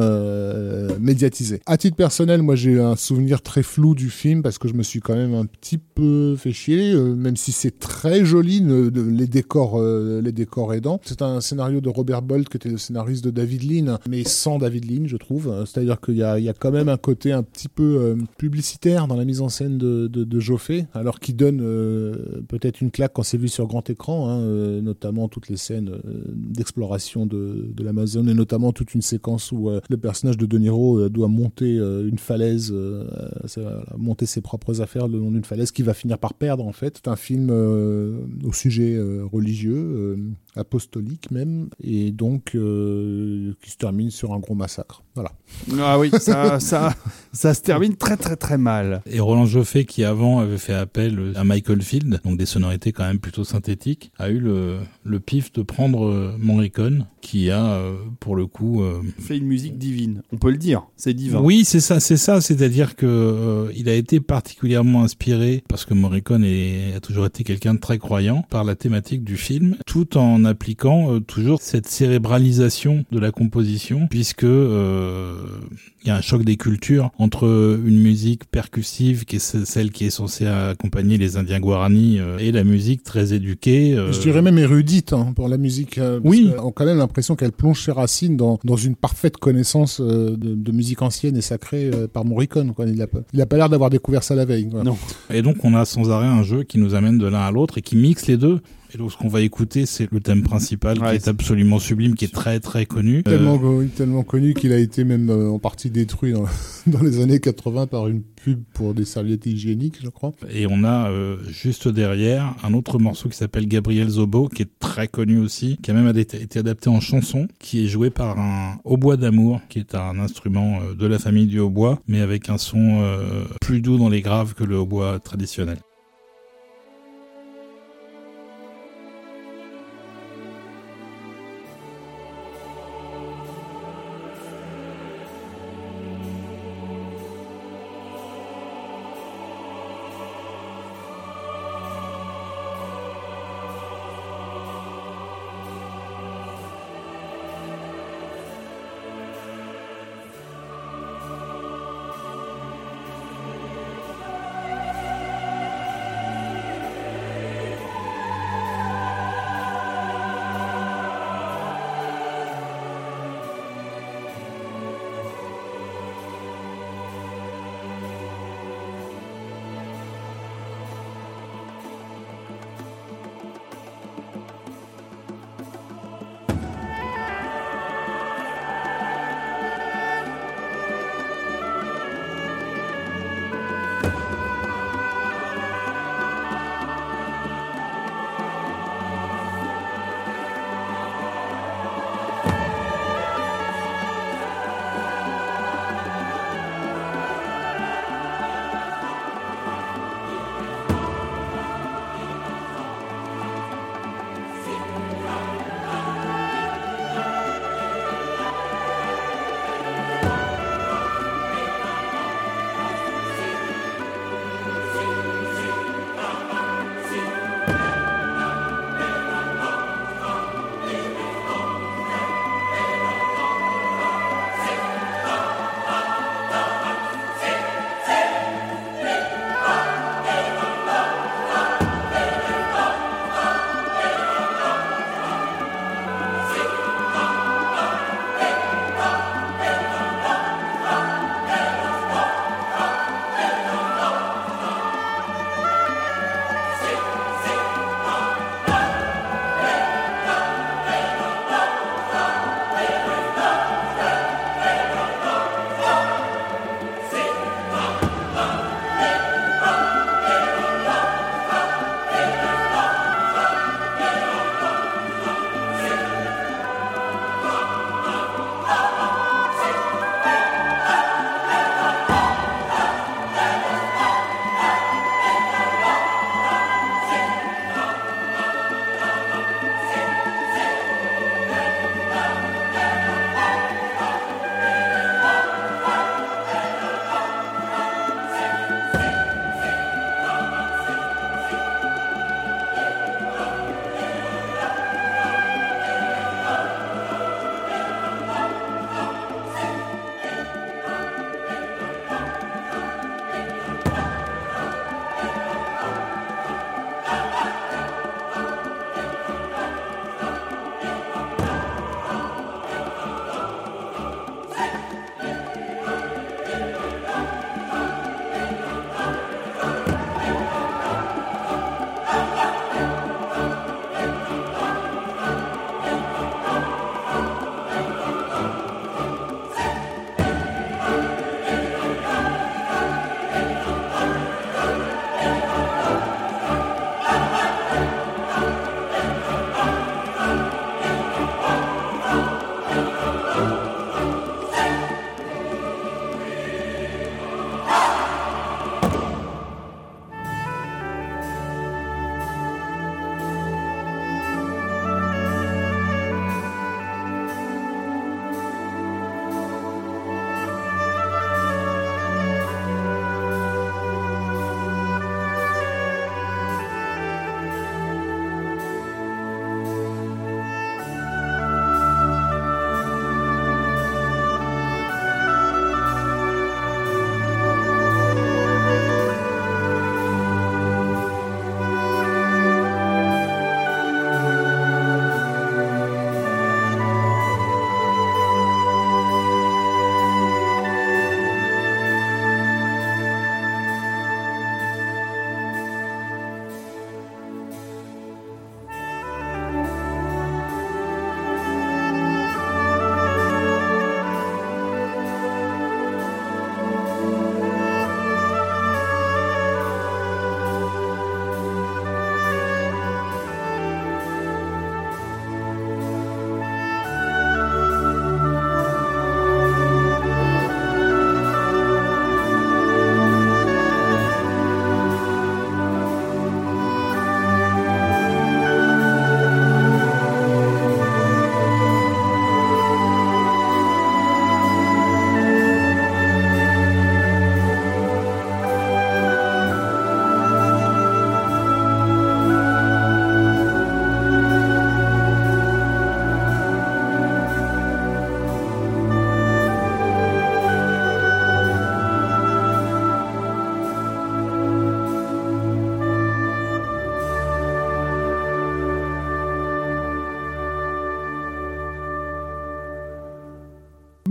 C: médiatisé. À titre personnel, moi j'ai un souvenir très flou du film parce que je me suis quand même un petit peu fait chier, même si c'est très joli, les décors, les décors aidants. C'est un scénario de Robert Bolt qui était le scénariste de David Lean, mais sans David Lean, je trouve. C'est-à-dire qu'il y a, il y a quand même un côté un petit peu euh, publicitaire dans la mise en scène de, de, Joffé, alors qu'il donne euh, peut-être une claque quand c'est vu sur grand écran, hein, euh, notamment toutes les scènes d'exploration de, de l'Amazon et notamment toute une séquence où le personnage de De Niro doit monter une falaise, monter ses propres affaires le long d'une falaise qui va finir par perdre en fait. C'est un film au sujet religieux, apostolique même, et donc qui se termine sur un gros massacre. Voilà.
B: Ah oui, ça, ça, ça se termine très très très mal.
D: Et Roland Joffé, qui avant avait fait appel à Michael Field, donc des sonorités quand même plutôt synthétiques, a eu le, le pif de prendre euh, Morricone, qui a, euh, pour le coup, euh,
B: Fait une musique divine, on peut le dire, c'est divin.
D: Oui, c'est ça, c'est ça. C'est-à-dire que euh, il a été particulièrement inspiré parce que Morricone est- a toujours été quelqu'un de très croyant par la thématique du film, tout en appliquant euh, toujours cette cérébralisation de la composition, puisque euh, y a un choc des cultures entre une musique percussive qui est ce- celle qui est censée accompagner les Indiens Guarani euh, et la musique très éduquée. euh,
C: Je dirais même érudite hein, pour la musique. euh, parce
D: Oui.
C: On a quand même l'impression qu'elle plonge ses racines dans, dans une parfaite connaissance euh, de, de musique ancienne et sacrée euh, par Morricone. Quoi. Il n'a pas, il a pas l'air d'avoir découvert ça la veille. quoi.
B: Non.
D: Et donc on a sans arrêt un jeu qui nous amène de l'un à l'autre et qui mixe les deux. Et donc ce qu'on va écouter, c'est le thème principal
B: Ouais,
D: qui est absolument sublime, qui est très très connu.
C: Tellement,
D: Euh,
C: oui, tellement connu qu'il a été même euh, en partie détruit dans, dans les années 80 par une pub pour des serviettes hygiéniques, je crois.
D: et on a euh, juste derrière un autre morceau qui s'appelle Gabriel Zobo, qui est très connu aussi, qui a même été été adapté en chanson, qui est joué par un hautbois d'amour, qui est un instrument euh, de la famille du hautbois, mais avec un son euh, plus doux dans les graves que le hautbois traditionnel.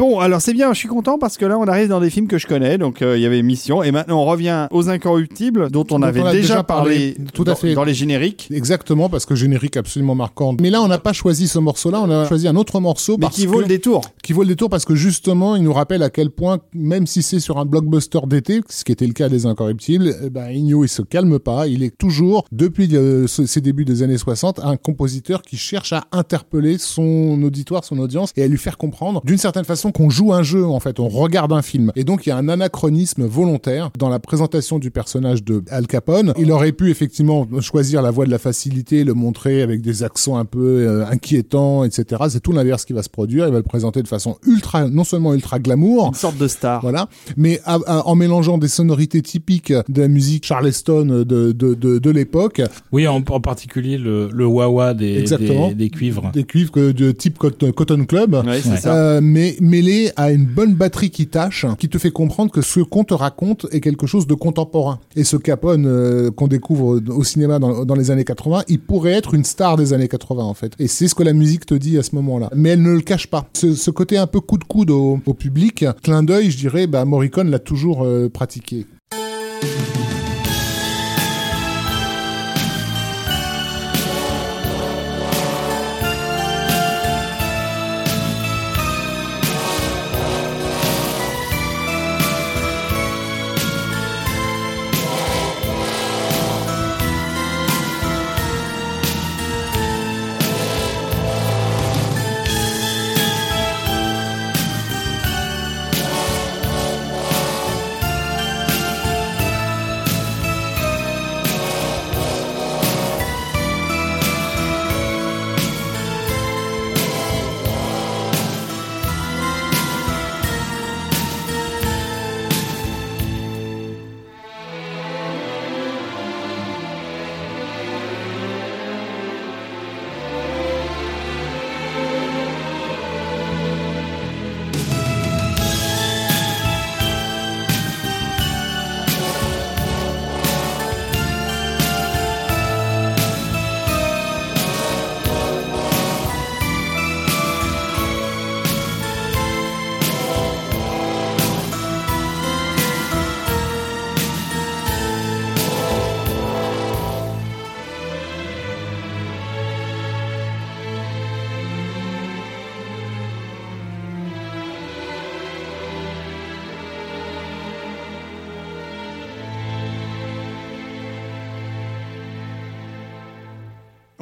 B: Bon, alors c'est bien, je suis content parce que là on arrive dans des films que je connais, donc euh, il y avait Mission, et maintenant on revient aux Incorruptibles, dont on
C: Dont
B: avait
C: on
B: déjà,
C: déjà
B: parlé,
C: tout à
B: dans,
C: fait.
B: dans les génériques,
C: Exactement, parce que générique absolument marquant. Mais là, on n'a pas choisi ce morceau-là, on a choisi un autre morceau.
B: mais
C: parce
B: qui vaut le détour.
C: qui vaut le détour parce que justement, il nous rappelle à quel point, même si c'est sur un blockbuster d'été, ce qui était le cas des Incorruptibles, eh ben, il se calme pas. Il est toujours, depuis euh, ses débuts des années 60, un compositeur qui cherche à interpeller son auditoire, son audience, et à lui faire comprendre, d'une certaine façon, qu'on joue un jeu, en fait. On regarde un film. Et donc, il y a un anachronisme volontaire dans la présentation du personnage de Al Capone. Il aurait pu, effectivement, choisir la voie de la facilité, le montrer avec des accents un peu euh, inquiétants, etc. C'est tout l'inverse qui va se produire. Il va le présenter de façon ultra, non seulement ultra glamour,
B: Une sorte de star.
C: voilà, mais à- à- en mélangeant des sonorités typiques de la musique charleston de, de, de, de l'époque,
D: Oui, en, en particulier le, le wah-wah des, des, des cuivres.
C: des cuivres que- de type Cotton, Club,
B: Ouais, c'est
D: Ouais.
B: ça.
C: euh, mais mêlé à une bonne batterie qui tâche, qui te fait comprendre que ce qu'on te raconte est quelque chose de contemporain. Et ce Capone euh, qu'on découvre au cinéma dans, les années 80, il pourrait être une star des années 80 en fait. Et c'est ce que la musique te dit à ce moment-là. Mais elle ne le cache pas. Ce, côté un peu coup de coude au, au public, clin d'œil, je dirais, bah, Morricone l'a toujours euh, pratiqué.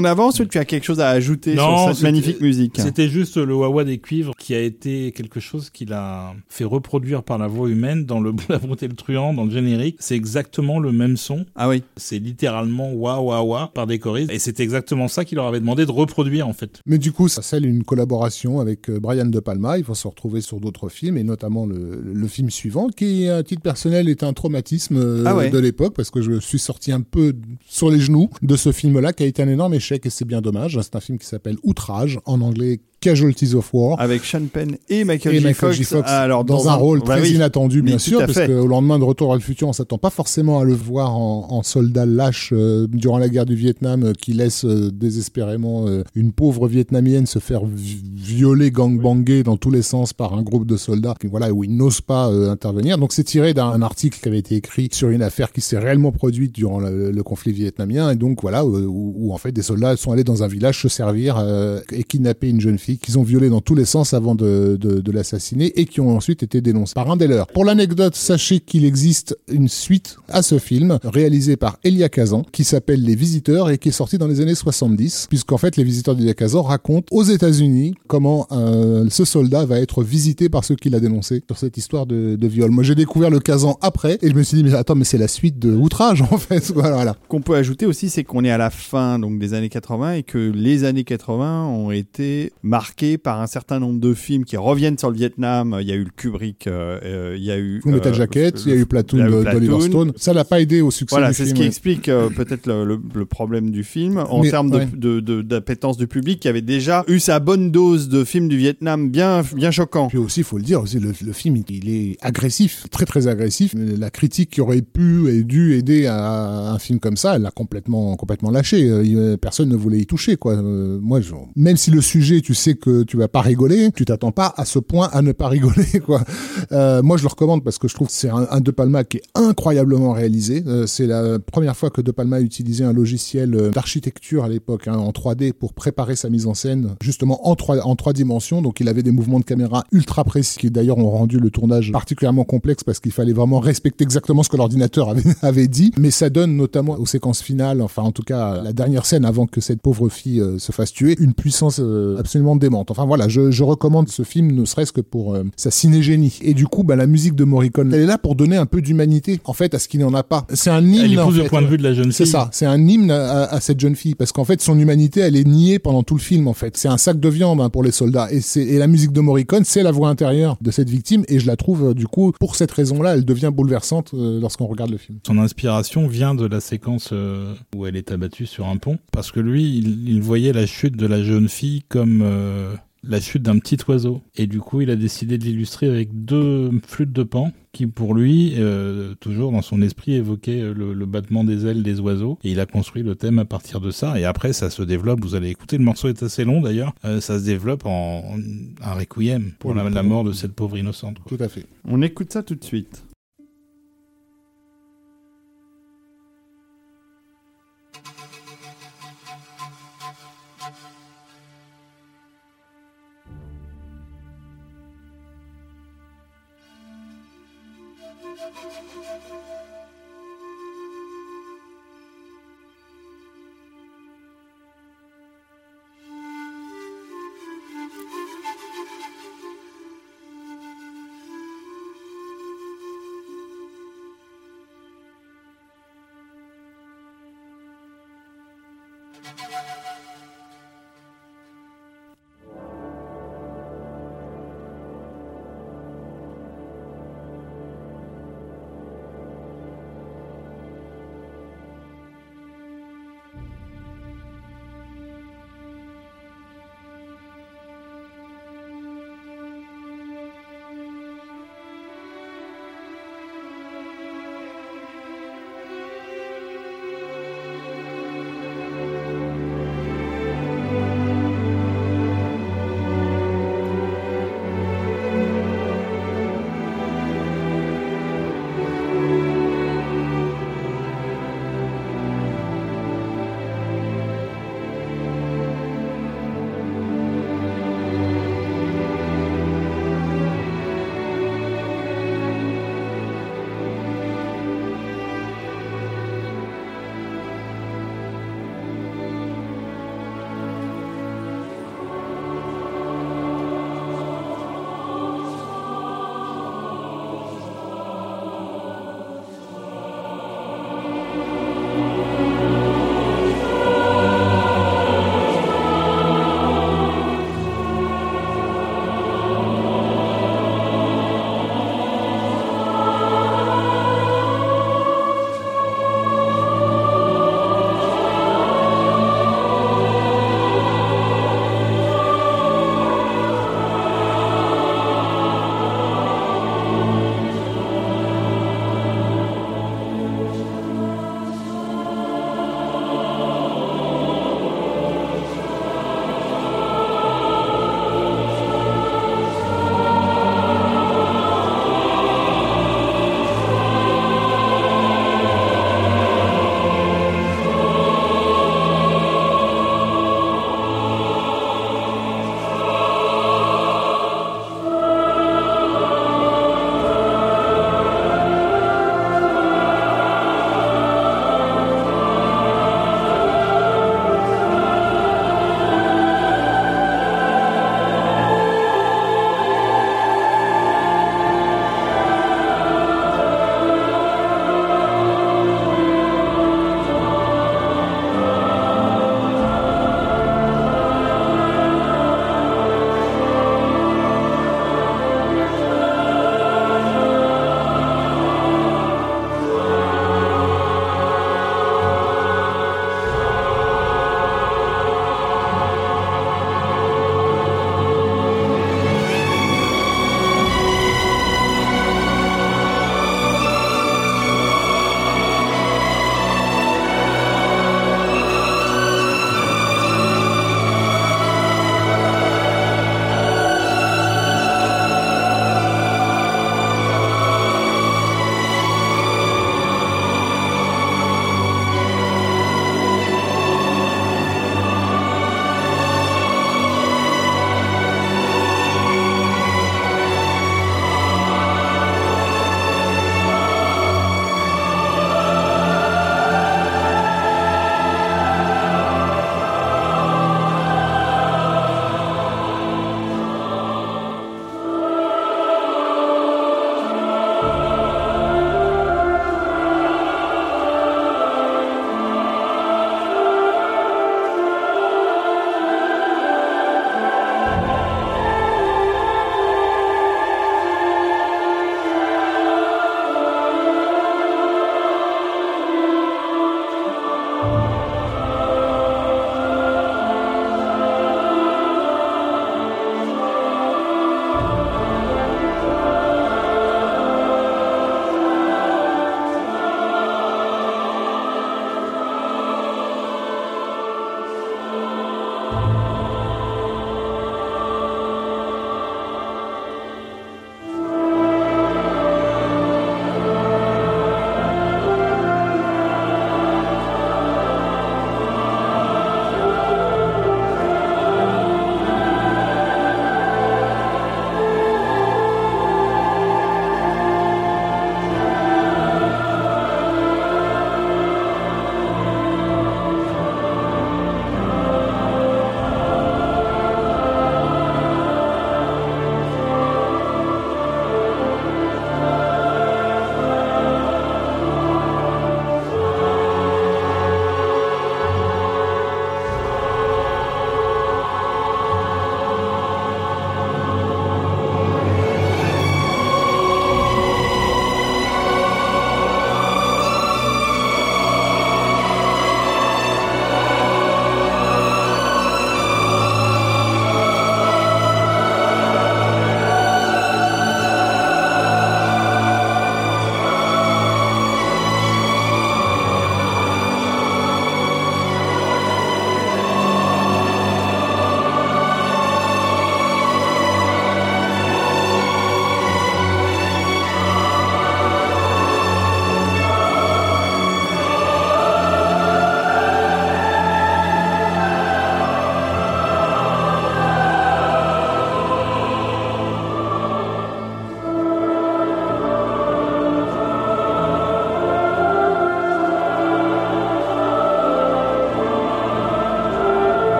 B: On avance ou tu as quelque chose à ajouter
D: Non,
B: sur cette
D: c'était-
B: magnifique musique?
D: C'était juste le wah-wah des cuivres qui a été quelque chose qu'il a fait reproduire par la voix humaine dans le La Bonté et le Truand, dans le générique. C'est exactement le même son.
B: Ah oui.
D: C'est littéralement wah wah par des choristes. Et c'est exactement ça qu'il leur avait demandé de reproduire en fait.
C: Mais du coup, ça scelle une collaboration avec euh, Brian De Palma. Ils vont se retrouver sur d'autres films, et notamment le, le film suivant, qui, à titre personnel, est un traumatisme euh,
B: Ah ouais.
C: de l'époque, parce que je suis sorti un peu sur les genoux de ce film-là, qui a été un énorme échec, et c'est bien dommage. C'est un film qui s'appelle Outrage, en anglais Casualties of War.
B: Avec Sean Penn et Michael,
C: et
B: J.
C: Michael
B: Fox.
C: J. Fox
B: Alors,
C: dans, un rôle
B: bah
C: très
B: oui.
C: inattendu, bien sûr,
B: à
C: parce qu'au lendemain de Retour vers le futur, on s'attend pas forcément à le voir en, en soldat lâche euh, durant la guerre du Vietnam, euh, qui laisse euh, désespérément une pauvre vietnamienne se faire vi- violer, gangbanger dans tous les sens par un groupe de soldats, qui, voilà, où il n'ose pas intervenir. Donc c'est tiré d'un article qui avait été écrit sur une affaire qui s'est réellement produite durant le, le conflit vietnamien, et donc voilà, où, où, en fait des soldats sont allés dans un village se servir et kidnapper une jeune fille qu'ils ont violée dans tous les sens avant de, de, l'assassiner et qui ont ensuite été dénoncés par un des leurs. Pour l'anecdote, sachez qu'il existe une suite à ce film réalisé par Elia Kazan qui s'appelle Les Visiteurs et qui est sorti dans les années 70 puisqu'en fait Les Visiteurs d'Elia Kazan racontent aux États-Unis comment euh, ce soldat va être visité par ceux qui l'a dénoncé sur cette histoire de, de viol. Moi j'ai découvert le Kazan après et je me suis dit mais attends mais c'est la suite de Outrage en fait. Voilà. voilà.
B: qu'on peut ajouter aussi, c'est qu'on est à la fin donc des années 80 et que les années 80 ont été marquées par un certain nombre de films qui reviennent sur le Vietnam. Il y a eu le Kubrick, euh, euh, il y a eu
C: Full Metal
B: euh,
C: Jacket, il y a eu Platoon d'Oliver. Stone. Ça n'a pas aidé au succès
B: Voilà,
C: du
B: c'est
C: film.
B: ce qui
C: ouais.
B: explique peut-être le, le- le problème du film en
C: Mais,
B: termes
C: ouais.
B: de- d'appétence du public qui avait déjà eu sa bonne dose de films du Vietnam bien, bien choquants.
C: Puis aussi, il faut le dire, aussi, le, le film, il, est agressif, très très agressif. La critique qui aurait pu et dû aider à un film comme ça, elle l'a complètement complètement lâché. Personne ne voulait y toucher, quoi. Moi, je- même si le sujet, tu sais que tu vas pas rigoler, tu t'attends pas à ce point à ne pas rigoler, quoi. Euh, moi, je le recommande parce que je trouve que c'est un, De Palma qui est incroyablement réalisé. Euh, c'est la première fois que De Palma a utilisé un logiciel euh, d'architecture à l'époque, hein, en 3D, pour préparer sa mise en scène, justement en trois, en trois dimensions. Donc, il avait des mouvements de caméra ultra précis, qui d'ailleurs ont rendu le tournage particulièrement complexe parce qu'il fallait vraiment respecter exactement ce que l'ordinateur avait, dit. Mais ça donne notamment aux séquences finales, enfin en tout cas la dernière scène avant que cette pauvre fille se fasse tuer, une puissance absolument démente. Enfin voilà, je, je recommande ce film ne serait-ce que pour euh, sa cinégénie. Et du coup, bah, la musique de Morricone, elle est là pour donner un peu d'humanité en fait à ce qu'il n'en a pas. C'est un hymne.
D: Elle épouse le point de vue de la jeune
C: C'est
D: fille.
C: ça, c'est un hymne à, à cette jeune fille parce qu'en fait son humanité elle est niée pendant tout le film en fait. C'est un sac de viande hein, pour les soldats et c'est et la musique de Morricone c'est la voix intérieure de cette victime et je la trouve euh, du coup pour cette raison-là elle devient bouleversante euh, lorsqu'on regarde le film.
D: Son inspiration vient de la séquence euh, où elle est abattue sur un pont, parce que lui, il, il voyait la chute de la jeune fille comme euh, la chute d'un petit oiseau. Et du coup, il a décidé de l'illustrer avec deux flûtes de pan, qui pour lui, euh, toujours dans son esprit, évoquaient euh, le, le battement des ailes des oiseaux. Et il a construit le thème à partir de ça. Et après, ça se développe, vous allez écouter, le morceau est assez long d'ailleurs, Euh, ça se développe en, en un requiem pour la, la mort de cette pauvre innocente. quoi.
C: Tout à fait.
B: On écoute ça tout de suite.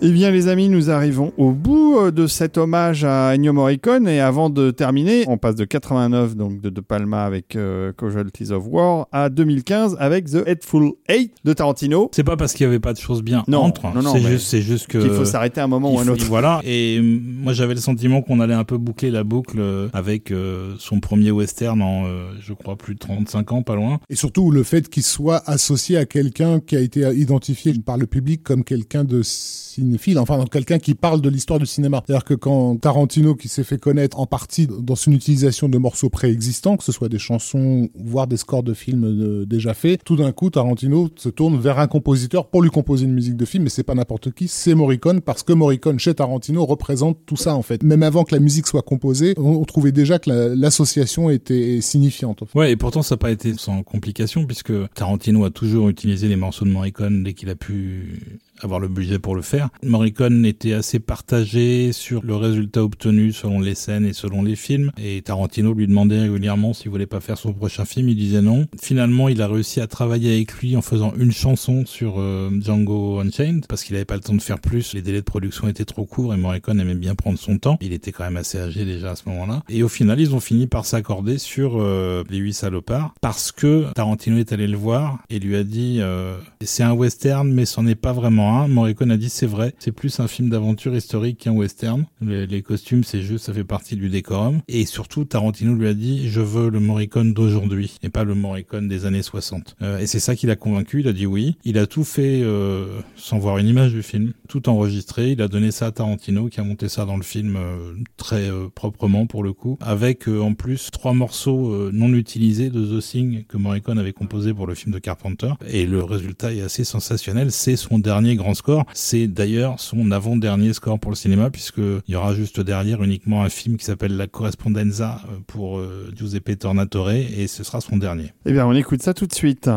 B: Eh bien, les amis, nous arrivons au bout euh, de cet hommage à Ennio Morricone. Et avant de terminer, on passe de 89, donc de De Palma avec euh, Casualties of War, à 2015 avec The Headful Eight de Tarantino.
D: C'est pas parce qu'il y avait pas de choses bien
B: Non,
D: entre.
B: non, non,
D: c'est juste, c'est juste que
B: Qu'il faut s'arrêter à un moment ou à un
D: faut-
B: autre.
D: Voilà. Et euh, moi, j'avais le sentiment qu'on allait un peu boucler la boucle euh, avec euh, son premier western en, euh, je crois, plus de 35 ans, pas loin.
C: Et surtout le fait qu'il soit associé à quelqu'un qui a été identifié par le public comme quelqu'un de cinéphile, enfin quelqu'un qui parle de l'histoire du cinéma. C'est-à-dire que quand Tarantino, qui s'est fait connaître en partie dans son utilisation de morceaux préexistants, que ce soit des chansons, voire des scores de films euh, déjà faits, tout d'un coup Tarantino se tourne vers un compositeur pour lui composer une musique de film, mais c'est pas n'importe qui, c'est Morricone, parce que Morricone chez Tarantino représente tout ça en fait. Même avant que la musique soit composée, on, trouvait déjà que la- l'association était signifiante.
D: Ouais, et pourtant ça n'a pas été sans complication puisque Tarantino a toujours utilisé les morceaux de Morricone dès qu'il a pu avoir le budget pour le faire. Morricone était assez partagé sur le résultat obtenu selon les scènes et selon les films et Tarantino lui demandait régulièrement s'il voulait pas faire son prochain film, il disait non. Finalement, il a réussi à travailler avec lui en faisant une chanson sur euh, Django Unchained parce qu'il avait pas le temps de faire plus, les délais de production étaient trop courts et Morricone aimait bien prendre son temps. Il était quand même assez âgé déjà à ce moment-là. Et au final, ils ont fini par s'accorder sur euh, Les Huit Salopards parce que Tarantino est allé le voir et lui a dit euh, c'est un western mais c'en est pas vraiment Morricone a dit c'est vrai, c'est plus un film d'aventure historique qu'un western. Les, costumes c'est juste, ça fait partie du décorum. Et surtout, Tarantino lui a dit je veux le Morricone d'aujourd'hui et pas le Morricone des années 60. Euh, et c'est ça qui l'a convaincu, il a dit oui. Il a tout fait euh, sans voir une image du film, tout enregistré. Il a donné ça à Tarantino qui a monté ça dans le film euh, très proprement pour le coup, avec en plus trois morceaux non utilisés de The Thing que Morricone avait composé pour le film de Carpenter. Et le résultat est assez sensationnel. C'est son dernier grand score. C'est d'ailleurs son avant-dernier score pour le cinéma puisque il y aura juste derrière uniquement un film qui s'appelle La Correspondenza euh, pour euh, Giuseppe Tornatore et ce sera son dernier.
B: Eh bien, on écoute ça tout de suite.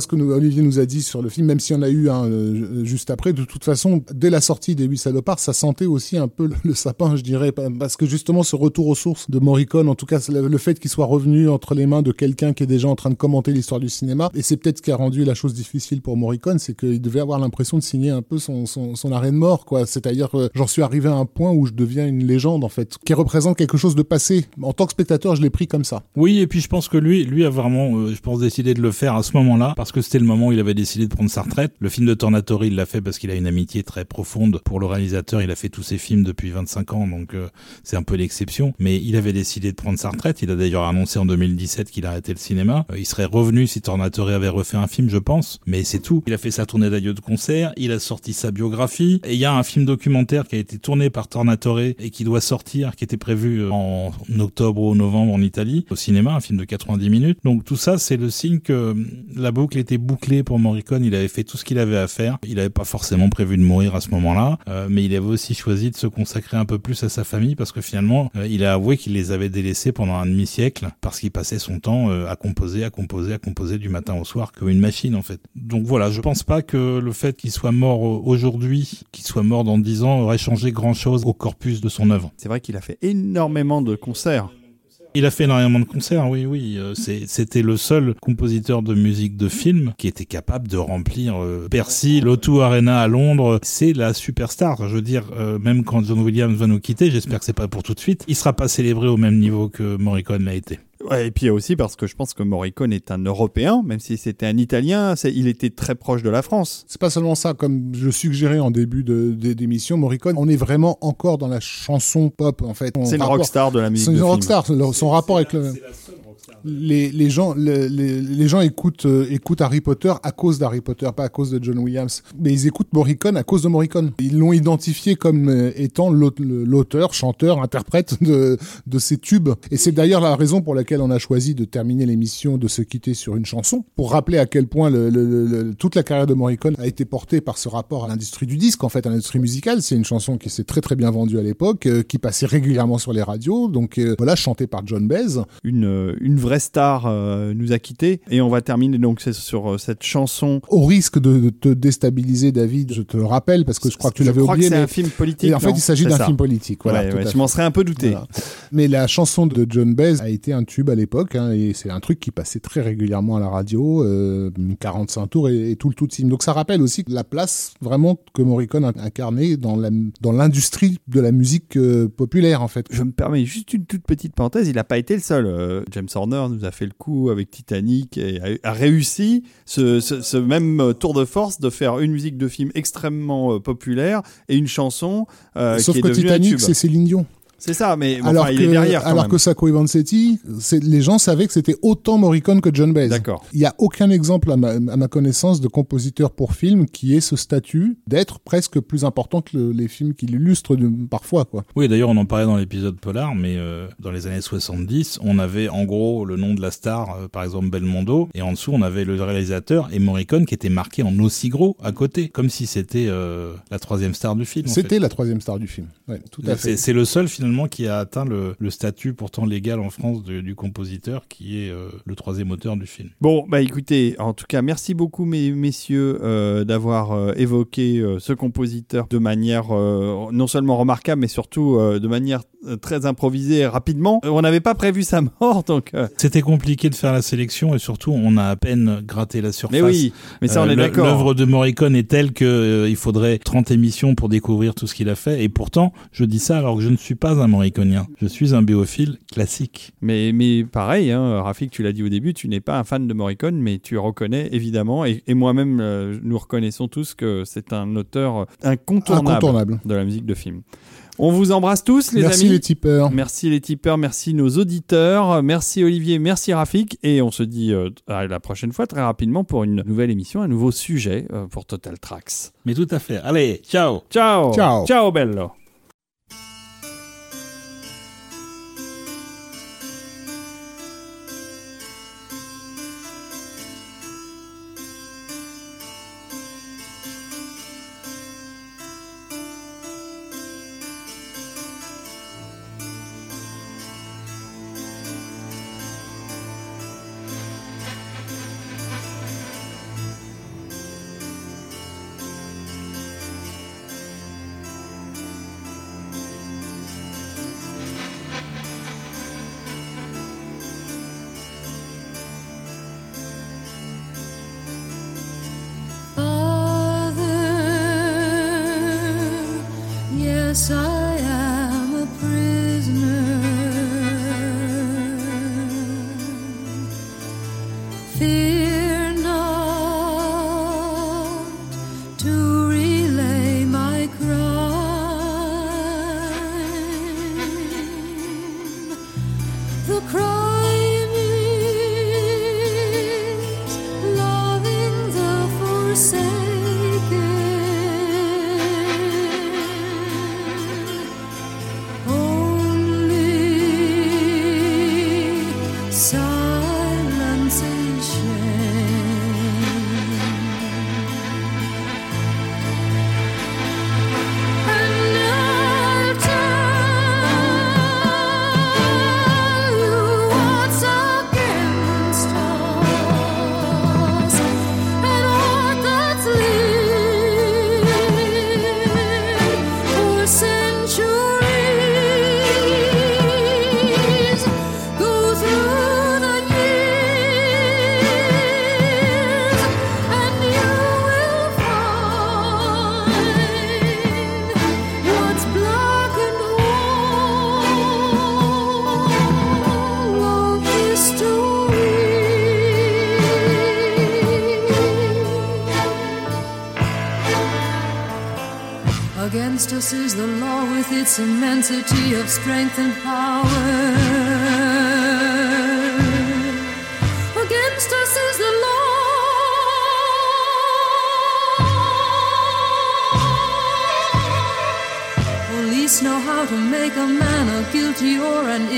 C: Ce que Olivier nous a dit sur le film, même s'il y en a eu un euh, juste après, de toute façon, dès la sortie des Huit Salopards, ça sentait aussi un peu le, sapin, je dirais, parce que justement ce retour aux sources de Morricone, en tout cas le, fait qu'il soit revenu entre les mains de quelqu'un qui est déjà en train de commenter l'histoire du cinéma, et c'est peut-être ce qui a rendu la chose difficile pour Morricone, c'est qu'il devait avoir l'impression de signer un peu son, son, arrêt de mort, quoi. C'est-à-dire, euh, j'en suis arrivé à un point où je deviens une légende, en fait, qui représente quelque chose de passé. En tant que spectateur, je l'ai pris comme ça.
D: Oui, et puis je pense que lui, lui a vraiment, euh, je pense, décidé de le faire à ce moment-là, parce que c'était le moment où il avait décidé de prendre sa retraite. Le film de Tornatori, il l'a fait parce qu'il a une amitié très profonde pour le réalisateur. Il a fait tous ses films depuis 25 ans, donc euh, c'est un peu l'exception. Mais il avait décidé de prendre sa retraite. Il a d'ailleurs annoncé en 2017 qu'il arrêtait le cinéma. Euh, il serait revenu si Tornatori avait refait un film, je pense. Mais c'est tout. Il a fait sa tournée d'adieu de concert. Il a sorti sa biographie. Et il y a un film documentaire qui a été tourné par Tornatore et qui doit sortir, qui était prévu euh, en octobre ou novembre en Italie, au cinéma, un film de 90 minutes. Donc tout ça, c'est le signe que euh, la boucle était bouclée pour Morricone. Il avait fait tout ce qu'il avait à faire. Il pas forcément prévu de mourir à ce moment-là, euh, mais il avait aussi choisi de se consacrer un peu plus à sa famille parce que finalement, euh, il a avoué qu'il les avait délaissés pendant un demi-siècle parce qu'il passait son temps euh, à composer, à composer, à composer du matin au soir comme une machine en fait. Donc voilà, je pense pas que le fait qu'il soit mort aujourd'hui, qu'il soit mort dans 10 ans, aurait changé grand-chose au corpus de son œuvre.
B: C'est vrai qu'il a fait énormément de concerts.
D: Il a fait énormément de concerts, oui, oui. euh, C'était le seul compositeur de musique de film qui était capable de remplir euh, Bercy, l'O2 Arena à Londres. C'est la superstar. Je veux dire, euh, même quand John Williams va nous quitter, j'espère que c'est pas pour tout de suite, il sera pas célébré au même niveau que Morricone l'a été.
B: Ouais, et puis aussi parce que je pense que Morricone est un Européen, même si c'était un Italien, c'est- il était très proche de la France.
C: C'est pas seulement ça, comme je suggérais en début de- de- d'émission, Morricone, on est vraiment encore dans la chanson pop, en fait.
B: C'est une
C: rapport-
B: rockstar de la musique
C: C'est
B: de
C: une rockstar. Son- Son rapport avec le. Les, les gens, le- les, les gens écoutent, euh, écoutent Harry Potter à cause d'Harry Potter, pas à cause de John Williams. Mais ils écoutent Morricone à cause de Morricone. Ils l'ont identifié comme euh, étant l'aute- l'auteur, chanteur, interprète de, de ces tubes. Et c'est d'ailleurs la raison pour laquelle on a choisi de terminer l'émission, de se quitter sur une chanson, pour rappeler à quel point le, le- le- toute la carrière de Morricone a été portée par ce rapport à l'industrie du disque, en fait, à l'industrie musicale. C'est une chanson qui s'est très très bien vendue à l'époque, euh, qui passait régulièrement sur les radios. Donc voilà, chantée par John Baez.
B: Une, une vraie star euh, nous a quittés. Et on va terminer donc sur euh, cette chanson.
C: Au risque de, de te déstabiliser, David, je te le rappelle parce que je crois que tu l'avais oublié.
B: c'est
C: mais-
B: un film politique.
C: Et en fait, il s'agit d'un film politique. Voilà,
B: Ouais, ouais, je m'en serais un peu douté.
C: Voilà. Mais la chanson de John Baez a été un tube à l'époque, hein, et c'est un truc qui passait très régulièrement à la radio, euh, 45 tours et, et tout le tout team. Donc ça rappelle aussi la place vraiment que Morricone a incarnée dans l'industrie de la musique euh, populaire en fait.
B: Je me permets juste une toute petite parenthèse, il n'a pas été le seul. Euh, James Horner nous a fait le coup avec Titanic et a, a réussi ce, ce- ce même euh, tour de force de faire une musique de film extrêmement euh, populaire et une chanson euh,
C: Sauf
B: qui est
C: que
B: devenue
C: Titanic, c'est Céline Dion.
B: C'est ça, mais bon,
C: alors
B: enfin,
C: que,
B: il est derrière quand
C: alors
B: même.
C: que Sacco et Vanzetti, les gens savaient que c'était autant Morricone que John Baez.
B: D'accord.
C: Il n'y a aucun exemple à ma, à ma connaissance de compositeur pour film qui ait ce statut d'être presque plus important que le- les films qui l'illustrent de- parfois. Quoi.
D: Oui, d'ailleurs, on en parlait dans l'épisode Polar, mais euh, dans les années 70, on avait en gros le nom de la star, euh, par exemple Belmondo, et en dessous, on avait le réalisateur et Morricone qui était marqué en aussi gros à côté, comme si c'était euh, la troisième star du film. en
C: C'était
D: fait.
C: la troisième star du film. Ouais, tout à fait.
D: C'est c'est le seul finalement qui a atteint le, le statut pourtant légal en France de- du compositeur, qui est euh, le troisième auteur du film.
B: Bon, bah écoutez, en tout cas, merci beaucoup, mes, messieurs, euh, d'avoir euh, évoqué ce compositeur de manière non seulement remarquable, mais surtout de manière très improvisée et rapidement. On n'avait pas prévu sa mort, donc.
D: C'était compliqué de faire la sélection et surtout, on a à peine gratté la surface.
B: mais oui, mais ça, on est d'accord.
D: L'œuvre de Morricone est telle que il faudrait 30 émissions pour découvrir tout ce qu'il a fait. Et pourtant, je dis ça alors que je ne suis pas un Morriconien. Je suis un béophile classique.
B: Mais, mais pareil, hein, Rafik, tu l'as dit au début, tu n'es pas un fan de Morricone, mais tu reconnais évidemment, et, et moi-même, euh, nous reconnaissons tous que c'est un auteur incontournable,
C: Incontournable.
B: de la musique de film. On vous embrasse tous, les
C: Merci
B: amis.
C: les tipeurs.
B: Merci les tipeurs, merci nos auditeurs, merci Olivier, merci Rafik, et on se dit euh, à la prochaine fois très rapidement pour une nouvelle émission, un nouveau sujet euh, pour Total Tracks.
D: Mais tout à fait. Allez, ciao
B: Ciao
C: Ciao.
B: Ciao bello
A: strength and power. Against us is the law. Police know how to make a man a guilty or an